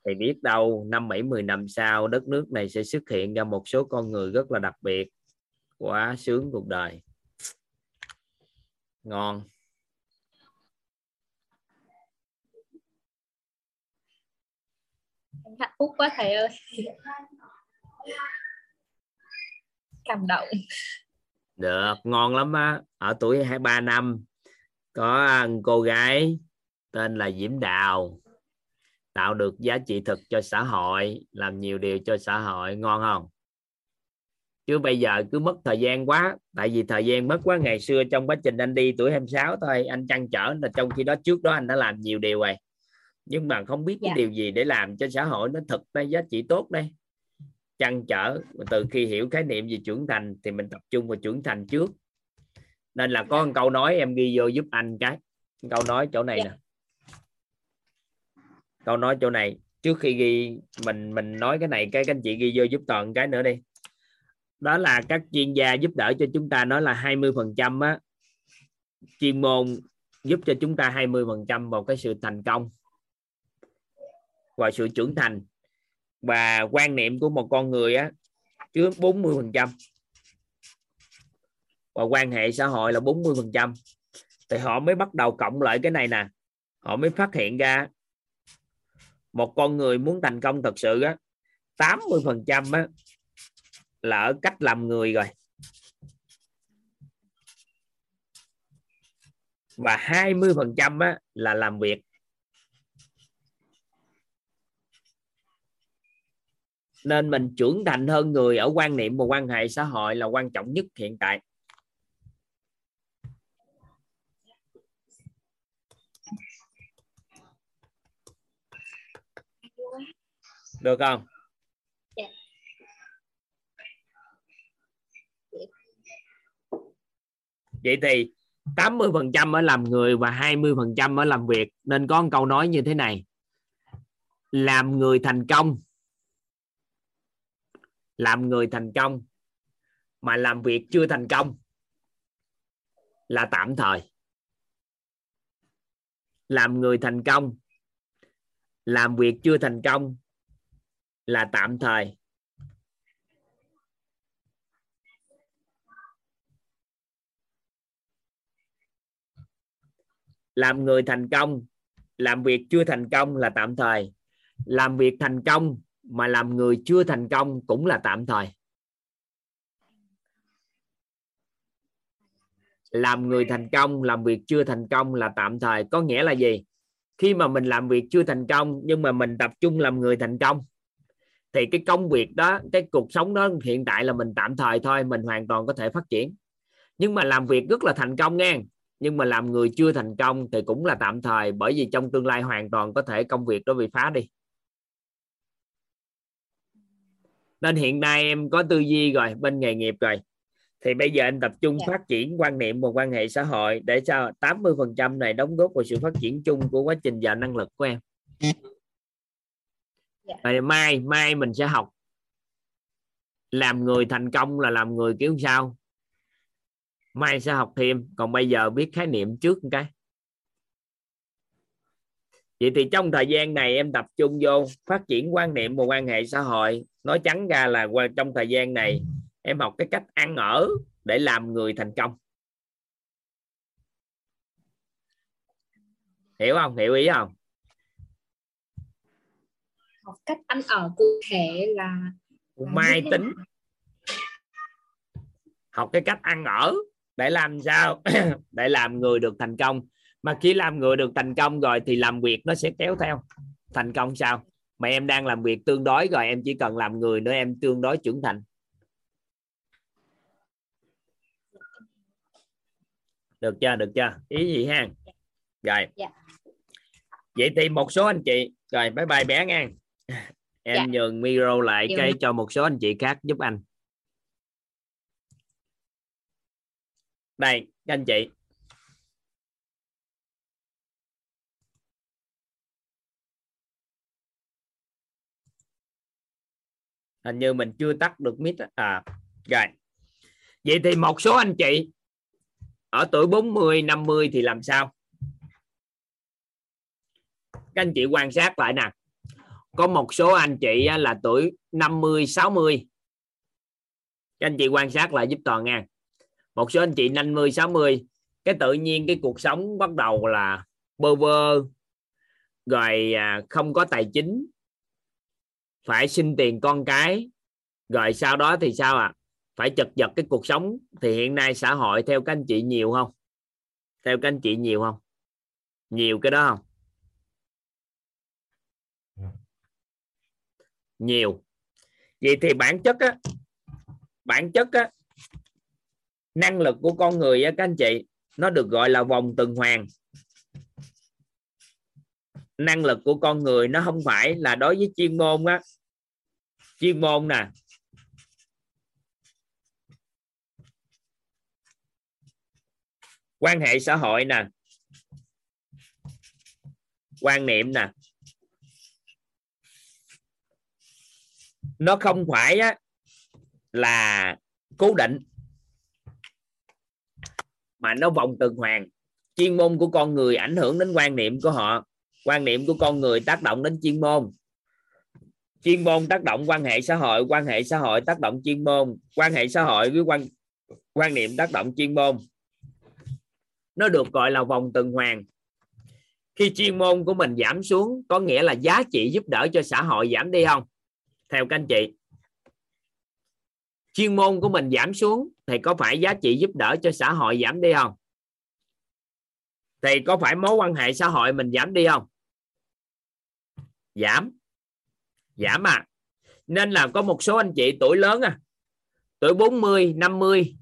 Thì biết đâu, năm bảy mười năm sau, đất nước này sẽ xuất hiện ra một số con người rất là đặc biệt. Quá sướng cuộc đời. Ngon. Hạnh phúc quá thầy ơi. Cảm động được ngon lắm á. Ở tuổi 23 năm có cô gái tên là Diễm Đào tạo được giá trị thực cho xã hội làm nhiều điều cho xã hội ngon không? Chứ bây giờ cứ mất thời gian quá tại vì thời gian mất quá ngày xưa trong quá trình anh đi tuổi 26 thôi anh chăn trở là trong khi đó trước đó anh đã làm nhiều điều rồi. Nhưng mà không biết cái dạ. điều gì để làm cho xã hội nó thực ra giá trị tốt đây chăn trở. Từ khi hiểu khái niệm về trưởng thành thì mình tập trung vào trưởng thành trước. Nên là có một câu nói em ghi vô giúp anh cái. Câu nói chỗ này nè. Câu nói chỗ này. Trước khi ghi mình mình nói cái này cái các anh chị ghi vô giúp toàn cái nữa đi. Đó là các chuyên gia giúp đỡ cho chúng ta nói là 20 phần trăm á chuyên môn giúp cho chúng ta 20 phần trăm vào cái sự thành công và sự trưởng thành và quan niệm của một con người á, chứa 40 phần trăm. Và quan hệ xã hội là 40 phần trăm. Thì họ mới bắt đầu cộng lại cái này nè. Họ mới phát hiện ra một con người muốn thành công thật sự á 80 phần trăm á, là ở cách làm người rồi. Và 20 phần trăm á, là làm việc. Nên mình trưởng thành hơn người ở quan niệm và quan hệ xã hội là quan trọng nhất hiện tại. Được không? Dạ. vậy thì 80 phần trăm ở làm người và 20 phần trăm ở làm việc. Nên có một câu nói như thế này. Làm người thành công làm người thành công, mà làm việc chưa thành công là tạm thời. Làm người thành công, làm việc chưa thành công là tạm thời. Làm người thành công, làm việc chưa thành công là tạm thời. Làm việc thành công mà làm người chưa thành công cũng là tạm thời. Làm người thành công, làm việc chưa thành công là tạm thời. Có nghĩa là gì? Khi mà mình làm việc chưa thành công, nhưng mà mình tập trung làm người thành công, thì cái công việc đó, cái cuộc sống đó hiện tại là mình tạm thời thôi, mình hoàn toàn có thể phát triển. Nhưng mà làm việc rất là thành công nghe, nhưng mà làm người chưa thành công thì cũng là tạm thời, bởi vì trong tương lai hoàn toàn có thể công việc đó bị phá đi. Nên hiện nay em có tư duy rồi bên nghề nghiệp rồi thì bây giờ anh tập trung yeah. Dạ. phát triển quan niệm và quan hệ xã hội để cho 80 phần trăm này đóng góp vào sự phát triển chung của quá trình và năng lực của em yeah. Dạ. mai mai mình sẽ học làm người thành công là làm người kiểu sao mai sẽ học thêm còn bây giờ biết khái niệm trước một cái vậy thì trong thời gian này em tập trung vô phát triển quan niệm và quan hệ xã hội. Nói trắng ra là trong thời gian này em học cái cách ăn ở để làm người thành công. Hiểu không? Hiểu ý không? Học cách ăn ở cụ thể là mai tính. học cái cách ăn ở để làm sao? Để làm người được thành công mà khi làm người được thành công rồi thì làm việc nó sẽ kéo theo. Thành công sao? Mà em đang làm việc tương đối rồi em chỉ cần làm người nữa em tương đối trưởng thành. Được chưa? Được chưa? Ý gì ha? Rồi. Dạ. vậy thì một số anh chị rồi bye bye bé nha. Em dạ. nhường micro lại dạ. cái cho một số anh chị khác giúp anh. Đây các anh chị hình như mình chưa tắt được mic à rồi. Vậy thì một số anh chị ở tuổi 40 50 thì làm sao? Các anh chị quan sát lại nè. Có một số anh chị là tuổi 50 60 các anh chị quan sát lại giúp toàn nha một số anh chị 50 60 cái tự nhiên cái cuộc sống bắt đầu là bơ vơ, rồi à, không có tài chính phải xin tiền con cái, rồi sau đó thì sao ạ? À? phải chật vật cái cuộc sống. Thì hiện nay xã hội theo các anh chị nhiều không? Theo các anh chị nhiều không? Nhiều cái đó không? Nhiều. Vậy thì bản chất á, bản chất á, năng lực của con người á, các anh chị, nó được gọi là vòng tuần hoàn. Năng lực của con người nó không phải là đối với chuyên môn á chuyên môn nè. Quan hệ xã hội nè. Quan niệm nè. Nó không phải á, là cố định mà nó vòng tuần hoàn. Chuyên môn của con người ảnh hưởng đến quan niệm của họ quan niệm của con người tác động đến chuyên môn chuyên môn tác động quan hệ xã hội, quan hệ xã hội tác động chuyên môn, quan hệ xã hội với quan quan niệm tác động chuyên môn. Nó được gọi là vòng tuần hoàn. Khi chuyên môn của mình giảm xuống, có nghĩa là giá trị giúp đỡ cho xã hội giảm đi không? Theo các anh chị. Chuyên môn của mình giảm xuống thì có phải giá trị giúp đỡ cho xã hội giảm đi không? Thì có phải mối quan hệ xã hội mình giảm đi không? Giảm. Dạ giảm à nên là có một số anh chị tuổi lớn à tuổi 40 50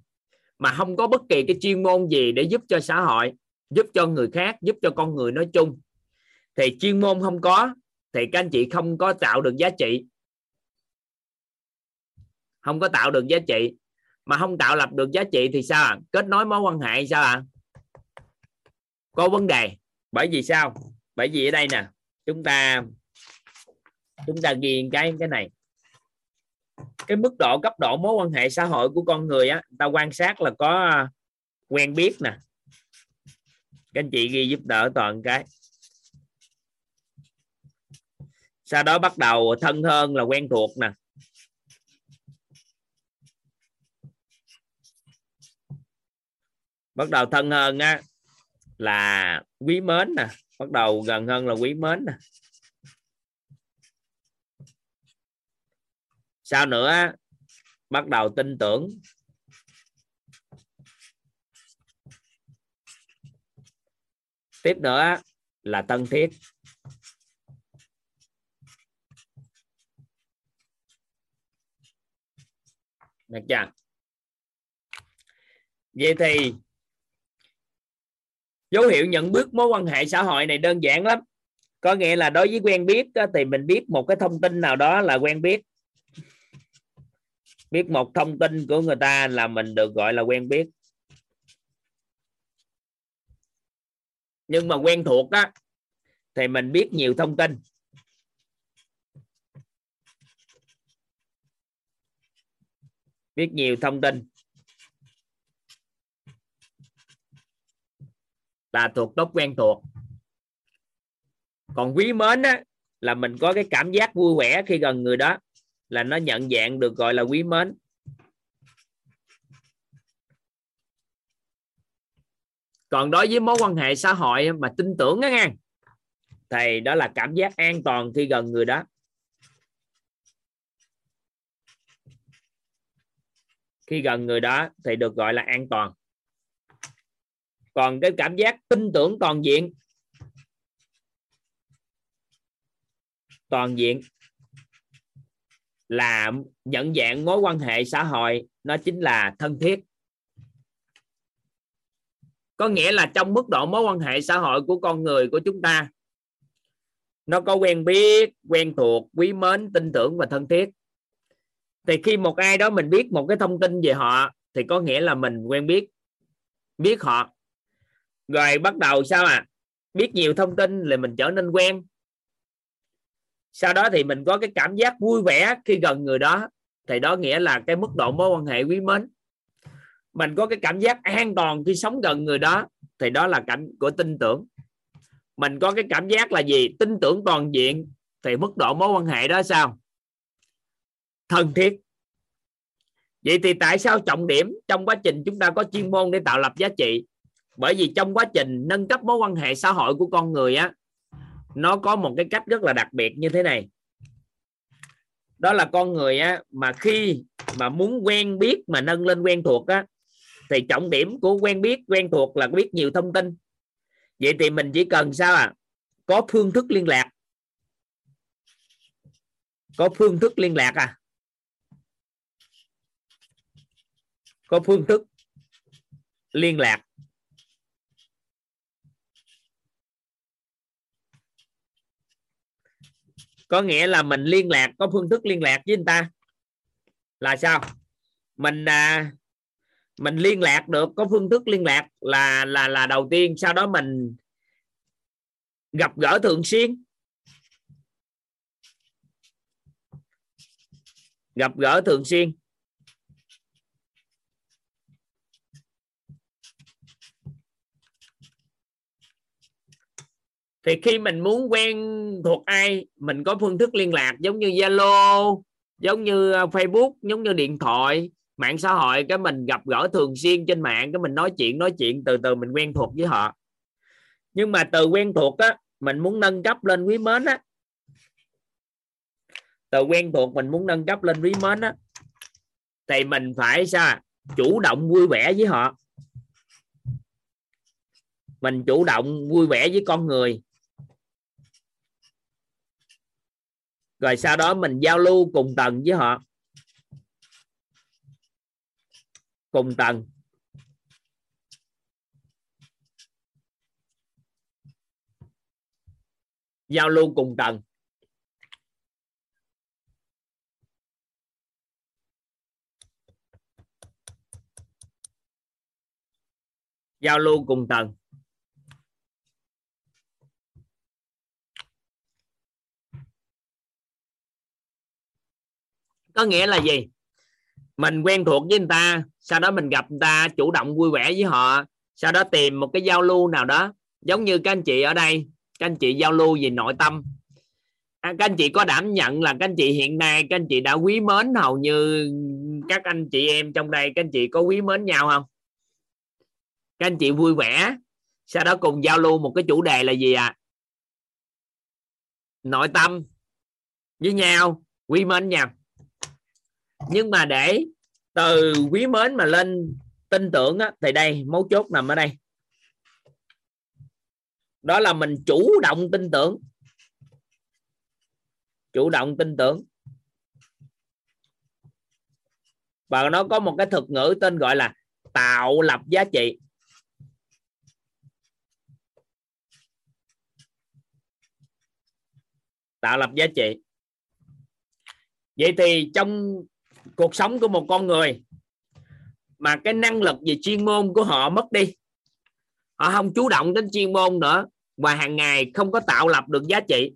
mà không có bất kỳ cái chuyên môn gì để giúp cho xã hội, giúp cho người khác, giúp cho con người nói chung. Thì chuyên môn không có, thì các anh chị không có tạo được giá trị. Không có tạo được giá trị. Mà không tạo lập được giá trị thì sao à? kết nối mối quan hệ sao ạ à? có vấn đề. Bởi vì sao? Bởi vì ở đây nè, chúng ta chúng ta ghi cái cái này. Cái mức độ, cấp độ mối quan hệ xã hội của con người á ta quan sát là có à, quen biết nè. Các anh chị ghi giúp đỡ toàn cái. Sau đó bắt đầu thân hơn là quen thuộc nè. Bắt đầu thân hơn á, là quý mến nè. Bắt đầu gần hơn là quý mến nè. Sau nữa? Bắt đầu tin tưởng. Tiếp nữa là thân thiết. Được chưa? Vậy thì dấu hiệu nhận biết mối quan hệ xã hội này đơn giản lắm. Có nghĩa là đối với quen biết thì mình biết một cái thông tin nào đó là quen biết biết một thông tin của người ta là mình được gọi là quen biết. Nhưng mà quen thuộc á thì mình biết nhiều thông tin. Biết nhiều thông tin. Là thuộc tốt quen thuộc. Còn quý mến á, là mình có cái cảm giác vui vẻ khi gần người đó là nó nhận dạng được gọi là quý mến. Còn đối với mối quan hệ xã hội mà tin tưởng đó nha thì đó là cảm giác an toàn khi gần người đó. Khi gần người đó thì được gọi là an toàn. Còn cái cảm giác tin tưởng toàn diện toàn diện là nhận dạng mối quan hệ xã hội, nó chính là thân thiết. Có nghĩa là trong mức độ mối quan hệ xã hội của con người của chúng ta, nó có quen biết, quen thuộc, quý mến, tin tưởng và thân thiết. Thì khi một ai đó mình biết một cái thông tin về họ, thì có nghĩa là mình quen biết biết họ. Rồi bắt đầu sao à biết nhiều thông tin là mình trở nên quen sau đó thì mình có cái cảm giác vui vẻ khi gần người đó. Thì đó nghĩa là cái mức độ mối quan hệ quý mến. Mình có cái cảm giác an toàn khi sống gần người đó. Thì đó là cảnh của tin tưởng. Mình có cái cảm giác là gì? Tin tưởng toàn diện. Thì mức độ mối quan hệ đó sao? Thân thiết. Vậy thì tại sao trọng điểm trong quá trình chúng ta có chuyên môn để tạo lập giá trị? Bởi vì trong quá trình nâng cấp mối quan hệ xã hội của con người á nó có một cái cách rất là đặc biệt như thế này. Đó là con người á, mà khi mà muốn quen biết, mà nâng lên quen thuộc á, thì trọng điểm của quen biết, quen thuộc là biết nhiều thông tin. Vậy thì mình chỉ cần sao à có phương thức liên lạc. Có phương thức liên lạc à? Có phương thức liên lạc. Có nghĩa là mình liên lạc có phương thức liên lạc với người ta. Là sao? Mình à, mình liên lạc được có phương thức liên lạc là là là đầu tiên sau đó mình gặp gỡ thường xuyên. Gặp gỡ thường xuyên. Thì khi mình muốn quen thuộc ai, mình có phương thức liên lạc giống như zalo, giống như ờ, facebook, giống như điện thoại, mạng xã hội, cái mình gặp gỡ thường xuyên trên mạng, cái mình nói chuyện nói chuyện, từ từ mình quen thuộc với họ. Nhưng mà từ quen thuộc á, mình muốn nâng cấp lên quý mến á. Từ quen thuộc mình muốn nâng cấp lên quý mến á, thì mình phải sao, chủ động vui vẻ với họ. Mình chủ động vui vẻ với con người. Rồi sau đó mình giao lưu cùng tầng với họ. Cùng tầng. Giao lưu cùng tầng. Giao lưu cùng tầng. Có nghĩa là gì? Mình quen thuộc với người ta sau đó mình gặp người ta chủ động vui vẻ với họ sau đó tìm một cái giao lưu nào đó. Giống như các anh chị ở đây các anh chị giao lưu về nội tâm. À, các anh chị có đảm nhận là các anh chị hiện nay các anh chị đã quý mến hầu như các anh chị em trong đây các anh chị có quý mến nhau không? Các anh chị vui vẻ sau đó cùng giao lưu một cái chủ đề là gì ạ? À? nội tâm với nhau quý mến nhau nhưng mà để từ quý mến mà lên tin tưởng á, thì đây mấu chốt nằm ở đây. Đó là mình chủ động tin tưởng. Chủ động tin tưởng. Và nó có một cái thuật ngữ tên gọi là tạo lập giá trị. Tạo lập giá trị. Vậy thì trong cuộc sống của một con người mà cái năng lực về chuyên môn của họ mất đi. Họ không chú động đến chuyên môn nữa và hàng ngày không có tạo lập được giá trị.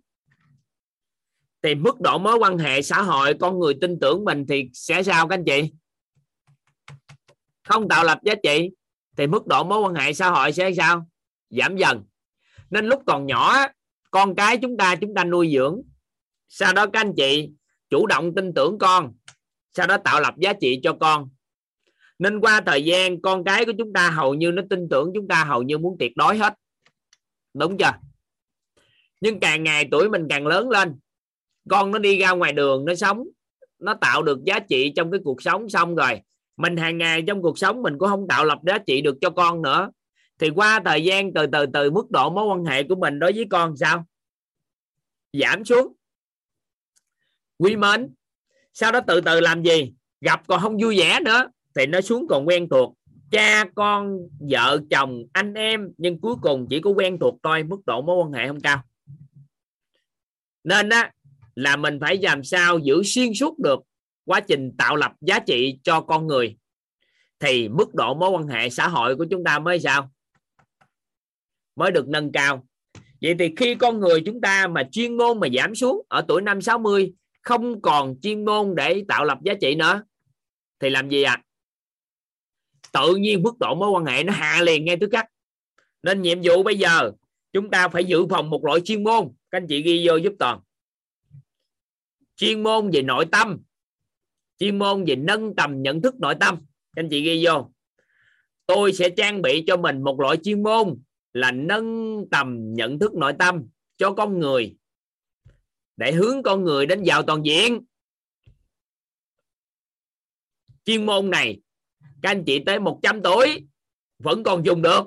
Thì mức độ mối quan hệ xã hội, con người tin tưởng mình thì sẽ sao các anh chị? Không tạo lập giá trị thì mức độ mối quan hệ xã hội sẽ sao? Giảm dần. Nên lúc còn nhỏ, con cái chúng ta chúng ta nuôi dưỡng. Sau đó các anh chị chủ động tin tưởng con sau đó tạo lập giá trị cho con. Nên qua thời gian, con cái của chúng ta hầu như nó tin tưởng chúng ta hầu như muốn tuyệt đối hết. Đúng chưa? Nhưng càng ngày tuổi mình càng lớn lên, con nó đi ra ngoài đường, nó sống, nó tạo được giá trị trong cái cuộc sống xong rồi. Mình hàng ngày trong cuộc sống mình cũng không tạo lập giá trị được cho con nữa. Thì qua thời gian từ từ từ mức độ mối quan hệ của mình đối với con sao? Giảm xuống. Quý mến sau đó từ từ làm gì? Gặp còn không vui vẻ nữa. Thì nó xuống còn quen thuộc. Cha con, vợ chồng, anh em, nhưng cuối cùng chỉ có quen thuộc thôi mức độ mối quan hệ không cao. Nên á, là mình phải làm sao giữ xuyên suốt được quá trình tạo lập giá trị cho con người. Thì mức độ mối quan hệ xã hội của chúng ta mới sao? Mới được nâng cao. Vậy thì khi con người chúng ta mà chuyên môn mà giảm xuống ở tuổi năm 60 không còn chuyên môn để tạo lập giá trị nữa, thì làm gì ạ? À? tự nhiên mức độ mối quan hệ nó hạ liền ngay tức khắc. Nên nhiệm vụ bây giờ, chúng ta phải dự phòng một loại chuyên môn. Các anh chị ghi vô giúp toàn. Chuyên môn về nội tâm. Chuyên môn về nâng tầm nhận thức nội tâm. Các anh chị ghi vô. Tôi sẽ trang bị cho mình một loại chuyên môn là nâng tầm nhận thức nội tâm cho con người để hướng con người đến giàu toàn diện. Chuyên môn này, các anh chị tới 100 tuổi vẫn còn dùng được,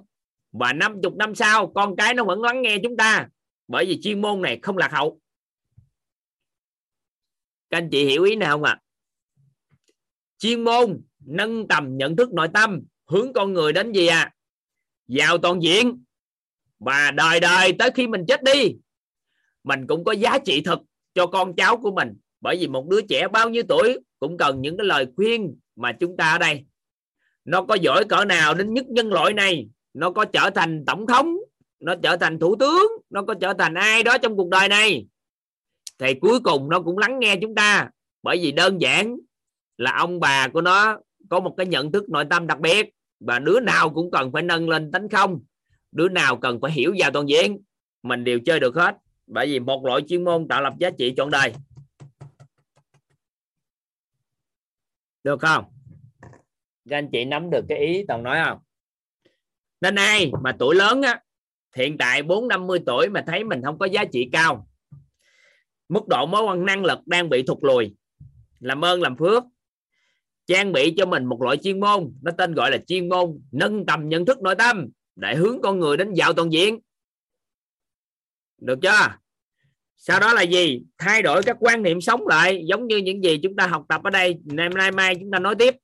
và 50 năm sau, con cái nó vẫn lắng nghe chúng ta, bởi vì chuyên môn này không lạc hậu. Các anh chị hiểu ý nào không ạ? À? chuyên môn nâng tầm nhận thức nội tâm, hướng con người đến gì à giàu toàn diện. Và đời đời tới khi mình chết đi mình cũng có giá trị thực cho con cháu của mình. Bởi vì một đứa trẻ bao nhiêu tuổi cũng cần những cái lời khuyên mà chúng ta ở đây. Nó có giỏi cỡ nào đến nhất nhân loại này, nó có trở thành tổng thống, nó trở thành thủ tướng, nó có trở thành ai đó trong cuộc đời này. Thì cuối cùng nó cũng lắng nghe chúng ta. Bởi vì đơn giản là ông bà của nó có một cái nhận thức nội tâm đặc biệt và đứa nào cũng cần phải nâng lên tánh không, đứa nào cần phải hiểu vào toàn diện, mình đều chơi được hết bởi vì một loại chuyên môn tạo lập giá trị trọn đời. Được không? Các anh chị nắm được cái ý toàn nói không? Nên ai mà tuổi lớn á, hiện tại bốn năm mươi tuổi mà thấy mình không có giá trị cao, mức độ mối quan năng lực đang bị thụt lùi, làm ơn làm phước, trang bị cho mình một loại chuyên môn, nó tên gọi là chuyên môn nâng tầm nhận thức nội tâm để hướng con người đến dạo toàn diện được chưa? Sau đó là gì? Thay đổi các quan niệm sống lại, giống như những gì chúng ta học tập ở đây. Ngày nay mai chúng ta nói tiếp.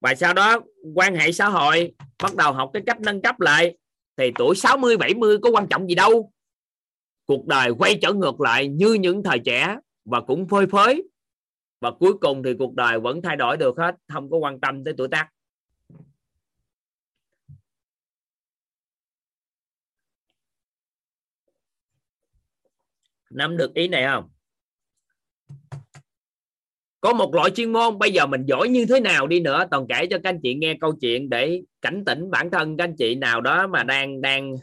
Và sau đó, quan hệ xã hội bắt đầu học cái cách nâng cấp lại. Thì tuổi 60 70 có quan trọng gì đâu. Cuộc đời quay trở ngược lại như những thời trẻ và cũng phơi phới. Và cuối cùng thì cuộc đời vẫn thay đổi được hết. Không có quan tâm tới tuổi tác. Nắm được ý này không? Có một loại chuyên môn, bây giờ mình giỏi như thế nào đi nữa. Toàn kể cho các anh chị nghe câu chuyện để cảnh tỉnh bản thân các anh chị nào đó mà đang đang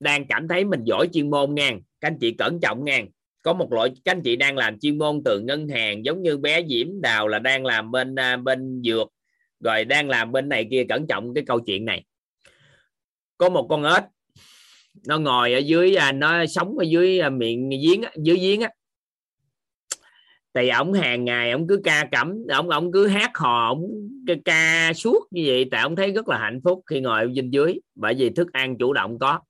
đang cảm thấy mình giỏi chuyên môn nha các anh chị cẩn trọng nha có một loại, các anh chị đang làm chuyên môn từ ngân hàng, giống như bé Diễm Đào là đang làm bên à, bên dược, rồi đang làm bên này kia. Cẩn trọng cái câu chuyện này. Có một con ếch nó ngồi ở dưới à, nó sống ở dưới à, miệng giếng dưới giếng á. Thì ổng hàng ngày ổng cứ ca cẩm ổng ổng cứ hát hò ổng ca suốt như vậy tại ổng thấy rất là hạnh phúc khi ngồi bên dưới bởi vì thức ăn chủ động có.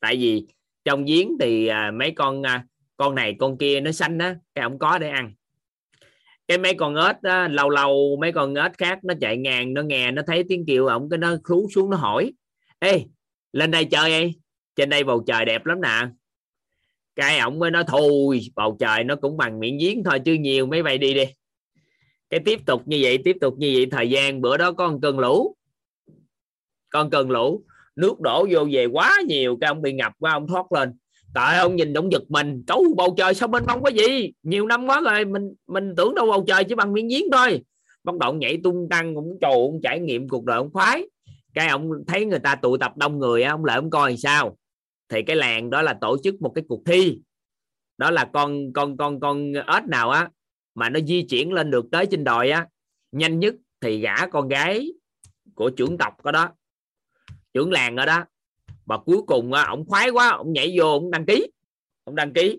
Tại vì trong giếng thì à, mấy con à, con này con kia nó xanh á cái ổng có để ăn. Cái mấy con ếch á, lâu lâu mấy con ếch khác nó chạy ngang nó nghe nó thấy tiếng kêu ổng cái nó khú xuống nó hỏi ê lên đây chơi đi. Trên đây bầu trời đẹp lắm nè. Cái ổng mới nói, thôi, bầu trời nó cũng bằng miệng giếng thôi chứ nhiều mấy bay đi đi. Cái tiếp tục như vậy, tiếp tục như vậy, thời gian bữa đó có con cơn lũ. Con cơn lũ, nước đổ vô về quá nhiều, cái ông bị ngập quá ông thoát lên. Tại ông nhìn ông giật mình, cấu, bầu trời sao bên không có gì nhiều năm quá rồi, mình mình tưởng đâu bầu trời chỉ bằng miếng giếng thôi. Bắt đầu nhảy tung tăng cũng trồ cũng trải nghiệm cuộc đời ông khoái cái ông thấy người ta tụ tập đông người ông lại ông coi sao? Thì cái làng đó là tổ chức một cái cuộc thi. Đó là con con con con ếch nào á mà nó di chuyển lên được tới trên đồi á nhanh nhất thì gả con gái của trưởng tộc có đó trưởng làng ở đó. Và cuối cùng á, ông khoái quá ông nhảy vô ông đăng ký ông đăng ký.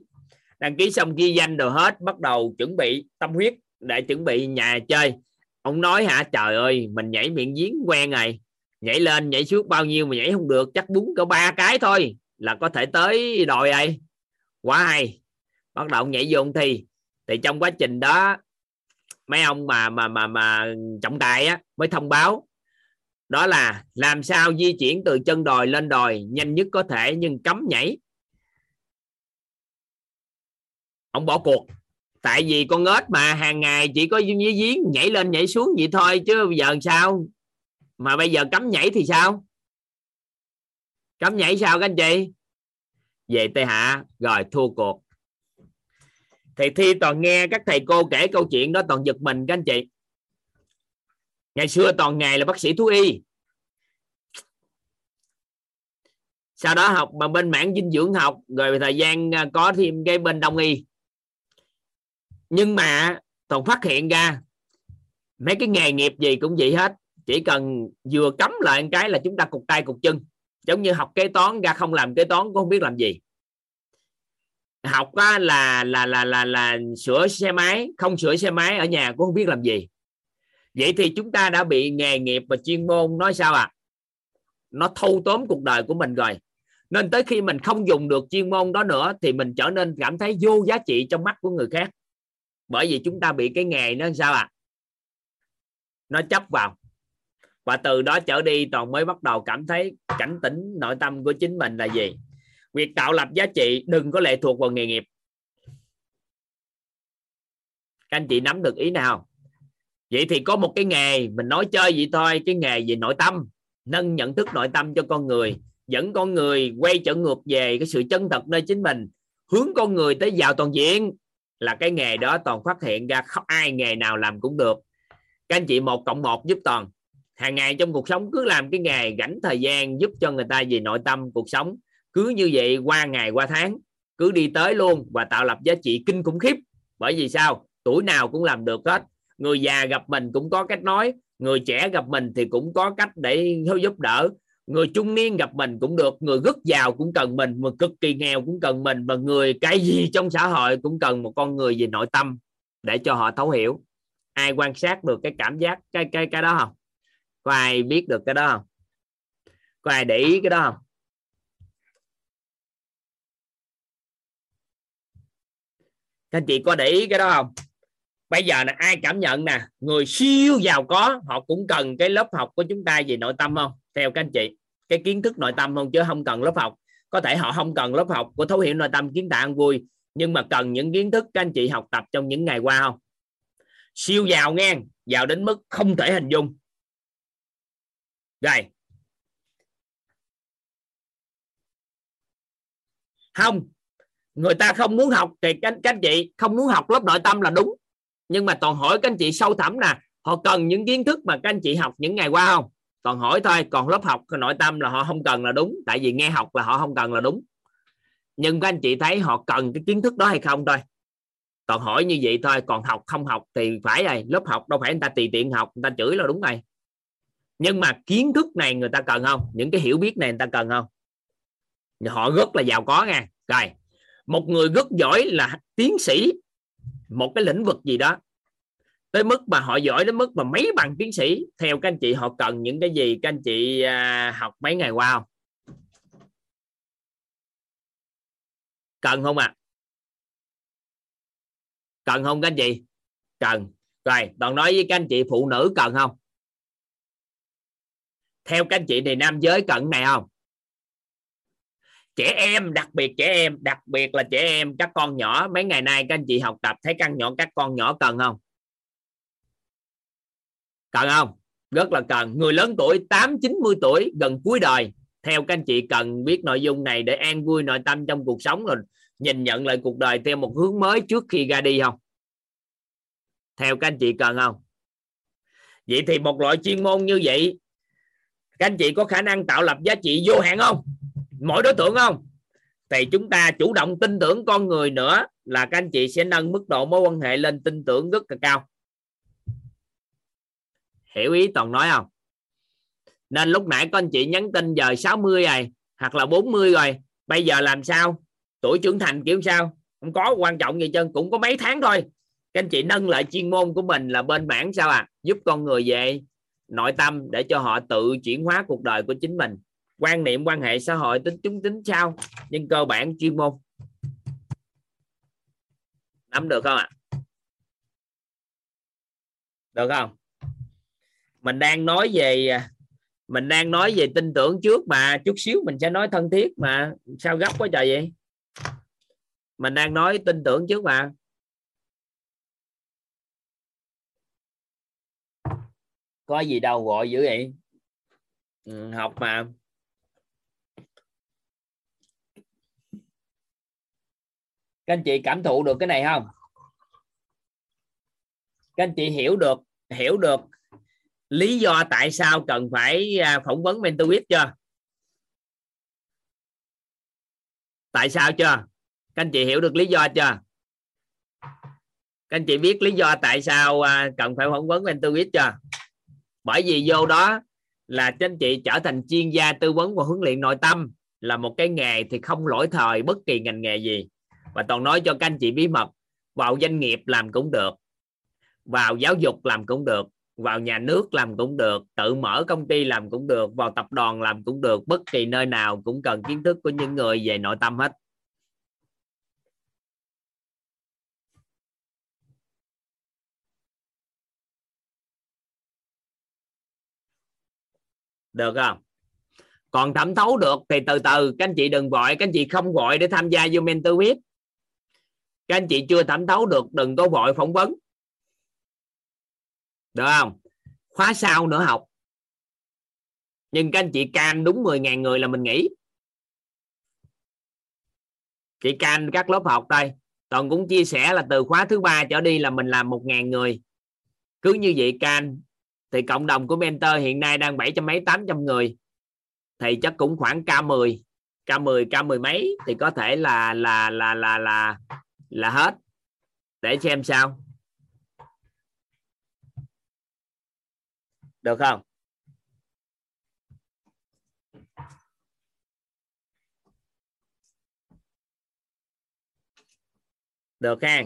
Đăng ký xong ghi danh rồi hết bắt đầu chuẩn bị tâm huyết để chuẩn bị nhà chơi. Ông nói hả trời ơi mình nhảy miệng giếng quen rồi nhảy lên, nhảy xuống, bao nhiêu mà nhảy không được, chắc bún có ba cái thôi là có thể tới đòi đây quá hay. Bắt đầu nhảy vô thi. Thì trong quá trình đó, mấy ông mà mà mà mà trọng tài á, mới thông báo. Đó là làm sao di chuyển từ chân đồi lên đồi, nhanh nhất có thể, nhưng cấm nhảy. Ông bỏ cuộc. Tại vì con ếch mà, hàng ngày chỉ có dưới giếng, nhảy lên, nhảy xuống vậy thôi, chứ bây giờ sao? Mà bây giờ cấm nhảy thì sao? Cấm nhảy sao các anh chị? Về tây hạ, rồi thua cuộc. Thì thi toàn nghe các thầy cô kể câu chuyện đó toàn giật mình các anh chị. Ngày xưa toàn ngày là bác sĩ thú y. Sau đó học mà bên mảng dinh dưỡng học, rồi thời gian à, có thêm cái bên đông y. Nhưng mà toàn phát hiện ra, mấy cái nghề nghiệp gì cũng vậy hết chỉ cần vừa cấm lại một cái là chúng ta cục tay cục chân. Giống như học kế toán, ra không làm kế toán cũng không biết làm gì. Học là là là là là là sửa xe máy, không sửa xe máy, ở nhà cũng không biết làm gì. Vậy thì chúng ta đã bị nghề nghiệp và chuyên môn nói sao à nó thâu tóm cuộc đời của mình rồi. Nên tới khi mình không dùng được chuyên môn đó nữa thì mình trở nên cảm thấy vô giá trị trong mắt của người khác. Bởi vì chúng ta bị cái nghề nó sao à nó chấp vào và từ đó trở đi, toàn mới bắt đầu cảm thấy cảnh tỉnh nội tâm của chính mình là gì? Việc tạo lập giá trị đừng có lệ thuộc vào nghề nghiệp. Các anh chị nắm được ý nào? Vậy thì có một cái nghề, mình nói chơi vậy thôi, cái nghề về nội tâm. Nâng nhận thức nội tâm cho con người. Dẫn con người quay trở ngược về cái sự chân thật nơi chính mình. Hướng con người tới vào toàn diện là cái nghề đó toàn phát hiện ra, không ai nghề nào làm cũng được. Các anh chị một cộng một giúp toàn hàng ngày trong cuộc sống cứ làm cái nghề rảnh thời gian giúp cho người ta về nội tâm cuộc sống. Cứ như vậy qua ngày qua tháng, cứ đi tới luôn và tạo lập giá trị kinh khủng khiếp. Bởi vì sao? Tuổi nào cũng làm được hết. Người già gặp mình cũng có cách nói, người trẻ gặp mình thì cũng có cách để giúp đỡ. Người trung niên gặp mình cũng được, người rất giàu cũng cần mình, mà cực kỳ nghèo cũng cần mình và người cái gì trong xã hội cũng cần một con người về nội tâm để cho họ thấu hiểu. Ai quan sát được cái cảm giác, cái cái cái đó không? Có ai biết được cái đó không? Có ai để ý cái đó không? Các chị có để ý cái đó không? Bây giờ là ai cảm nhận nè, người siêu giàu có, họ cũng cần cái lớp học của chúng ta về nội tâm không? Theo các anh chị, cái kiến thức nội tâm không? Chứ không cần lớp học. Có thể họ không cần lớp học của thấu hiểu nội tâm, kiến tạo vui, nhưng mà cần những kiến thức các anh chị học tập trong những ngày qua không? Siêu giàu nghe, giàu đến mức không thể hình dung rồi. Không. Người ta không muốn học thì các, các anh chị không muốn học lớp nội tâm là đúng. Nhưng mà toàn hỏi các anh chị sâu thẳm nè họ cần những kiến thức mà các anh chị học những ngày qua không? Toàn hỏi thôi còn lớp học nội tâm là họ không cần là đúng tại vì nghe học là họ không cần là đúng. Nhưng các anh chị thấy họ cần cái kiến thức đó hay không thôi? Toàn hỏi như vậy thôi còn học không học thì phải rồi lớp học đâu phải người ta tùy tiện học người ta chửi là đúng rồi nhưng mà kiến thức này người ta cần không? Những cái hiểu biết này người ta cần không? Họ rất là giàu có nha. Rồi một người rất giỏi là tiến sĩ một cái lĩnh vực gì đó. Tới mức mà họ giỏi đến mức mà mấy bằng tiến sĩ theo các anh chị họ cần những cái gì? Các anh chị à, học mấy ngày qua không? Cần không ạ? À? cần không các anh chị? Cần. Rồi toàn nói với các anh chị phụ nữ cần không? Theo các anh chị thì nam giới cần này không? Trẻ em, đặc biệt trẻ em, đặc biệt là trẻ em, các con nhỏ. Mấy ngày nay các anh chị học tập, thấy căn nhỏ, các con nhỏ cần không? Cần không? Rất là cần. Người lớn tuổi 8 90 tuổi, gần cuối đời. Theo các anh chị cần biết nội dung này để an vui nội tâm trong cuộc sống rồi nhìn nhận lại cuộc đời theo một hướng mới trước khi ra đi không? Theo các anh chị cần không? Vậy thì một loại chuyên môn như vậy các anh chị có khả năng tạo lập giá trị vô hạn không? Mỗi đối tượng không? Thì chúng ta chủ động tin tưởng con người nữa là các anh chị sẽ nâng mức độ mối quan hệ lên tin tưởng rất là cao. Hiểu ý toàn nói không? Nên lúc nãy có anh chị nhắn tin giờ 60 rồi, hoặc là 40 rồi, bây giờ làm sao? Tuổi trưởng thành kiểu sao? Không có quan trọng gì chân cũng có mấy tháng thôi. Các anh chị nâng lại chuyên môn của mình là bên bản sao à giúp con người về nội tâm để cho họ tự chuyển hóa cuộc đời của chính mình. Quan niệm, quan hệ xã hội tính chúng tính sao? Nhưng cơ bản chuyên môn. Nắm được không ạ? Được không? Mình đang nói về, mình đang nói về tin tưởng trước mà chút xíu mình sẽ nói thân thiết mà. Sao gấp quá trời vậy? Mình đang nói tin tưởng trước mà. Có gì đâu gọi dữ vậy? Ừ, học mà. Các anh chị cảm thụ được cái này không? Các anh chị hiểu được hiểu được lý do tại sao cần phải à, phỏng vấn mentorship chưa? Tại sao chưa? Các anh chị hiểu được lý do chưa? Các anh chị biết lý do tại sao à, cần phải phỏng vấn mentorship chưa? Bởi vì vô đó là anh chị trở thành chuyên gia tư vấn và huấn luyện nội tâm là một cái nghề thì không lỗi thời bất kỳ ngành nghề gì. Và toàn nói cho các anh chị bí mật, vào doanh nghiệp làm cũng được, vào giáo dục làm cũng được, vào nhà nước làm cũng được, tự mở công ty làm cũng được, vào tập đoàn làm cũng được, bất kỳ nơi nào cũng cần kiến thức của những người về nội tâm hết. Được không? Còn thẩm thấu được thì từ từ. Các anh chị đừng gọi các anh chị không gọi để tham gia vô mentor viết các anh chị chưa thẩm thấu được, đừng có vội phỏng vấn. Được không? Khóa sau nữa học. Nhưng các anh chị can đúng 10.000 người là mình nghỉ. Chị can các lớp học đây. Toàn cũng chia sẻ là từ khóa thứ ba trở đi là mình làm 1.000 người. Cứ như vậy can thì cộng đồng của mentor hiện nay đang bảy trăm mấy, tám trăm người. Thì chắc cũng khoảng K10 K10 K10 mấy thì có thể là là là là là là hết. Để xem sao. Được không? Được ha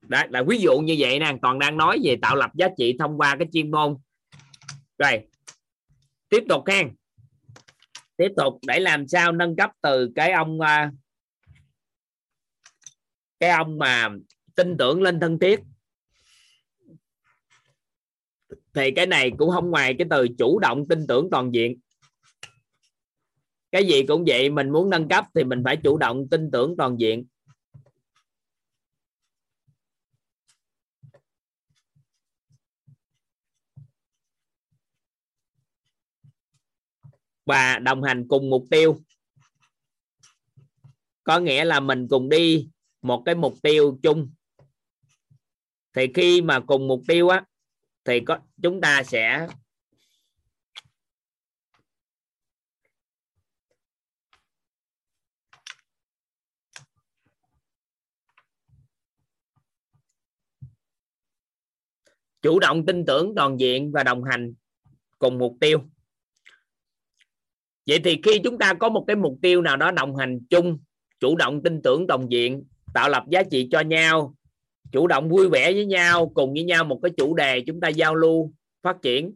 đó là ví dụ như vậy nè. Toàn đang nói về tạo lập giá trị thông qua cái chuyên môn rồi. Tiếp tục ha tiếp tục để làm sao nâng cấp từ cái ông à, cái ông mà tin tưởng lên thân thiết. Thì cái này cũng không ngoài cái từ chủ động tin tưởng toàn diện. Cái gì cũng vậy, mình muốn nâng cấp thì mình phải chủ động tin tưởng toàn diện. Và đồng hành cùng mục tiêu. Có nghĩa là mình cùng đi một cái mục tiêu chung. Thì khi mà cùng mục tiêu á, thì có, chúng ta sẽ chủ động tin tưởng toàn diện và đồng hành cùng mục tiêu vậy thì khi chúng ta có một cái mục tiêu nào đó đồng hành chung, chủ động tin tưởng đồng diện, tạo lập giá trị cho nhau, chủ động vui vẻ với nhau, cùng với nhau một cái chủ đề chúng ta giao lưu, phát triển,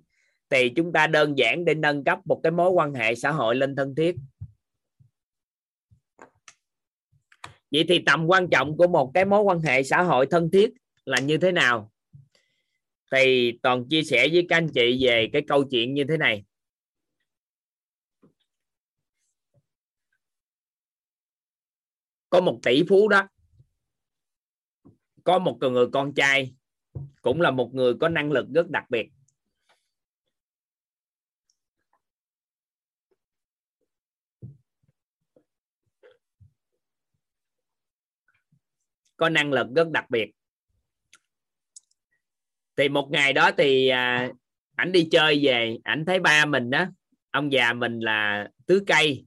thì chúng ta đơn giản để nâng cấp một cái mối quan hệ xã hội lên thân thiết. Vậy thì tầm quan trọng của một cái mối quan hệ xã hội thân thiết là như thế nào? Thì toàn chia sẻ với các anh chị về cái câu chuyện như thế này. Có một tỷ phú đó. Có một người con trai. Cũng là một người có năng lực rất đặc biệt. Có năng lực rất đặc biệt. Thì một ngày đó thì à, ảnh đi chơi về ảnh thấy ba mình đó. Ông già mình là tứ cây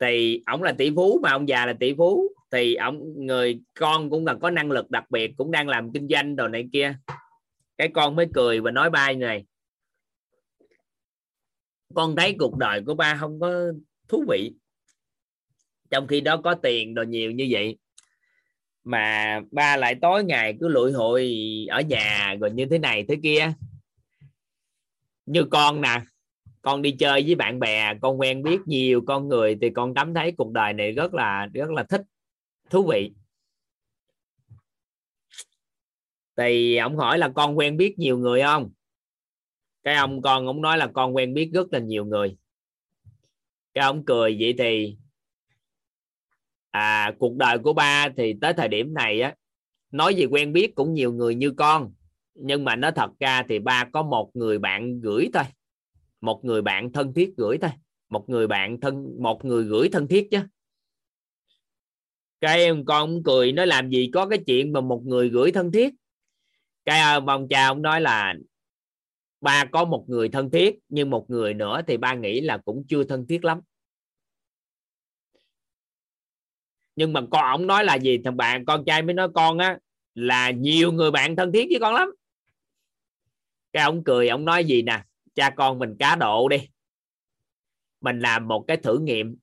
thì ông là tỷ phú mà, ông già là tỷ phú. Thì ông người con cũng là có năng lực đặc biệt, cũng đang làm kinh doanh đồ này kia. Cái con mới cười và nói ba này. Con thấy cuộc đời của ba không có thú vị. Trong khi đó có tiền đồ nhiều như vậy. Mà ba lại tối ngày cứ lụi hội ở nhà rồi như thế này thế kia. Như con nè con đi chơi với bạn bè, con quen biết nhiều con người thì con cảm thấy cuộc đời này rất là rất là thích, thú vị. Thì ông hỏi là con quen biết nhiều người không? Cái ông con ông nói là con quen biết rất là nhiều người. Cái ông cười vậy thì à cuộc đời của ba thì tới thời điểm này á, nói gì quen biết cũng nhiều người như con, nhưng mà nó thật ra thì ba có một người bạn gửi thôi một người bạn thân thiết gửi thôi. Một người bạn thân, một người gửi thân thiết chứ. Cái em con cười nó làm gì có cái chuyện mà một người gửi thân thiết. Cái à, ông cha ông nói là ba có một người thân thiết, nhưng một người nữa thì ba nghĩ là cũng chưa thân thiết lắm. Nhưng mà con, ông nói là gì? Thằng bạn con trai mới nói con á, là nhiều người bạn thân thiết với con lắm. Cái ông cười, ông nói gì nè? Cha con mình cá độ đi. Mình làm một cái thử nghiệm.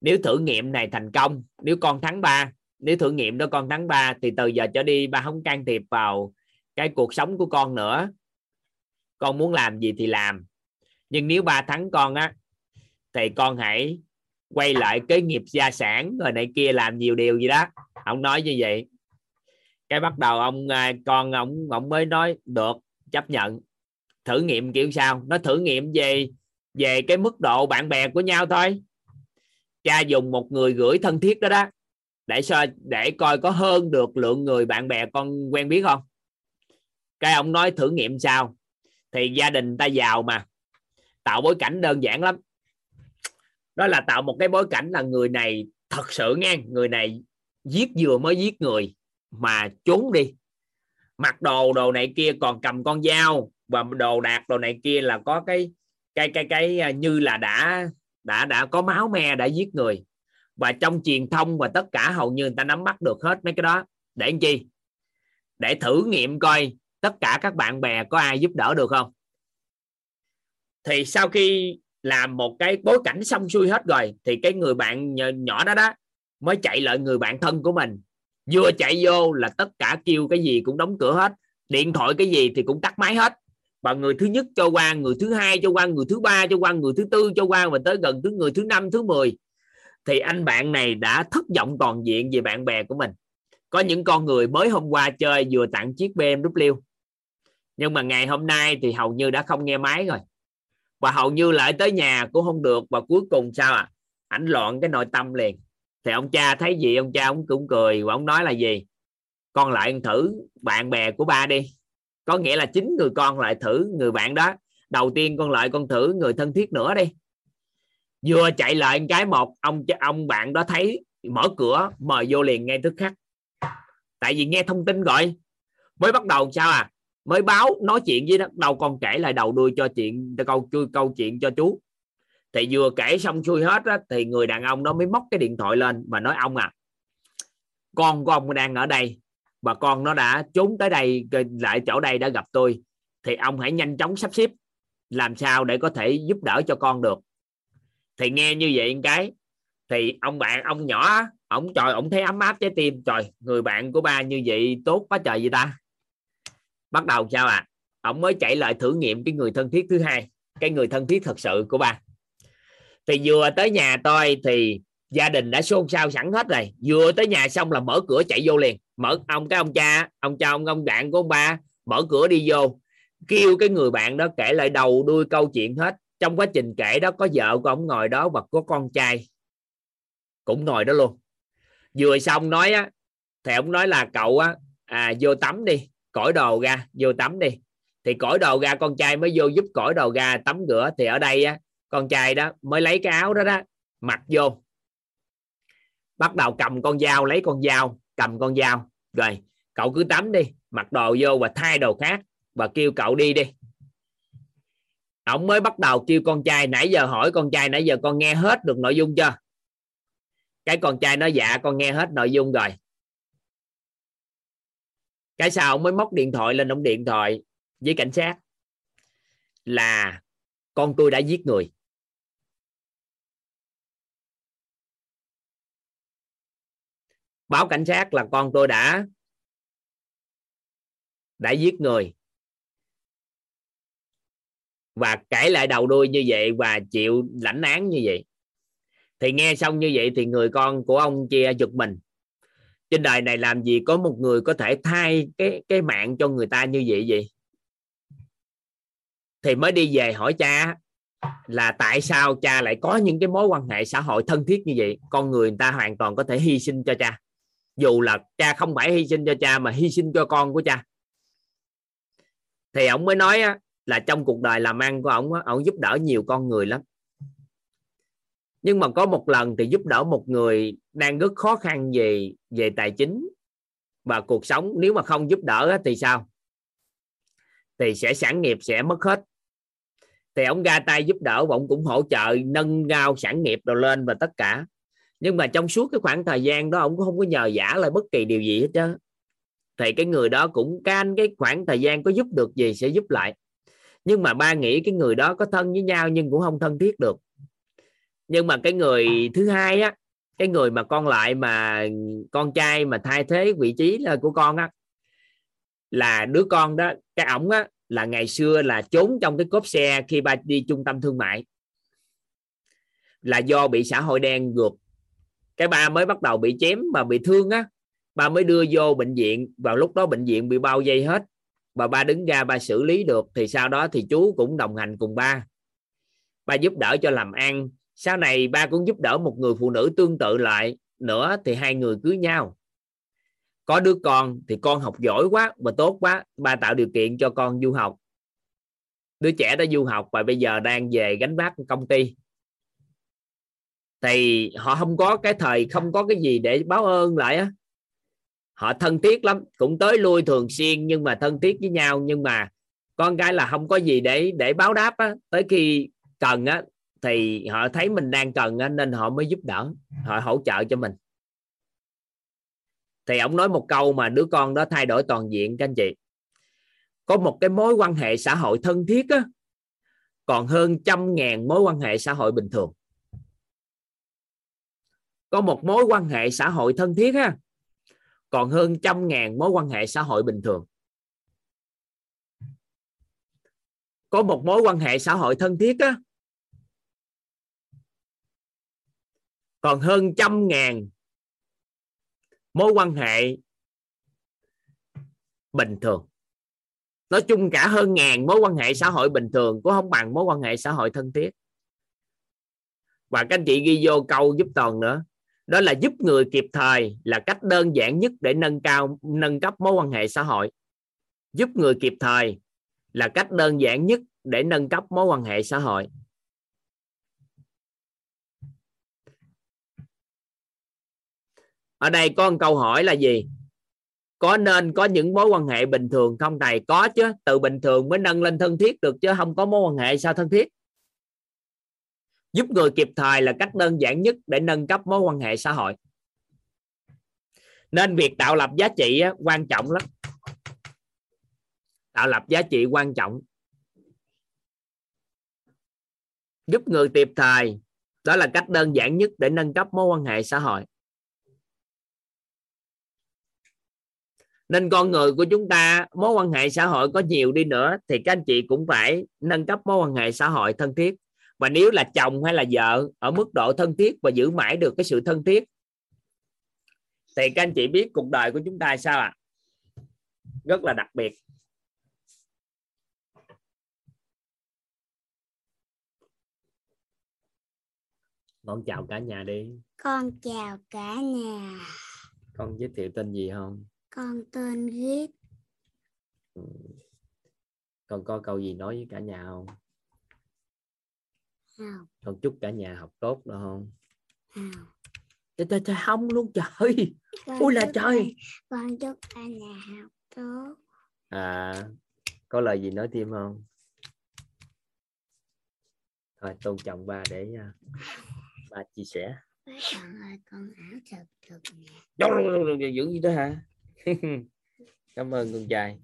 Nếu thử nghiệm này thành công, nếu con thắng ba, nếu thử nghiệm đó con thắng ba, thì từ giờ trở đi ba không can thiệp vào cái cuộc sống của con nữa. Con muốn làm gì thì làm. Nhưng nếu ba thắng con á, thì con hãy quay lại kế nghiệp gia sản rồi này kia làm nhiều điều gì đó. Ông nói như vậy. Cái bắt đầu ông à, con ông ông mới nói được, chấp nhận thử nghiệm kiểu sao? Nó thử nghiệm về về cái mức độ bạn bè của nhau thôi. Cha dùng một người gửi thân thiết đó đó, để so, để coi có hơn được lượng người bạn bè con quen biết không? Cái ông nói thử nghiệm sao? Thì gia đình ta giàu mà, tạo bối cảnh đơn giản lắm. Đó là tạo một cái bối cảnh là người này thật sự nghe, người này giết vừa mới giết người mà trốn đi. Mặc đồ đồ này kia còn cầm con dao và đồ đạc đồ này kia là có cái cái cái cái à, như là đã đã đã có máu me đã giết người. Và trong truyền thông và tất cả hầu như người ta nắm bắt được hết mấy cái đó. Để làm chi? Để thử nghiệm coi tất cả các bạn bè có ai giúp đỡ được không? Thì sau khi làm một cái bối cảnh xong xuôi hết rồi, thì cái người bạn nhỏ đó đó mới chạy lại người bạn thân của mình. Vừa chạy vô là tất cả kêu cái gì cũng đóng cửa hết. Điện thoại cái gì thì cũng tắt máy hết và người thứ nhất cho qua người thứ hai cho qua người thứ ba cho qua người thứ tư cho qua và tới gần thứ, người thứ năm, thứ mười. Thì anh bạn này đã thất vọng toàn diện về bạn bè của mình. Có những con người mới hôm qua chơi vừa tặng chiếc BMW. Nhưng mà ngày hôm nay thì hầu như đã không nghe máy rồi. Và hầu như lại tới nhà cũng không được. Và cuối cùng sao à ảnh loạn cái nội tâm liền. Thì ông cha thấy gì? Ông cha ông cũng cười. Và ông nói là gì? Con lại thử bạn bè của ba đi có nghĩa là chính người con lại thử người bạn đó. Đầu tiên con lại con thử người thân thiết nữa đi. Vừa chạy lại cái một ông ông bạn đó thấy mở cửa mời vô liền ngay tức khắc. Tại vì nghe thông tin gọi mới bắt đầu sao à? Mới báo nói chuyện với nó đâu con kể lại đầu đuôi cho chuyện câu câu chuyện cho chú. Thì vừa kể xong xuôi hết á, thì người đàn ông đó mới móc cái điện thoại lên mà nói ông à con của ông đang ở đây và con nó đã trốn tới đây lại chỗ đây đã gặp tôi. Thì ông hãy nhanh chóng sắp xếp, làm sao để có thể giúp đỡ cho con được. Thì nghe như vậy cái, thì ông bạn, ông nhỏ ổng trời ổng thấy ấm áp trái tim. Trời, người bạn của ba như vậy tốt quá trời vậy ta. Bắt đầu sao à? Ổng mới chạy lại thử nghiệm cái người thân thiết thứ hai, cái người thân thiết thật sự của ba. Thì vừa tới nhà tôi thì gia đình đã xôn xao sẵn hết rồi. Vừa tới nhà xong là mở cửa chạy vô liền. Mở, ông, cái ông cha ông cha, ông ông bạn của ông ba, mở cửa đi vô. Kêu cái người bạn đó kể lại đầu đuôi câu chuyện hết. Trong quá trình kể đó, có vợ của ông ngồi đó và có con trai. Cũng ngồi đó luôn. Vừa xong nói á, thì ông nói là cậu á à vô tắm đi, cởi đồ ra, vô tắm đi. Thì cởi đồ ra, con trai mới vô giúp cởi đồ ra, tắm rửa. Thì ở đây á, con trai đó mới lấy cái áo đó đó, mặc vô bắt đầu cầm con dao, lấy con dao, cầm con dao. Rồi, cậu cứ tắm đi, mặc đồ vô và thay đồ khác và kêu cậu đi đi. Ông mới bắt đầu kêu con trai, nãy giờ hỏi con trai, nãy giờ con nghe hết được nội dung chưa? Cái con trai nói dạ con nghe hết nội dung rồi. Cái sau ông mới móc điện thoại lên, ông điện thoại với cảnh sát là con tôi đã giết người. Báo cảnh sát là con tôi đã đã giết người. Và kể lại đầu đuôi như vậy và chịu lãnh án như vậy. Thì nghe xong như vậy thì người con của ông chia giật mình. Trên đời này làm gì có một người có thể thay cái cái mạng cho người ta như vậy vậy? Thì mới đi về hỏi cha là tại sao cha lại có những cái mối quan hệ xã hội thân thiết như vậy? Con người người ta hoàn toàn có thể hy sinh cho cha dù là cha không phải hy sinh cho cha mà hy sinh cho con của cha. Thì ông mới nói là trong cuộc đời làm ăn của ông ông giúp đỡ nhiều con người lắm. Nhưng mà có một lần thì giúp đỡ một người đang rất khó khăn về về tài chính và cuộc sống. Nếu mà không giúp đỡ thì sao? Thì sẽ sản nghiệp sẽ mất hết. Thì ông ra tay giúp đỡ và ông cũng hỗ trợ nâng cao sản nghiệp rồi lên và tất cả nhưng mà trong suốt cái khoảng thời gian đó, ông cũng không có nhờ giả lại bất kỳ điều gì hết chứ thì cái người đó cũng can cái khoảng thời gian có giúp được gì sẽ giúp lại. Nhưng mà ba nghĩ cái người đó có thân với nhau nhưng cũng không thân thiết được. Nhưng mà cái người thứ hai á, cái người mà con lại mà, con trai mà thay thế vị trí là của con á, là đứa con đó, cái ổng á, là ngày xưa là trốn trong cái cốp xe khi ba đi trung tâm thương mại. Là do bị xã hội đen gượt cái ba mới bắt đầu bị chém mà bị thương á. Ba mới đưa vô bệnh viện. Vào lúc đó bệnh viện bị bao dây hết. Và ba đứng ra, ba xử lý được. Thì sau đó thì chú cũng đồng hành cùng ba. Ba giúp đỡ cho làm ăn. Sau này ba cũng giúp đỡ một người phụ nữ tương tự lại. Nữa thì hai người cưới nhau. Có đứa con thì con học giỏi quá và tốt quá. Ba tạo điều kiện cho con du học. Đứa trẻ đó du học và bây giờ đang về gánh vác công ty thì họ không có cái thời không có cái gì để báo ơn lại á. Họ thân thiết lắm cũng tới lui thường xuyên nhưng mà thân thiết với nhau. Nhưng mà con cái là không có gì để để báo đáp á. Tới khi cần á thì họ thấy mình đang cần á, nên họ mới giúp đỡ họ hỗ trợ cho mình. Thì ông nói một câu mà đứa con đó thay đổi toàn diện các anh chị. Có một cái mối quan hệ xã hội thân thiết á, còn hơn trăm ngàn mối quan hệ xã hội bình thường có một mối quan hệ xã hội thân thiết ha. Còn hơn trăm ngàn mối quan hệ xã hội bình thường. Có một mối quan hệ xã hội thân thiết á. Còn hơn trăm ngàn mối quan hệ bình thường. Nói chung cả hơn ngàn mối quan hệ xã hội bình thường cũng không bằng mối quan hệ xã hội thân thiết. Và các anh chị ghi vô câu giúp toàn nữa đó là giúp người kịp thời là cách đơn giản nhất để nâng cao, nâng cấp mối quan hệ xã hội. Giúp người kịp thời là cách đơn giản nhất để nâng cấp mối quan hệ xã hội. Ở đây có một câu hỏi là gì? Có nên có những mối quan hệ bình thường không thầy? Có chứ, từ bình thường mới nâng lên thân thiết được chứ không có mối quan hệ sao thân thiết? giúp người kịp thời là cách đơn giản nhất để nâng cấp mối quan hệ xã hội. Nên việc tạo lập giá trị quan trọng lắm. Tạo lập giá trị quan trọng. Giúp người kịp thời, đó là cách đơn giản nhất để nâng cấp mối quan hệ xã hội. Nên con người của chúng ta, mối quan hệ xã hội có nhiều đi nữa, thì các anh chị cũng phải nâng cấp mối quan hệ xã hội thân thiết và nếu là chồng hay là vợ ở mức độ thân thiết và giữ mãi được cái sự thân thiết thì các anh chị biết cuộc đời của chúng ta sao ạ? À? rất là đặc biệt. Con chào cả nhà đi. Con chào cả nhà. Con giới thiệu tên gì không? Con tên viết ừ. con có câu gì nói với cả nhà không không con chúc cả nhà học tốt được không? Không trời trời, trời không luôn trời. Con ôi là trời. con chúc cả nhà học tốt. À có lời gì nói thêm không? Thôi tôn trọng ba để uh, ba chia sẻ. Con ơi con ảo thật thật nè. Giữ gì đó hả? Cảm ơn con trai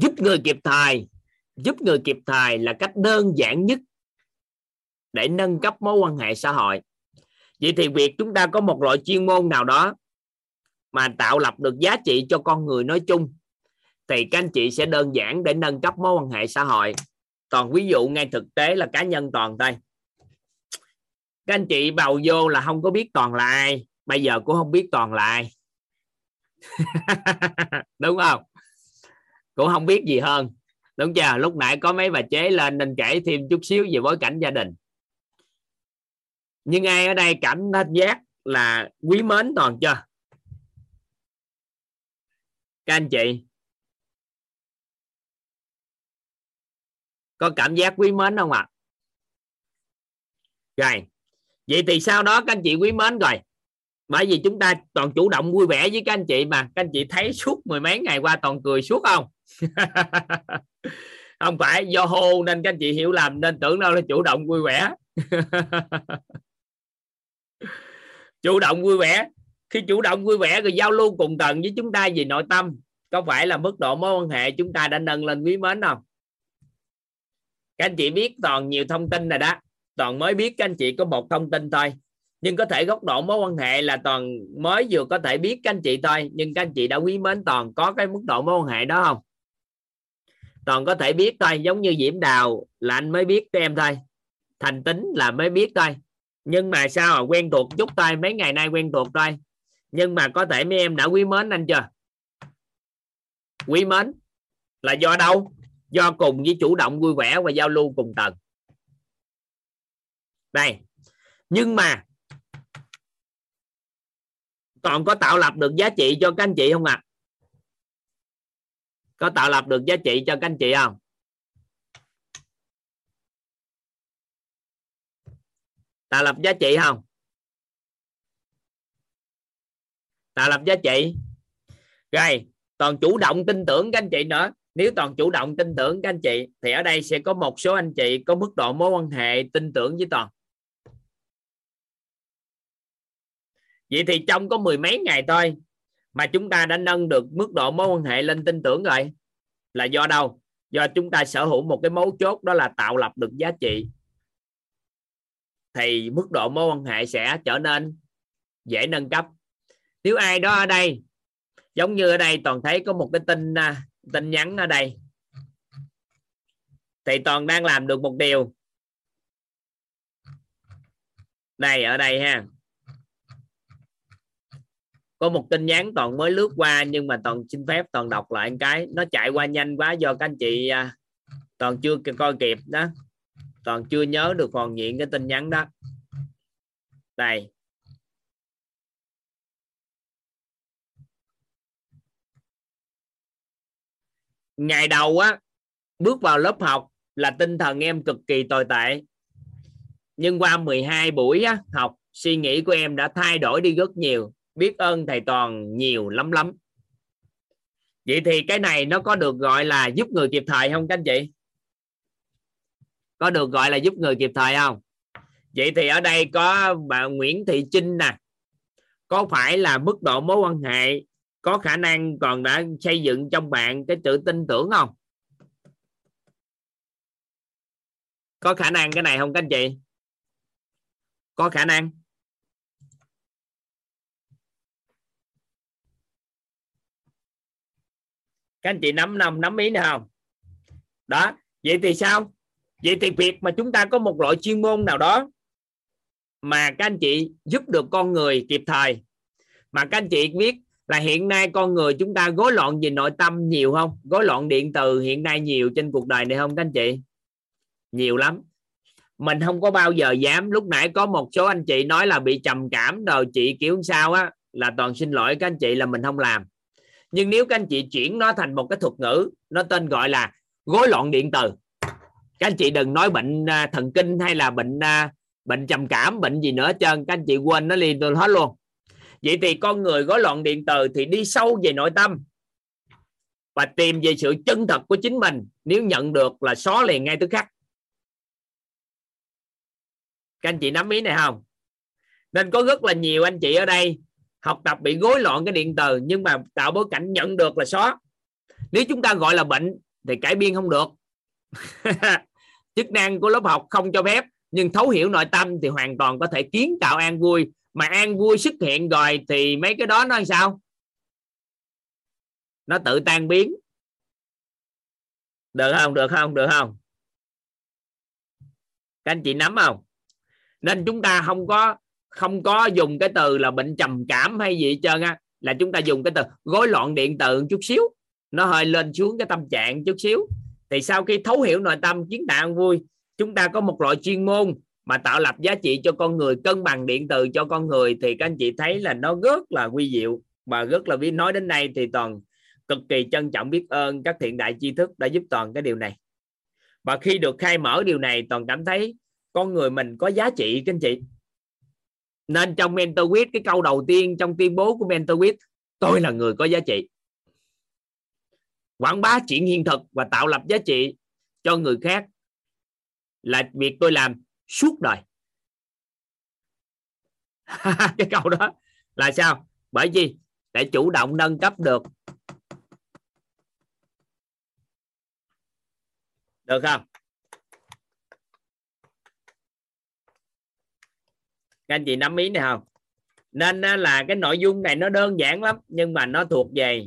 giúp người kịp thời. Giúp người kịp thời là cách đơn giản nhất để nâng cấp mối quan hệ xã hội. Vậy thì việc chúng ta có một loại chuyên môn nào đó mà tạo lập được giá trị cho con người nói chung, thì các anh chị sẽ đơn giản để nâng cấp mối quan hệ xã hội. Toàn ví dụ ngay thực tế là cá nhân toàn đây các anh chị bầu vô là không có biết toàn là ai, bây giờ cũng không biết toàn là ai. Đúng không? Cũng không biết gì hơn. Đúng chưa? Lúc nãy có mấy bà chế lên nên kể thêm chút xíu về bối cảnh gia đình. Nhưng ai ở đây cảm giác là quý mến toàn chưa? Các anh chị. Có cảm giác quý mến không ạ? À? rồi. Vậy thì sau đó các anh chị quý mến rồi. Bởi vì chúng ta toàn chủ động vui vẻ với các anh chị mà. Các anh chị thấy suốt mười mấy ngày qua toàn cười suốt không? không phải, do hô nên các anh chị hiểu lầm, nên tưởng đâu là chủ động vui vẻ. Chủ động vui vẻ. Khi chủ động vui vẻ rồi giao lưu cùng tầng với chúng ta về nội tâm, có phải là mức độ mối quan hệ chúng ta đã nâng lên quý mến không? Các anh chị biết toàn nhiều thông tin rồi đó. Toàn mới biết các anh chị có một thông tin thôi. Nhưng có thể góc độ mối quan hệ là toàn mới vừa có thể biết các anh chị thôi. Nhưng các anh chị đã quý mến toàn có cái mức độ mối quan hệ đó không? Toàn có thể biết thôi, giống như diễm đào là anh mới biết cho em thôi. Thành tính là mới biết thôi. Nhưng mà sao mà quen thuộc chút thôi, mấy ngày nay quen thuộc thôi. Nhưng mà có thể mấy em đã quý mến anh chưa? Quý mến là do đâu? Do cùng với chủ động vui vẻ và giao lưu cùng tầng. Đây. Nhưng mà còn có tạo lập được giá trị cho các anh chị không ạ? à? Có tạo lập được giá trị cho các anh chị không? Tạo lập giá trị không? Tạo lập giá trị. Rồi, toàn chủ động tin tưởng các anh chị nữa. Nếu toàn chủ động tin tưởng các anh chị, thì ở đây sẽ có một số anh chị có mức độ mối quan hệ tin tưởng với toàn. Vậy thì trong có mười mấy ngày thôi mà chúng ta đã nâng được mức độ mối quan hệ lên tin tưởng rồi. Là do đâu? Do chúng ta sở hữu một cái mấu chốt đó là tạo lập được giá trị. Thì mức độ mối quan hệ sẽ trở nên dễ nâng cấp. Nếu ai đó ở đây, giống như ở đây, toàn thấy có một cái tin à, tin nhắn ở đây. Thì toàn đang làm được một điều. Đây ở đây ha có một tin nhắn toàn mới lướt qua nhưng mà toàn xin phép toàn đọc lại một cái. Nó chạy qua nhanh quá do các anh chị à, toàn chưa coi kịp đó. Toàn chưa nhớ được hoàn diện cái tin nhắn đó. Đây. Ngày đầu á bước vào lớp học là tinh thần em cực kỳ tồi tệ. Nhưng qua 12 buổi á, học suy nghĩ của em đã thay đổi đi rất nhiều biết ơn thầy toàn nhiều lắm lắm. Vậy thì cái này nó có được gọi là giúp người kịp thời không các anh chị? Có được gọi là giúp người kịp thời không? Vậy thì ở đây có bà Nguyễn Thị Trinh nè. Có phải là mức độ mối quan hệ có khả năng còn đã xây dựng trong bạn cái sự tin tưởng không? Có khả năng cái này không các anh chị? Có khả năng. Các anh chị nắm nắm nắm ý này không? Đó, vậy thì sao? Vậy thì việc mà chúng ta có một loại chuyên môn nào đó mà các anh chị giúp được con người kịp thời, mà các anh chị biết là hiện nay con người chúng ta gối loạn về nội tâm nhiều không? Gối loạn điện từ hiện nay nhiều trên cuộc đời này không các anh chị? Nhiều lắm. Mình không có bao giờ dám. Lúc nãy có một số anh chị nói là bị trầm cảm, rồi chị kiểu sao á, là toàn xin lỗi các anh chị là mình không làm nhưng nếu các anh chị chuyển nó thành một cái thuật ngữ, nó tên gọi là rối loạn điện từ. Các anh chị đừng nói bệnh à, thần kinh hay là bệnh à, bệnh trầm cảm, bệnh gì nữa trơn. Các anh chị quên nó liền tôi hết luôn. Vậy thì con người rối loạn điện từ thì đi sâu về nội tâm và tìm về sự chân thật của chính mình. Nếu nhận được là xóa liền ngay tức khắc. Các anh chị nắm ý này không? Nên có rất là nhiều anh chị ở đây học tập bị gối loạn cái điện từ, nhưng mà tạo bối cảnh nhận được là xóa nếu chúng ta gọi là bệnh thì cải biên không được. Chức năng của lớp học không cho phép, nhưng thấu hiểu nội tâm thì hoàn toàn có thể kiến tạo an vui. Mà an vui xuất hiện rồi thì mấy cái đó nó sao? Nó tự tan biến. Được không? Được không? Được không? Các anh chị nắm không? Nên chúng ta không có không có dùng cái từ là bệnh trầm cảm hay gì hết trơn á, là chúng ta dùng cái từ rối loạn điện từ chút xíu. Nó hơi lên xuống cái tâm trạng chút xíu. Thì sau khi thấu hiểu nội tâm kiến tạo vui, chúng ta có một loại chuyên môn mà tạo lập giá trị cho con người, cân bằng điện từ cho con người, thì các anh chị thấy là nó rất là quy diệu và rất là biết nói đến đây thì toàn cực kỳ trân trọng biết ơn các thiện đại tri thức đã giúp toàn cái điều này. Và khi được khai mở điều này, toàn cảm thấy con người mình có giá trị, các anh chị nên trong mentor with cái câu đầu tiên trong tuyên bố của mentor with tôi là người có giá trị. Quảng bá chuyện hiện thực và tạo lập giá trị cho người khác là việc tôi làm suốt đời. Cái câu đó là sao? Bởi vì để chủ động nâng cấp được. Được không? Các anh chị nắm ý này không? Nên là cái nội dung này nó đơn giản lắm nhưng mà nó thuộc về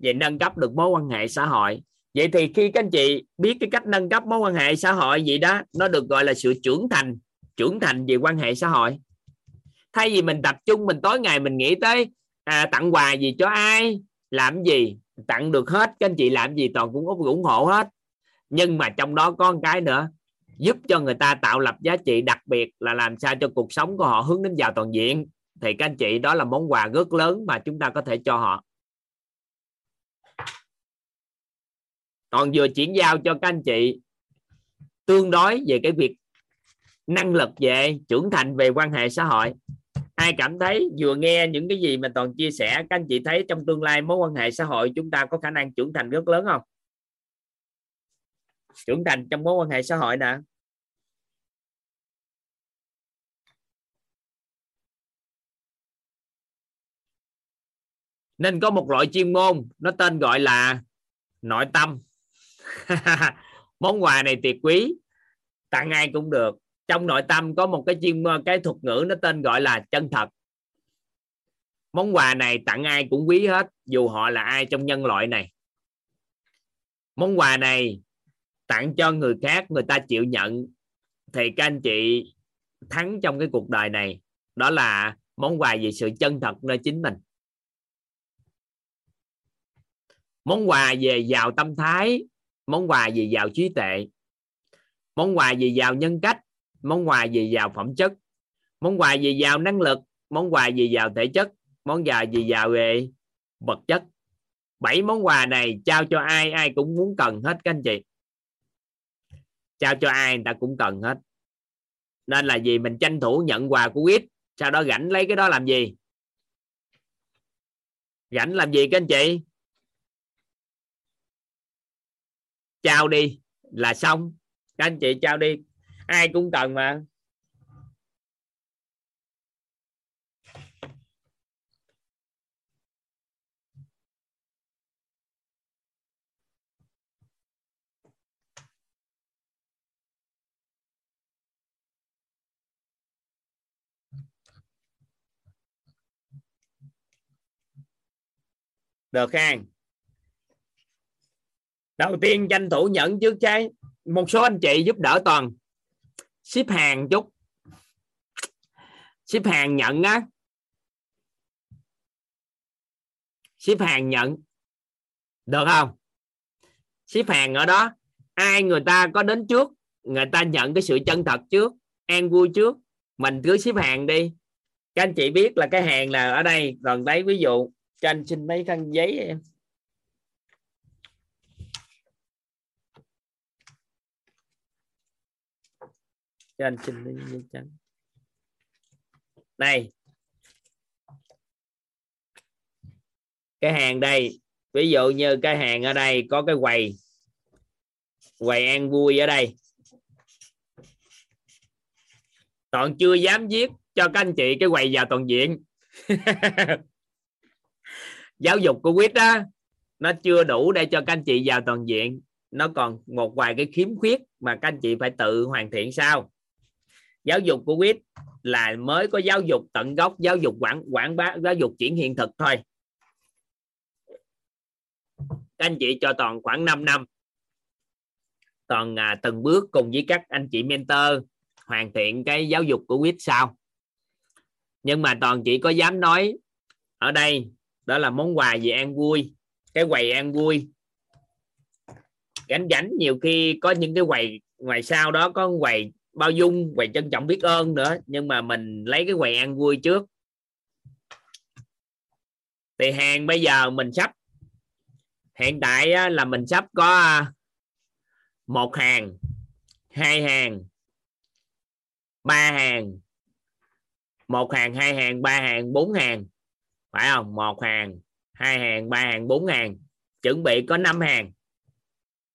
về nâng cấp được mối quan hệ xã hội. Vậy thì khi các anh chị biết cái cách nâng cấp mối quan hệ xã hội gì đó nó được gọi là sự trưởng thành trưởng thành về quan hệ xã hội. Thay vì mình tập trung mình tối ngày mình nghĩ tới à, tặng quà gì cho ai làm gì tặng được hết các anh chị làm gì toàn cũng ủng hộ hết. Nhưng mà trong đó có một cái nữa giúp cho người ta tạo lập giá trị đặc biệt là làm sao cho cuộc sống của họ hướng đến giàu toàn diện. Thì các anh chị, đó là món quà rất lớn mà chúng ta có thể cho họ. Còn vừa chuyển giao cho các anh chị, tương đối về cái việc năng lực về trưởng thành về quan hệ xã hội. Ai cảm thấy vừa nghe những cái gì mà toàn chia sẻ, các anh chị thấy trong tương lai mối quan hệ xã hội chúng ta có khả năng trưởng thành rất lớn không? Trưởng thành trong mối quan hệ xã hội nè. Nên có một loại chuyên môn, nó tên gọi là nội tâm. Món quà này tuyệt quý, tặng ai cũng được. Trong nội tâm có một cái chuyên cái thuật ngữ nó tên gọi là chân thật. Món quà này tặng ai cũng quý hết, dù họ là ai trong nhân loại này. Món quà này tặng cho người khác, người ta chịu nhận. Thì các anh chị thắng trong cái cuộc đời này, đó là món quà về sự chân thật nơi chính mình. Món quà về giàu tâm thái, món quà về giàu trí tuệ. Món quà về giàu nhân cách, món quà về giàu phẩm chất. Món quà về giàu năng lực, món quà về giàu thể chất, món quà về giàu về vật chất. Bảy món quà này trao cho ai ai cũng muốn cần hết các anh chị trao cho ai người ta cũng cần hết. Nên là gì mình tranh thủ nhận quà của quýt sau đó rảnh lấy cái đó làm gì? Rảnh làm gì các anh chị? Trao đi là xong. Các anh chị trao đi. Ai cũng cần mà. Được không đầu tiên tranh thủ nhận trước trái, một số anh chị giúp đỡ toàn. Ship hàng chút. Ship hàng nhận á. Ship hàng nhận. Được không? Ship hàng ở đó, ai người ta có đến trước, người ta nhận cái sự chân thật trước, an vui trước. Mình cứ ship hàng đi. Các anh chị biết là cái hàng là ở đây còn đấy, ví dụ cho anh xin mấy khăn giấy em. Cho anh xin mấy giấy trắng. Này cái hàng đây, ví dụ như cái hàng ở đây có cái quầy. Quầy ăn vui ở đây. Toàn chưa dám viết cho các anh chị cái quầy vào toàn diện. giáo dục của quýt đó nó chưa đủ để cho các anh chị vào toàn diện. Nó còn một vài cái khiếm khuyết mà các anh chị phải tự hoàn thiện sau giáo dục của quýt là mới có giáo dục tận gốc giáo dục quảng quảng bá giáo dục chuyển hiện thực thôi. Các anh chị cho toàn khoảng 5 năm. Toàn à, từng bước cùng với các anh chị mentor hoàn thiện cái giáo dục của quýt sau. Nhưng mà toàn chỉ có dám nói ở đây đó là món quà về ăn vui, cái quầy ăn vui. Gánh gánh nhiều khi có những cái quầy, ngoài sau đó có quầy bao dung, quầy trân trọng biết ơn nữa, nhưng mà mình lấy cái quầy ăn vui trước. Thì hàng bây giờ mình sắp, hiện tại là mình sắp có à, một hàng, hai hàng, ba hàng. Một hàng, hai hàng, ba hàng, bốn hàng phải không? Một hàng hai hàng ba hàng bốn hàng. Chuẩn bị có năm hàng.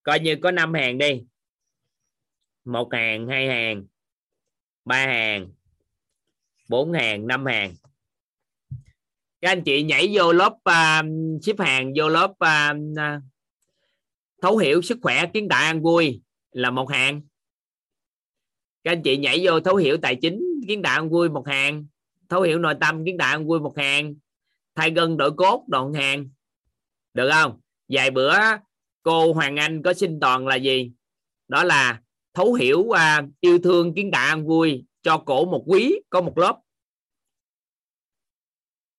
Coi như có năm hàng đi. Một hàng hai hàng ba hàng bốn hàng năm hàng. Các anh chị nhảy vô lớp à, uh, ship hàng vô lớp uh, thấu hiểu sức khỏe kiến tạo an vui là một hàng. Các anh chị nhảy vô thấu hiểu tài chính kiến tạo an vui một hàng. Thấu hiểu nội tâm kiến tạo an vui một hàng thay gân đổi cốt đoạn hàng. Được không? Vài bữa cô Hoàng Anh có xin toàn là gì? Đó là thấu hiểu à, yêu thương kiến tạo an vui cho cổ một quý có một lớp.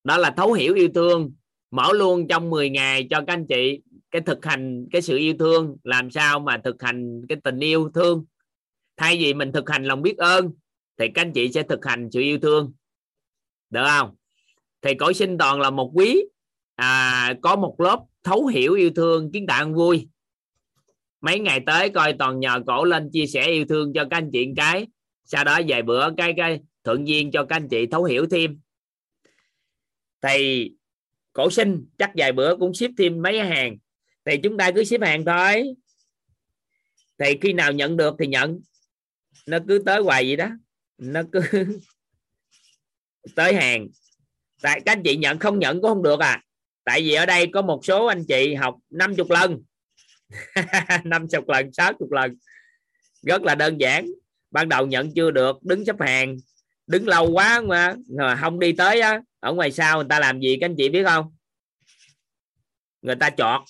Đó là thấu hiểu yêu thương. Mở luôn trong 10 ngày cho các anh chị cái thực hành cái sự yêu thương. Làm sao mà thực hành cái tình yêu thương? Thay vì mình thực hành lòng biết ơn thì các anh chị sẽ thực hành sự yêu thương. Được không? Thì cõi sinh toàn là một quý. À, có một lớp thấu hiểu yêu thương kiến tạo vui. Mấy ngày tới coi toàn nhờ cổ lên chia sẻ yêu thương cho các anh chị cái. Sau đó vài bữa cái cái thượng viên cho các anh chị thấu hiểu thêm. Thì cổ sinh chắc vài bữa cũng ship thêm mấy hàng. Thì chúng ta cứ ship hàng thôi. Thì khi nào nhận được thì nhận. Nó cứ tới hoài vậy đó. Nó cứ tới hàng tại các anh chị nhận không nhận cũng không được à. Tại vì ở đây có một số anh chị học 50 lần. 50 lần 60 lần. Rất là đơn giản. Ban đầu nhận chưa được, đứng xếp hàng. Đứng lâu quá mà không đi tới á, ở ngoài sau người ta làm gì các anh chị biết không? Người ta chọt.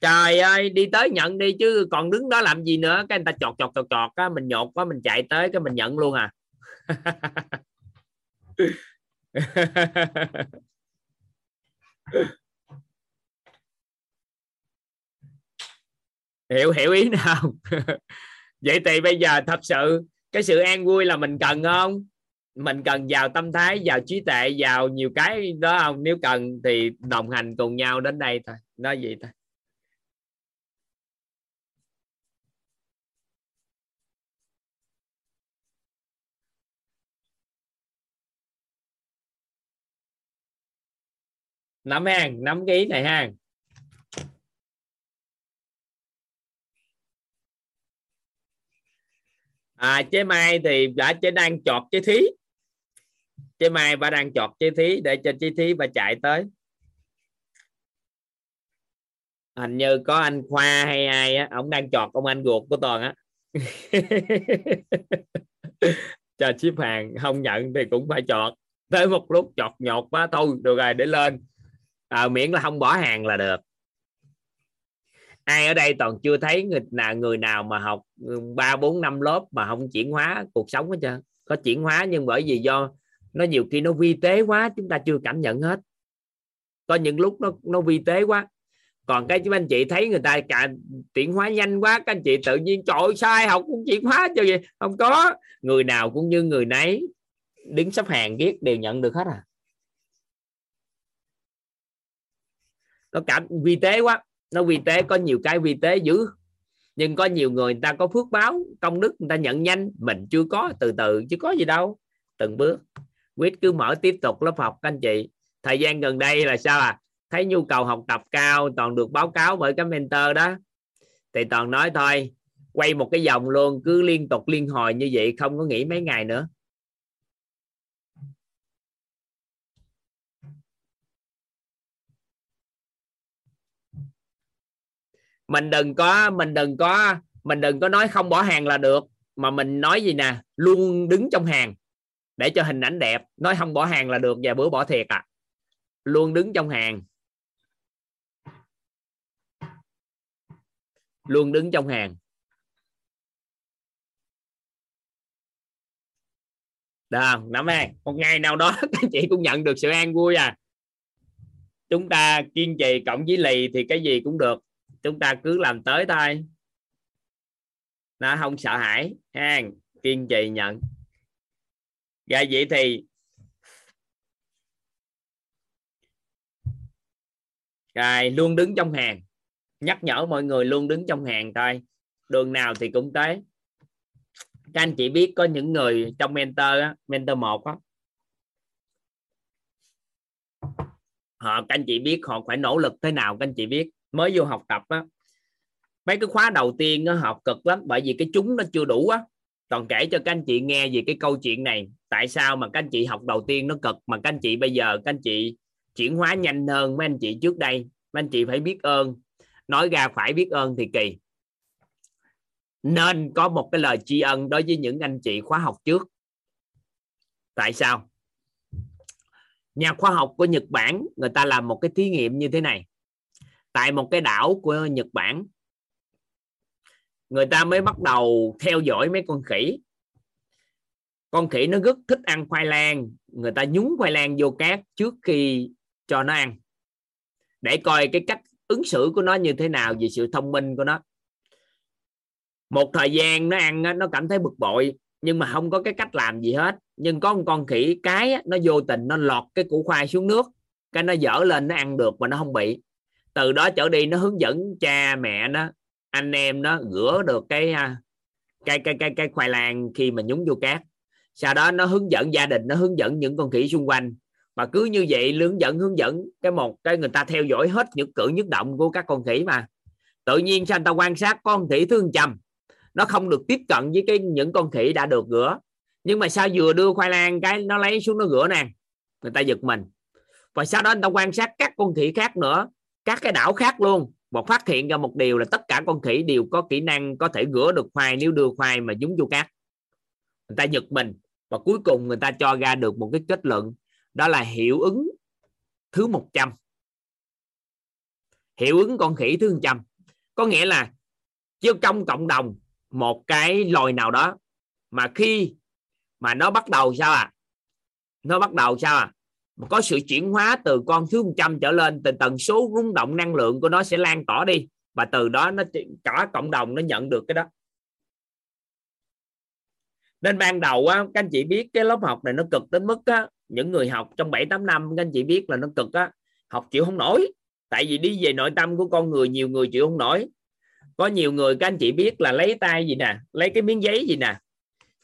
Trời ơi, đi tới nhận đi chứ còn đứng đó làm gì nữa. Cái người ta chọt chọt chọt chọt á, mình nhột quá, mình chạy tới cái mình nhận luôn à. hiểu hiểu ý nào? Vậy thì bây giờ thật sự cái sự an vui là mình cần không? Mình cần vào tâm thái, vào trí tuệ, vào nhiều cái đó không? Nếu cần thì đồng hành cùng nhau đến đây thôi. Nói gì thôi. Nắm hàng, nắm cái ý này ha. À chế mai thì đã chế đang chọt chế thí. Chế mai bà đang chọt chế thí để cho chế thí bà chạy tới. Hình như có anh khoa hay ai á, ông đang chọt ông anh ruột của toàn á. Cho ship hàng, không nhận thì cũng phải chọt. Tới một lúc chọt nhọt quá thôi, được rồi, để lên à, miễn là không bỏ hàng là được. Ai ở đây toàn chưa thấy người nào người nào mà học ừ, ba bốn năm lớp mà không chuyển hóa cuộc sống hết trơn. Có chuyển hóa nhưng bởi vì do nó nhiều khi nó vi tế quá chúng ta chưa cảm nhận hết. Có những lúc nó nó vi tế quá. Còn cái chúng anh chị thấy người ta cả chuyển hóa nhanh quá các anh chị tự nhiên trội sai học cũng chuyển hóa cho gì không có. Người nào cũng như người nấy đứng sắp hàng viết đều nhận được hết à. Nó cảm, vi tế quá. Nó vi tế, có nhiều cái vi tế dữ. Nhưng có nhiều người người ta có phước báo, công đức, người ta nhận nhanh. Mình chưa có, từ từ, chứ có gì đâu. Từng bước. Quyết cứ mở tiếp tục lớp học, các anh chị. Thời gian gần đây là sao à? Thấy nhu cầu học tập cao, toàn được báo cáo bởi cái mentor đó. Thì toàn nói thôi, quay một cái vòng luôn, cứ liên tục liên hồi như vậy, không có nghỉ mấy ngày nữa. Mình đừng có mình đừng có mình đừng có nói không bỏ hàng là được mà mình nói gì nè luôn đứng trong hàng để cho hình ảnh đẹp. Nói không bỏ hàng là được và bữa bỏ thiệt à. Luôn đứng trong hàng. Luôn đứng trong hàng. Được, nắm an một ngày nào đó các chị cũng nhận được sự an vui à. Chúng ta kiên trì cộng với lì thì cái gì cũng được chúng ta cứ làm tới thôi. Nó không sợ hãi ha kiên trì nhận. Và vậy thì rồi luôn đứng trong hàng. Nhắc nhở mọi người luôn đứng trong hàng thôi. Đường nào thì cũng tới. Các anh chị biết có những người trong mentor á, mentor một á. Họ các anh chị biết họ phải nỗ lực thế nào các anh chị biết mới vô học tập á. Mấy cái khóa đầu tiên nó học cực lắm, bởi vì cái chúng nó chưa đủ á. Còn kể cho các anh chị nghe về cái câu chuyện này, tại sao mà các anh chị học đầu tiên nó cực, mà các anh chị bây giờ, các anh chị chuyển hóa nhanh hơn mấy anh chị trước đây, mấy anh chị phải biết ơn. Nói ra phải biết ơn thì kỳ. Nên có một cái lời tri ân đối với những anh chị khóa học trước. Tại sao? Nhà khoa học của Nhật Bản, người ta làm một cái thí nghiệm như thế này tại một cái đảo của Nhật Bản. Người ta mới bắt đầu theo dõi mấy con khỉ. Con khỉ nó rất thích ăn khoai lang. Người ta nhúng khoai lang vô cát trước khi cho nó ăn. Để coi cái cách ứng xử của nó như thế nào về sự thông minh của nó. Một thời gian nó ăn nó cảm thấy bực bội, nhưng mà không có cái cách làm gì hết. Nhưng có một con khỉ cái nó vô tình nó lọt cái củ khoai xuống nước. Cái nó dở lên, nó ăn được mà nó không bị từ đó trở đi nó hướng dẫn cha mẹ nó, anh em nó rửa được cái à, cái cái cái cái khoai lang khi mà nhúng vô cát. Sau đó nó hướng dẫn gia đình, nó hướng dẫn những con khỉ xung quanh. Mà cứ như vậy, hướng dẫn hướng dẫn, cái một, cái người ta theo dõi hết những cử nhất động của các con khỉ mà. Tự nhiên sao người ta quan sát con khỉ thứ trăm, nó không được tiếp cận với cái những con khỉ đã được rửa. Nhưng mà sao vừa đưa khoai lang cái nó lấy xuống nó rửa nè? Người ta giật mình. Và sau đó người ta quan sát các con khỉ khác nữa các cái đảo khác luôn. Và phát hiện ra một điều là tất cả con khỉ đều có kỹ năng có thể rửa được khoai nếu đưa khoai mà dúng vô cát. Người ta giật mình và cuối cùng người ta cho ra được một cái kết luận, đó là hiệu ứng thứ 100 hiệu ứng con khỉ thứ 100 có nghĩa là chứ trong cộng đồng, một cái loài nào đó mà khi mà nó bắt đầu sao à? Nó bắt đầu sao à? Có sự chuyển hóa từ con thứ 100 trở lên, từ tần số rung động năng lượng của nó sẽ lan tỏa đi. Và từ đó nó cả cộng đồng nó nhận được cái đó. Nên ban đầu á, các anh chị biết cái lớp học này nó cực đến mức á, những người học trong 7 8 năm, các anh chị biết là nó cực á, học chịu không nổi. Tại vì đi về nội tâm của con người, nhiều người chịu không nổi. Có nhiều người các anh chị biết là lấy tay gì nè, lấy cái miếng giấy gì nè,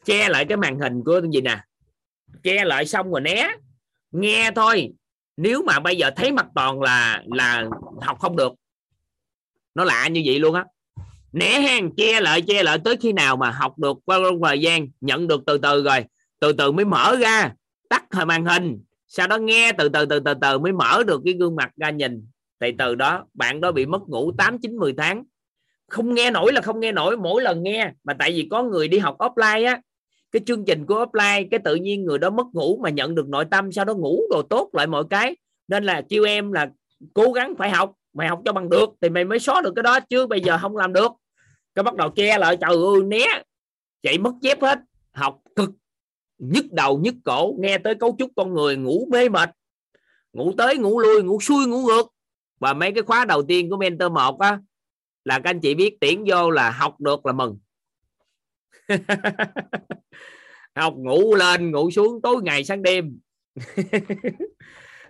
che lại cái màn hình của gì nè, che lại xong rồi né nghe thôi. Nếu mà bây giờ thấy mặt toàn là là học không được, nó lạ như vậy luôn á. Nẻ hang che lại che lại tới khi nào mà học được qua thời gian, nhận được từ từ rồi, từ từ mới mở ra, tắt thời màn hình. Sau đó nghe từ từ từ từ từ mới mở được cái gương mặt ra nhìn. Thì từ đó, bạn đó bị mất ngủ 8 9 10 tháng. Không nghe nổi là không nghe nổi, mỗi lần nghe. Mà tại vì có người đi học offline á cái chương trình của offline, cái tự nhiên người đó mất ngủ mà nhận được nội tâm, sau đó ngủ đồ tốt lại mọi cái. Nên là chiêu em là cố gắng phải học, mày học cho bằng được, thì mày mới xóa được cái đó, chứ bây giờ không làm được. Cái bắt đầu che lại, trời ơi, né. Chạy mất dép hết, học cực, nhức đầu, nhức cổ, nghe tới cấu trúc con người, ngủ mê mệt. Ngủ tới, ngủ lui, ngủ xuôi, ngủ ngược. Và mấy cái khóa đầu tiên của mentor một á, là các anh chị biết tuyển vô là học được là mừng. học ngủ lên, ngủ xuống tối ngày sáng đêm.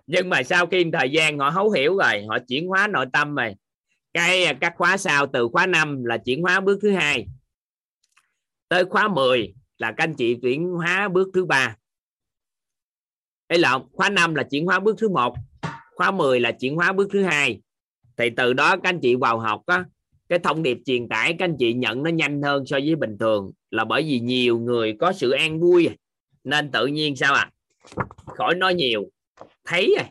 Nhưng mà sau khi thời gian họ hấu hiểu rồi, họ chuyển hóa nội tâm rồi. Cái à, các khóa sau từ khóa 5 là chuyển hóa bước thứ hai. Tới khóa 10 là các anh chị chuyển hóa bước thứ ba. Ấy là khóa 5 là chuyển hóa bước thứ một, khóa 10 là chuyển hóa bước thứ hai. Thì từ đó các anh chị vào học á cái thông điệp truyền tải các anh chị nhận nó nhanh hơn so với bình thường là bởi vì nhiều người có sự an vui. Nên tự nhiên sao à? Khỏi nói nhiều. Thấy rồi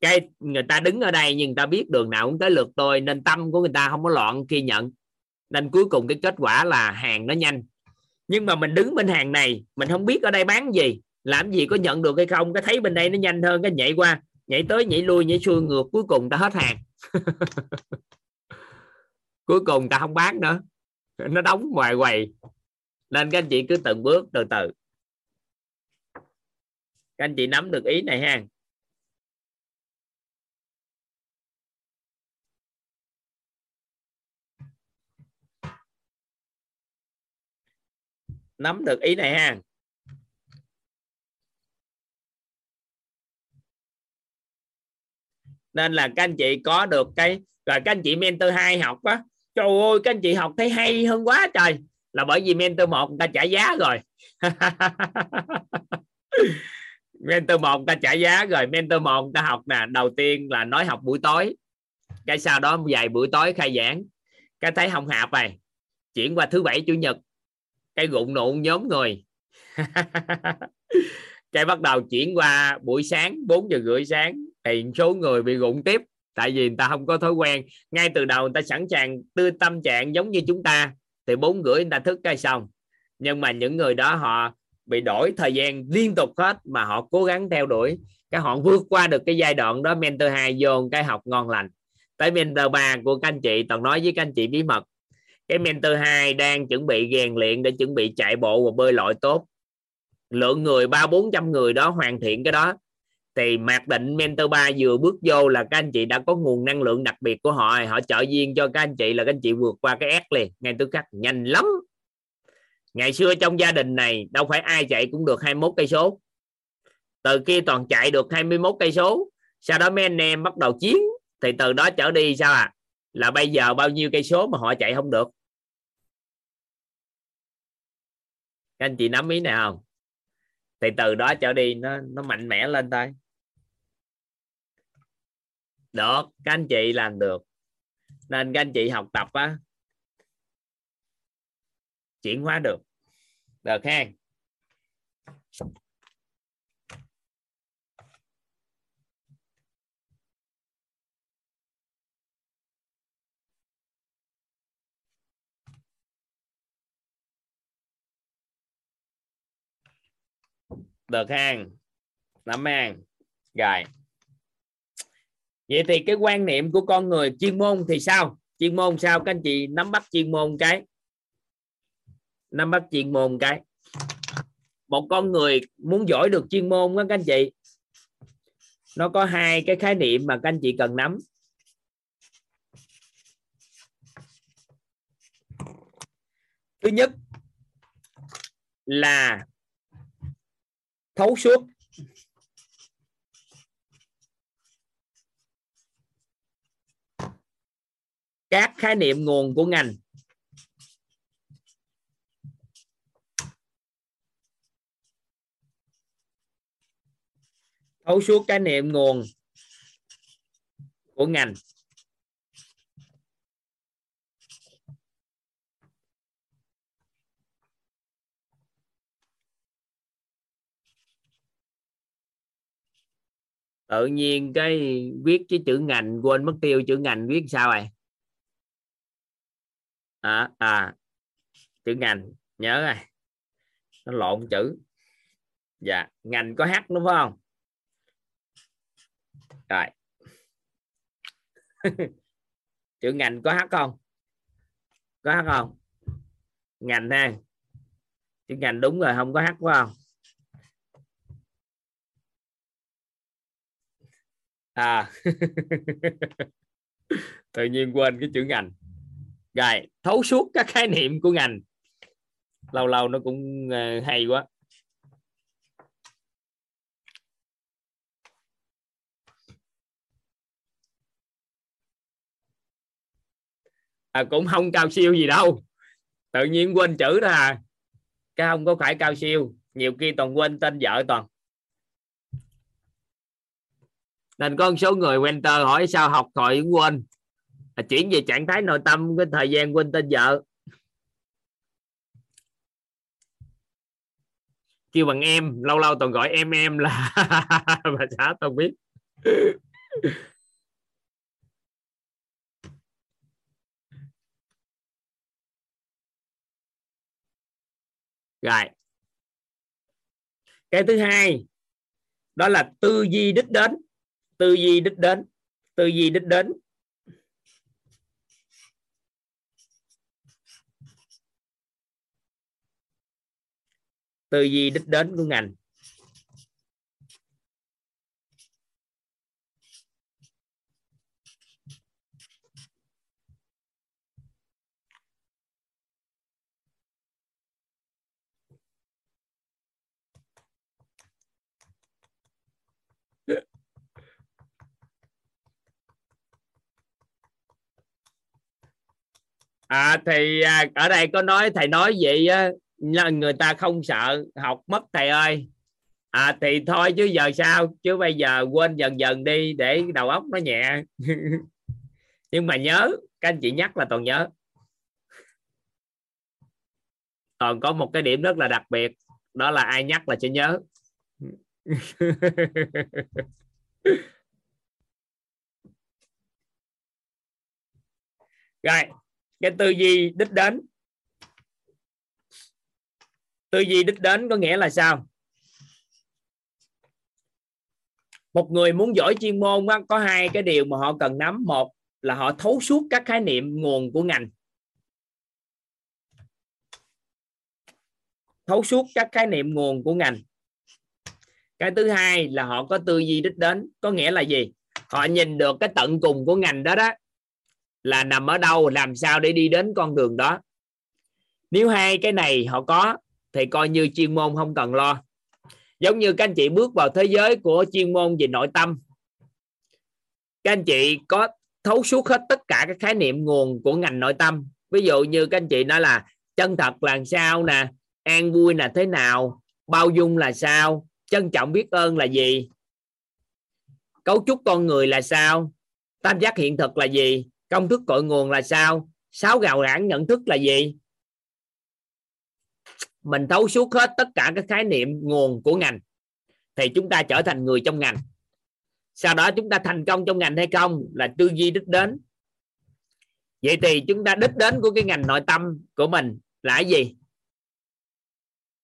cái người ta đứng ở đây nhưng ta biết đường nào cũng tới lượt tôi, nên tâm của người ta không có loạn khi nhận. Nên cuối cùng cái kết quả là hàng nó nhanh. Nhưng mà mình đứng bên hàng này, mình không biết ở đây bán gì. Làm gì có nhận được hay không? Cái thấy bên đây nó nhanh hơn, cái nhảy qua, nhảy tới nhảy lui, nhảy xuôi, ngược, cuối cùng ta hết hàng. cuối cùng ta không bán nữa. Nó đóng ngoài quầy. Nên các anh chị cứ từng bước từ từ. Các anh chị nắm được ý này ha. Nắm được ý này ha. Nên là các anh chị có được cái, rồi các anh chị mentor hai học á trời ơi, các anh chị học thấy hay hơn quá trời. Là bởi vì mentor một người ta trả giá rồi. Mentor một người ta trả giá rồi. Mentor một người ta học nè, đầu tiên là nói học buổi tối. Cái sau đó vài buổi tối khai giảng. Cái thấy không hạp này chuyển qua thứ bảy, chủ nhật. Cái rụng nụn nhóm người. Cái bắt đầu chuyển qua buổi sáng 4 giờ rưỡi sáng, thì số người bị rụng tiếp tại vì người ta không có thói quen. Ngay từ đầu người ta sẵn sàng tư tâm trạng giống như chúng ta, thì bốn rưỡi người ta thức cái xong. Nhưng mà những người đó họ bị đổi thời gian liên tục hết, mà họ cố gắng theo đuổi. Cái họ vượt qua được cái giai đoạn đó, mentor hai vô cái học ngon lành. Tới mentor ba của các anh chị, toàn nói với các anh chị bí mật. Cái mentor 2 đang chuẩn bị rèn luyện để chuẩn bị chạy bộ và bơi lội tốt. Lượng người, ba bốn trăm người đó hoàn thiện cái đó thì mặc định mentor 3 vừa bước vô là các anh chị đã có nguồn năng lượng đặc biệt của họ họ trợ duyên cho các anh chị là các anh chị vượt qua cái ép liền. Ngay tức khắc nhanh lắm. Ngày xưa trong gia đình này, đâu phải ai chạy cũng được 21 cây số. Từ khi toàn chạy được 21 cây số, sau đó mấy anh em bắt đầu chiến. Thì từ đó trở đi sao à là bây giờ bao nhiêu cây số mà họ chạy không được? Các anh chị nắm ý này không? Thì từ đó trở đi nó nó mạnh mẽ lên thôi được, các anh chị làm được. Nên các anh chị học tập á. Chuyển hóa được. Được ha. Được hàng nắm hàng. Rồi vậy thì cái quan niệm của con người chuyên môn thì sao? Chuyên môn sao? Các anh chị nắm bắt chuyên môn cái. Nắm bắt chuyên môn cái. Một con người muốn giỏi được chuyên môn đó các anh chị. Nó có hai cái khái niệm mà các anh chị cần nắm. Thứ nhất là thấu suốt. Các khái niệm nguồn của ngành. Thấu suốt cái niệm nguồn của ngành. Tự nhiên cái viết cái chữ ngành quên mất tiêu chữ ngành viết sao vậy? À, à chữ ngành nhớ rồi. Nó lộn chữ. Dạ ngành có h đúng không? Rồi. Chữ ngành có h không? Có h không? Ngành ha. Chữ ngành đúng rồi không có h phải không? À. Tự nhiên quên cái chữ ngành rồi thấu suốt các khái niệm của ngành. Lâu lâu nó cũng ờ, hay quá. À, cũng không cao siêu gì đâu. Tự nhiên quên chữ đó à. Cái không có phải cao siêu. Nhiều khi toàn quên tên vợ toàn. Nên có một số người quen tờ hỏi sao học thoại quên à, chuyển về trạng thái nội tâm cái thời gian quên tên vợ. Kêu bằng em lâu lâu toàn gọi em em là bà xã tao biết. Rồi. Cái thứ hai đó là tư duy đích đến tư duy đích đến tư duy đích đến. Tư duy đích đến của ngành. À thì à, ở đây có nói, thầy nói vậy nên người ta không sợ, học mất thầy ơi. À thì thôi chứ giờ sao? Chứ bây giờ quên dần dần đi, để đầu óc nó nhẹ. Nhưng mà nhớ, các anh chị nhắc là toàn nhớ. Toàn có một cái điểm rất là đặc biệt, đó là ai nhắc là sẽ nhớ. Rồi, cái tư duy đích đến tư duy đích đến có nghĩa là sao? Một người muốn giỏi chuyên môn có hai cái điều mà họ cần nắm. Một là họ thấu suốt các khái niệm nguồn của ngành. Thấu suốt các khái niệm nguồn của ngành. Cái thứ hai là họ có tư duy đích đến, có nghĩa là gì? Họ nhìn được cái tận cùng của ngành đó đó, là nằm ở đâu, làm sao để đi đến con đường đó. Nếu hai cái này họ có thì coi như chuyên môn không cần lo. Giống như các anh chị bước vào thế giới của chuyên môn về nội tâm, các anh chị có thấu suốt hết tất cả các khái niệm nguồn của ngành nội tâm. Ví dụ như các anh chị nói là chân thật là sao nè, an vui là thế nào, bao dung là sao, trân trọng biết ơn là gì, cấu trúc con người là sao, tam giác hiện thực là gì, công thức cội nguồn là sao, sáu gào rãng nhận thức là gì mình thấu suốt hết tất cả các khái niệm nguồn của ngành, thì chúng ta trở thành người trong ngành. Sau đó chúng ta thành công trong ngành hay không là tư duy đích đến. Vậy thì chúng ta đích đến của cái ngành nội tâm của mình là cái gì?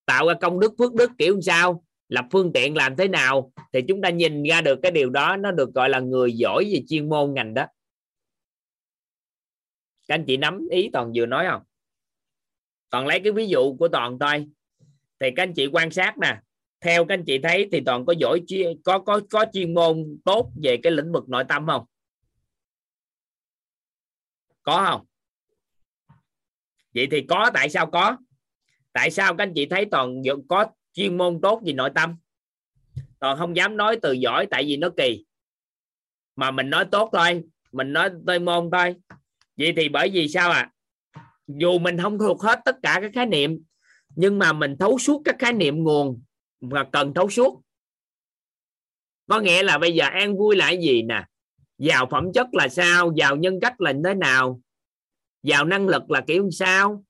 Tạo ra công đức, phước đức kiểu sao? Lập phương tiện làm thế nào? Thì chúng ta nhìn ra được cái điều đó, nó được gọi là người giỏi về chuyên môn ngành đó. Các anh chị nắm ý toàn vừa nói không? Toàn lấy cái ví dụ của toàn thôi. Thì các anh chị quan sát nè. Theo các anh chị thấy thì toàn có giỏi có có có chuyên môn tốt về cái lĩnh vực nội tâm không? Có không? Vậy thì có, tại sao có? Tại sao các anh chị thấy toàn có chuyên môn tốt về nội tâm? Toàn không dám nói từ giỏi, tại vì nó kỳ. Mà mình nói tốt thôi, mình nói tôi môn thôi. Vậy thì bởi vì sao à dù mình không thuộc hết tất cả các khái niệm, nhưng mà mình thấu suốt các khái niệm nguồn và cần thấu suốt. Có nghĩa là bây giờ an vui là cái gì nè? Giàu phẩm chất là sao? Giàu nhân cách là thế nào? Giàu năng lực là kiểu sao?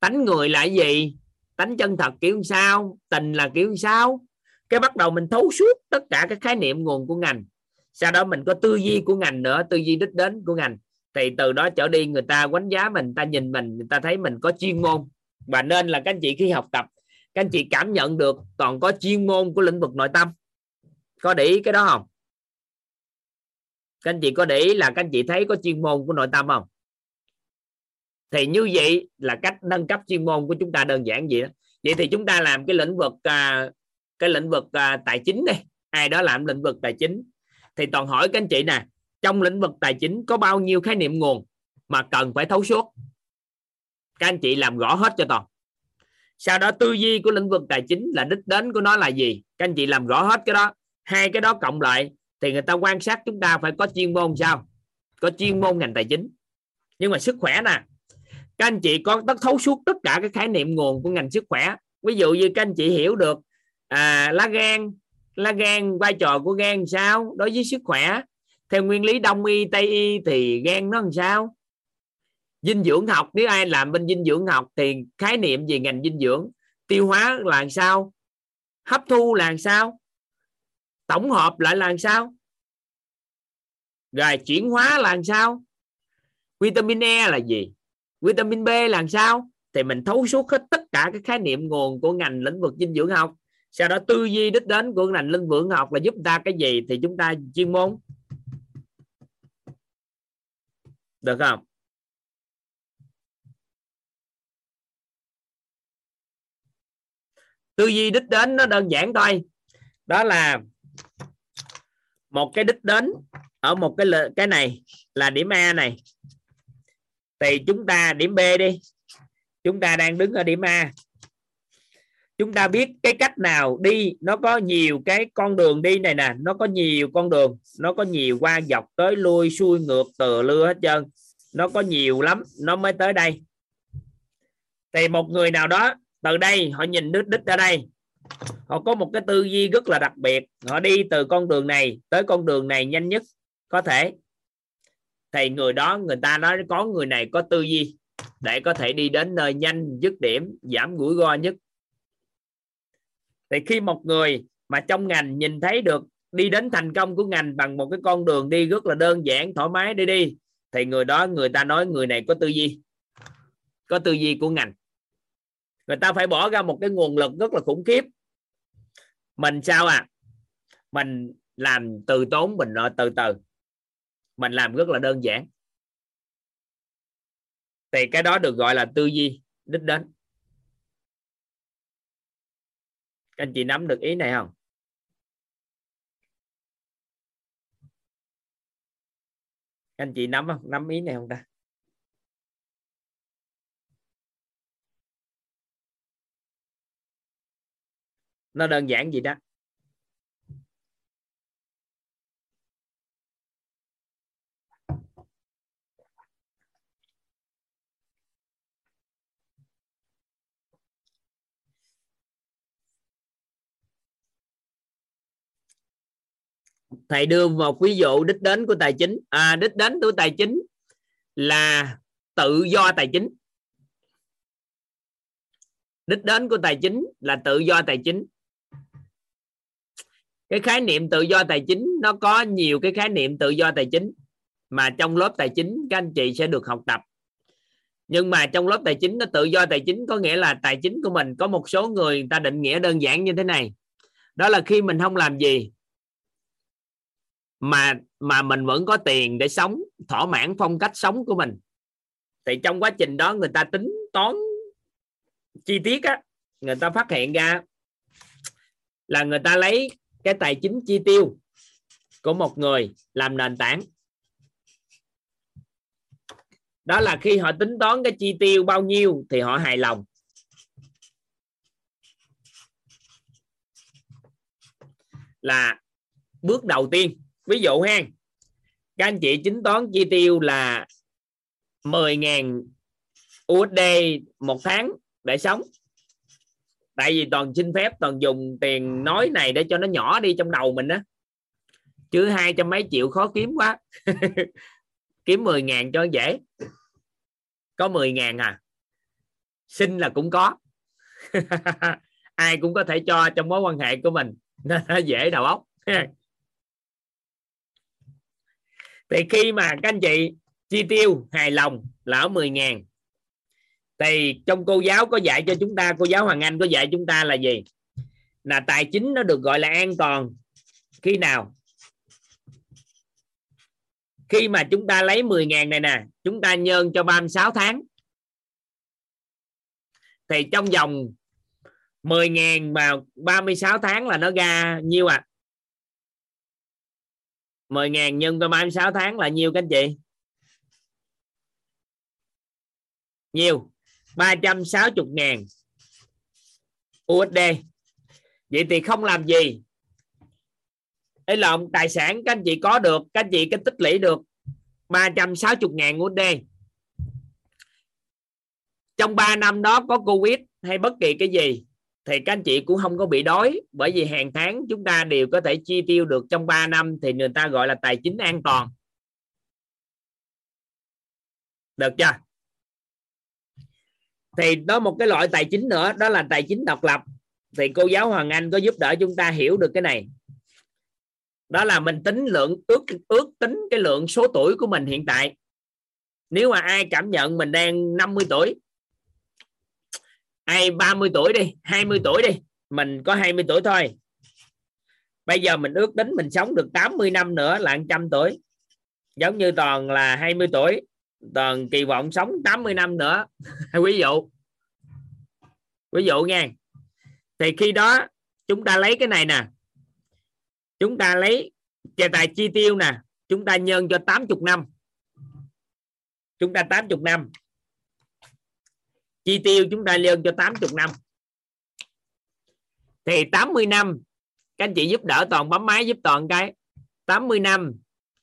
Tánh người là cái gì? Tánh chân thật kiểu sao? Tình là kiểu sao? Cái bắt đầu mình thấu suốt tất cả các khái niệm nguồn của ngành. Sau đó mình có tư duy của ngành nữa, tư duy đích đến của ngành thì từ đó trở đi người ta đánh giá mình người ta nhìn mình người ta thấy mình có chuyên môn. Và nên là các anh chị khi học tập các anh chị cảm nhận được còn có chuyên môn của lĩnh vực nội tâm. Có để ý cái đó không? Các anh chị có để ý là các anh chị thấy có chuyên môn của nội tâm không? Thì như vậy là cách nâng cấp chuyên môn của chúng ta đơn giản vậy đó. Vậy thì chúng ta làm cái lĩnh vực à, cái lĩnh vực à, tài chính đi. Ai đó làm lĩnh vực tài chính. Thì toàn hỏi các anh chị nè trong lĩnh vực tài chính có bao nhiêu khái niệm nguồn mà cần phải thấu suốt? Các anh chị làm rõ hết cho toàn sau đó tư duy của lĩnh vực tài chính là đích đến của nó là gì? Các anh chị làm rõ hết cái đó. Hai cái đó cộng lại thì người ta quan sát chúng ta phải có chuyên môn sao? Có chuyên môn ngành tài chính. Nhưng mà sức khỏe nè. Các anh chị có tất thấu suốt tất cả cái khái niệm nguồn của ngành sức khỏe. Ví dụ như các anh chị hiểu được à, lá gan lá gan vai trò của gan sao? Đối với sức khỏe theo nguyên lý đông y, tây y thì gan nó làm sao? Dinh dưỡng học, nếu ai làm bên dinh dưỡng học thì khái niệm về ngành dinh dưỡng, tiêu hóa là làm sao? Hấp thu là làm sao? Tổng hợp lại là làm sao? Rồi chuyển hóa là làm sao? Vitamin E là gì? Vitamin B là làm sao? Thì mình thấu suốt hết tất cả các khái niệm nguồn của ngành lĩnh vực dinh dưỡng học. Sau đó tư duy đích đến của ngành lĩnh vực học là giúp ta cái gì thì chúng ta chuyên môn được không? Tư duy đích đến nó đơn giản thôi. Đó là một cái đích đến ở một cái cái này là điểm A này. Thì chúng ta điểm B đi. Chúng ta đang đứng ở điểm A chúng ta biết cái cách nào đi, nó có nhiều cái con đường đi này nè, nó có nhiều con đường, nó có nhiều qua dọc tới lui xuôi ngược từ lưa hết trơn. Nó có nhiều lắm, nó mới tới đây. Thì một người nào đó, từ đây, họ nhìn đích đích ra đây. Họ có một cái tư duy rất là đặc biệt. Họ đi từ con đường này tới con đường này nhanh nhất có thể. Thì người đó, người ta nói có người này có tư duy để có thể đi đến nơi nhanh, dứt điểm, giảm rủi ro nhất thì khi một người mà trong ngành nhìn thấy được đi đến thành công của ngành bằng một cái con đường đi rất là đơn giản, thoải mái, đi đi, thì người đó, người ta nói người này có tư duy, có tư duy của ngành. Người ta phải bỏ ra một cái nguồn lực rất là khủng khiếp. Mình sao à? Mình làm từ tốn, mình từ từ. Mình làm rất là đơn giản. Thì cái đó được gọi là tư duy đích đến. Các anh chị nắm được ý này không? Các anh chị nắm không? Nắm ý này không ta? Nó đơn giản gì đó. Thầy đưa một ví dụ đích đến của tài chính. À, đích đến của tài chính là tự do tài chính. Đích đến của tài chính là tự do tài chính. Cái khái niệm tự do tài chính nó có nhiều cái khái niệm tự do tài chính mà trong lớp tài chính các anh chị sẽ được học tập. Nhưng mà trong lớp tài chính nó tự do tài chính có nghĩa là tài chính của mình. Có một số người, người ta định nghĩa đơn giản như thế này. Đó là khi mình không làm gì mà mà mình vẫn có tiền để sống, thỏa mãn phong cách sống của mình. Thì trong quá trình đó người ta tính toán chi tiết á, người ta phát hiện ra là người ta lấy cái tài chính chi tiêu của một người làm nền tảng. Đó là khi họ tính toán cái chi tiêu bao nhiêu thì họ hài lòng. Là bước đầu tiên ví dụ ha, các anh chị tính toán chi tiêu là 10.000 USD một tháng để sống. Tại vì toàn xin phép, toàn dùng tiền nói này để cho nó nhỏ đi trong đầu mình đó chứ hai trăm mấy triệu khó kiếm quá. Kiếm 10 ngàn cho dễ. Có 10 ngàn à? Xin là cũng có. Ai cũng có thể cho trong mối quan hệ của mình. Nó dễ đầu óc thì khi mà các anh chị chi tiêu hài lòng là ở 10 ngàn, thì trong cô giáo có dạy cho chúng ta, cô giáo Hoàng Anh có dạy chúng ta là gì? Là tài chính nó được gọi là an toàn. Khi nào? Khi mà chúng ta lấy 10.000 này nè, chúng ta nhân cho 36 tháng. Thì trong vòng 10.000 mà 36 tháng là nó ra nhiêu à 10.000 nhân cho 36 tháng là nhiêu các anh chị? Nhiều 360 ngàn USD vậy thì không làm gì. Ê lộn tài sản các anh chị có được, các anh chị cái tích lũy được 360 ngàn USD trong 3 năm đó có Covid hay bất kỳ cái gì thì các anh chị cũng không có bị đói, bởi vì hàng tháng chúng ta đều có thể chi tiêu được trong 3 năm thì người ta gọi là tài chính an toàn. Được chưa? Thì đó một cái loại tài chính nữa, đó là tài chính độc lập. Thì cô giáo Hoàng Anh có giúp đỡ chúng ta hiểu được cái này. Đó là mình tính lượng, ước ước tính cái lượng số tuổi của mình hiện tại. Nếu mà ai cảm nhận mình đang 50 tuổi ai 30 tuổi đi 20 tuổi đi, mình có 20 tuổi thôi. Bây giờ mình ước tính mình sống được 80 năm nữa là 100 tuổi. Giống như toàn là 20 tuổi, toàn kỳ vọng sống 80 năm nữa. Ví dụ ví dụ nha. Thì khi đó chúng ta lấy cái này nè. Chúng ta lấy chế tài chi tiêu nè. Chúng ta nhân cho 80 năm. Chúng ta 80 năm chi tiêu chúng ta nhân cho 80 năm. Thì 80 năm, các anh chị giúp đỡ toàn bấm máy giúp toàn cái. 80 năm,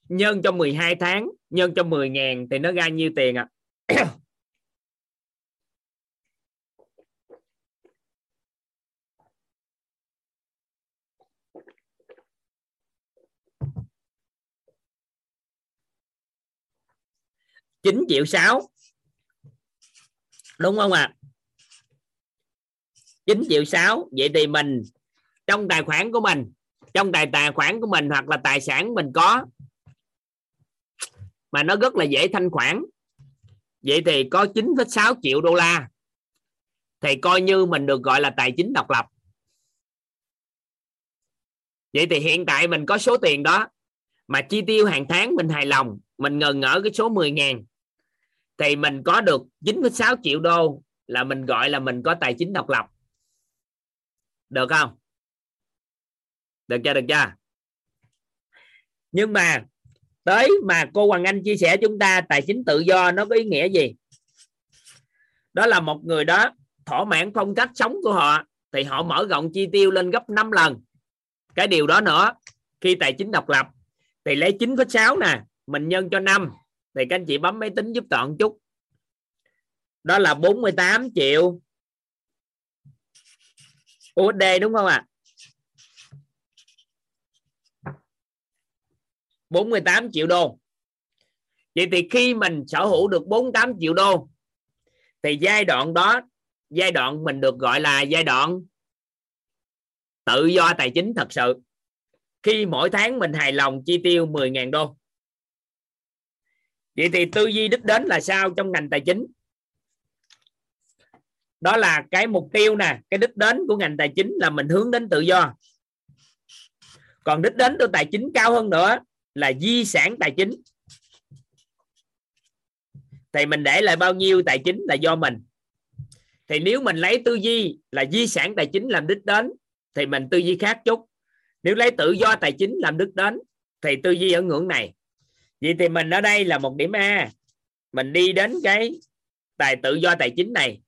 nhân cho 12 tháng, nhân cho 10 ngàn thì nó ra nhiêu tiền ạ? À? chín triệu sáu đúng không ạ? À? 9 triệu sáu. Vậy thì mình trong tài khoản của mình trong tài tài khoản của mình hoặc là tài sản mình có mà nó rất là dễ thanh khoản vậy thì có 9,6 triệu đô la thì coi như mình được gọi là tài chính độc lập. Vậy thì hiện tại mình có số tiền đó mà chi tiêu hàng tháng mình hài lòng mình ngần ngỡ cái số 10 ngàn thì mình có được 9,6 triệu đô là mình gọi là mình có tài chính độc lập. Được không? Được chưa được chưa? Nhưng mà tới mà cô Hoàng Anh chia sẻ chúng ta tài chính tự do nó có ý nghĩa gì? Đó là một người đó thỏa mãn phong cách sống của họ thì họ mở rộng chi tiêu lên gấp 5 lần. Cái điều đó nữa khi tài chính độc lập thì lấy 9,6 nè mình nhân cho 5 thì các anh chị bấm máy tính giúp toàn chút. Đó là 48 triệu USD đúng không ạ? à? 48 triệu đô. Vậy thì khi mình sở hữu được 48 triệu đô, thì giai đoạn đó, giai đoạn mình được gọi là giai đoạn tự do tài chính thật sự. Khi mỗi tháng mình hài lòng chi tiêu 10.000 đô vậy thì tư duy đích đến là sao trong ngành tài chính? Đó là cái mục tiêu nè, cái đích đến của ngành tài chính là mình hướng đến tự do. Còn đích đến của tài chính cao hơn nữa là di sản tài chính. Thì mình để lại bao nhiêu tài chính là do mình. Thì nếu mình lấy tư duy là di sản tài chính làm đích đến, thì mình tư duy khác chút. Nếu lấy tự do tài chính làm đích đến, thì tư duy ở ngưỡng này vậy thì mình ở đây là một điểm a. Mình đi đến cái tài tự do tài chính này.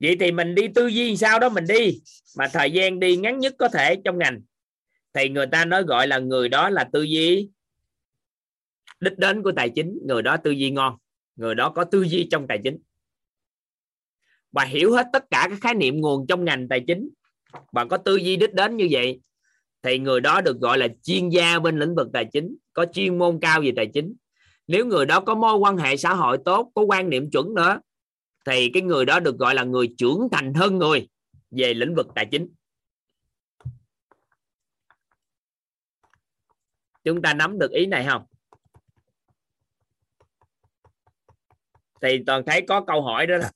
Vậy thì mình đi tư duy sao đó mình đi. Mà thời gian đi ngắn nhất có thể trong ngành. Thì người ta nói gọi là người đó là tư duy đích đến của tài chính. Người đó tư duy ngon. Người đó có tư duy trong tài chính. Và hiểu hết tất cả các khái niệm nguồn trong ngành tài chính. Và có tư duy đích đến như vậy thì người đó được gọi là chuyên gia bên lĩnh vực tài chính, có chuyên môn cao về tài chính. Nếu người đó có mối quan hệ xã hội tốt, có quan niệm chuẩn nữa, thì cái người đó được gọi là người trưởng thành hơn người về lĩnh vực tài chính. Chúng ta nắm được ý này không? Thì toàn thấy có câu hỏi đó là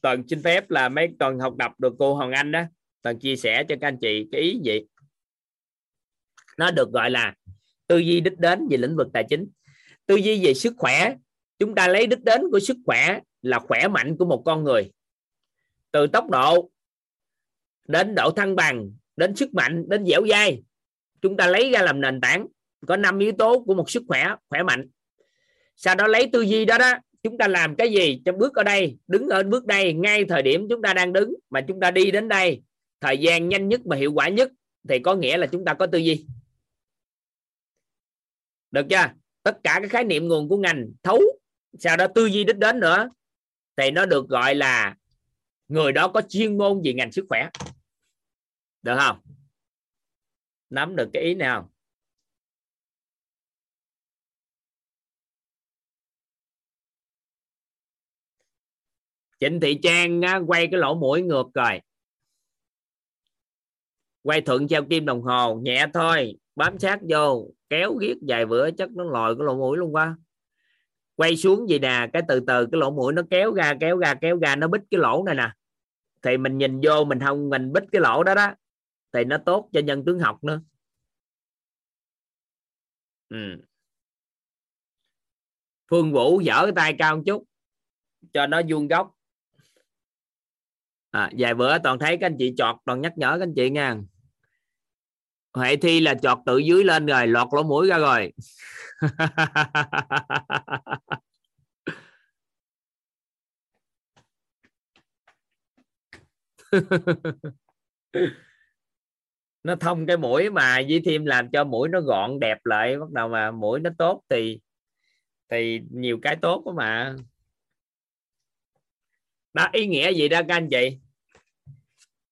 toàn xin phép là mấy, toàn học đọc được cô Hoàng Anh đó. Toàn chia sẻ cho các anh chị cái ý gì nó được gọi là tư duy đích đến về lĩnh vực tài chính. Tư duy về sức khỏe, chúng ta lấy đích đến của sức khỏe là khỏe mạnh của một con người. Từ tốc độ đến độ thăng bằng, đến sức mạnh, đến dẻo dai, chúng ta lấy ra làm nền tảng. Có năm yếu tố của một sức khỏe khỏe mạnh. Sau đó lấy tư duy đó đó, chúng ta làm cái gì? Trong bước ở đây, đứng ở bước đây, ngay thời điểm chúng ta đang đứng, mà chúng ta đi đến đây, thời gian nhanh nhất và hiệu quả nhất, thì có nghĩa là chúng ta có tư duy được chưa? Tất cả các khái niệm nguồn của ngành thấu, sau đó tư duy đích đến nữa, thì nó được gọi là người đó có chuyên môn về ngành sức khỏe. Được không? Nắm được cái ý này không? Trịnh Thị Trang quay cái lỗ mũi ngược rồi. Quay thuận treo kim đồng hồ, nhẹ thôi bám sát vô kéo giết vài bữa chắc nó lòi cái lỗ mũi luôn qua quay xuống gì nè cái từ từ cái lỗ mũi nó kéo ra kéo ra kéo ra nó bít cái lỗ này nè. Thì mình nhìn vô mình không mình bít cái lỗ đó đó thì nó tốt cho nhân tướng học nữa. Ừ. Phương Vũ dở cái tay cao một chút cho nó vuông góc. À, vài bữa toàn thấy các anh chị chọt toàn nhắc nhở các anh chị nha hệ thi là chọt tự dưới lên rồi, lọt lỗ mũi ra rồi. Nó thông cái mũi mà, với thêm làm cho mũi nó gọn đẹp lại, bắt đầu mà mũi nó tốt thì thì nhiều cái tốt đó mà. Đó, ý nghĩa gì đó các anh chị?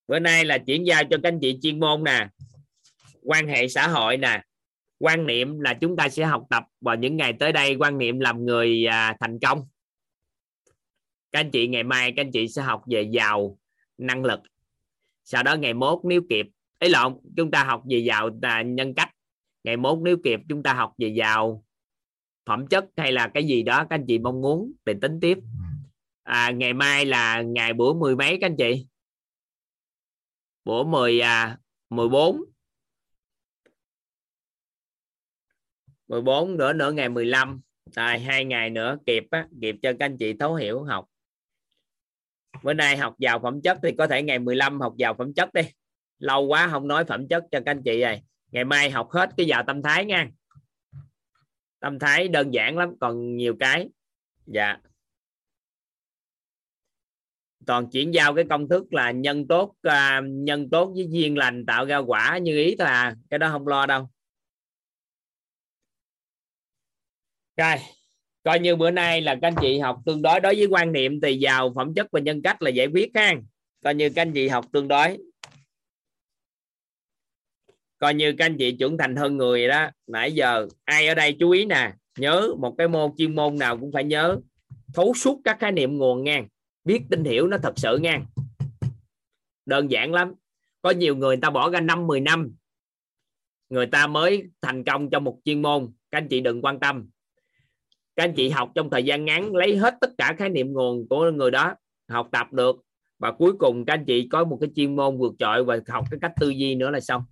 Bữa nay là chuyển giao cho các anh chị chuyên môn nè quan hệ xã hội nè. Quan niệm là chúng ta sẽ học tập vào những ngày tới đây quan niệm làm người à, thành công. Các anh chị ngày mai các anh chị sẽ học về giàu năng lực. Sau đó ngày mốt nếu kịp. Ấy lộn chúng ta học về giàu à, nhân cách. Ngày mốt nếu kịp chúng ta học về giàu phẩm chất hay là cái gì đó các anh chị mong muốn thì tính tiếp. À, ngày mai là ngày bữa mười mấy các anh chị? Bữa mười à, 14 14 nữa nữa ngày 15 tại hai ngày nữa kịp á kịp cho các anh chị thấu hiểu học. Bữa nay học vào phẩm chất thì có thể ngày 15 học vào phẩm chất đi. Lâu quá không nói phẩm chất cho các anh chị rồi. Ngày mai học hết cái vào tâm thái nha. Tâm thái đơn giản lắm, còn nhiều cái. Dạ. Toàn chuyển giao cái công thức là nhân tốt à, nhân tốt với duyên lành, tạo ra quả như ý thôi à. Cái đó không lo đâu. Rồi coi như bữa nay là các anh chị học tương đối. Đối với quan niệm thì giàu phẩm chất và nhân cách là giải quyết ha. Coi như các anh chị học tương đối. Coi như các anh chị trưởng thành hơn người đó. Nãy giờ ai ở đây chú ý nè nhớ một cái môn chuyên môn nào cũng phải nhớ. Thấu suốt các khái niệm nguồn ngang biết tin hiểu nó thật sự ngang đơn giản lắm. Có nhiều người, người ta bỏ ra năm 10 năm. Người ta mới thành công trong một chuyên môn. Các anh chị đừng quan tâm các anh chị học trong thời gian ngắn lấy hết tất cả khái niệm nguồn của người đó học tập được. Và cuối cùng các anh chị có một cái chuyên môn vượt trội và học cái cách tư duy nữa là xong.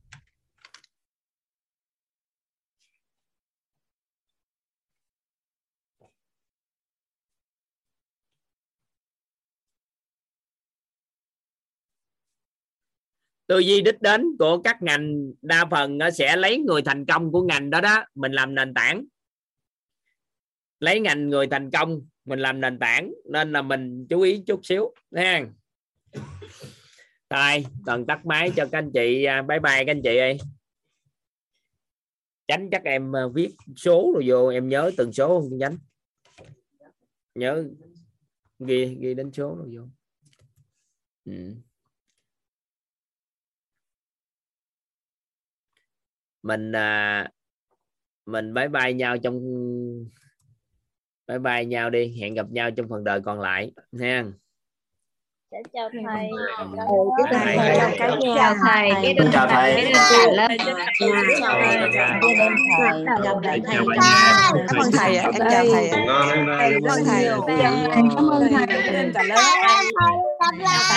Tư duy đích đến của các ngành đa phần sẽ lấy người thành công của ngành đó đó, mình làm nền tảng lấy ngành người thành công mình làm nền tảng nên là mình chú ý chút xíu nha rồi cần tắt máy cho các anh chị à, bye bye các anh chị ơi. Tránh chắc em à, viết số rồi vô em nhớ từng số không? Tránh. Nhớ. Ghi ghi đến số rồi vô. Ừ. mình à, mình bye bye nhau trong bye bye nhau đi hẹn gặp nhau trong phần đời còn lại nha chào thầy. Chào thầy. Chào thầy. Chào thầy. Chào thầy. Cảm ơn thầy ạ. Em chào thầy. Cảm ơn thầy. Cảm ơn thầy.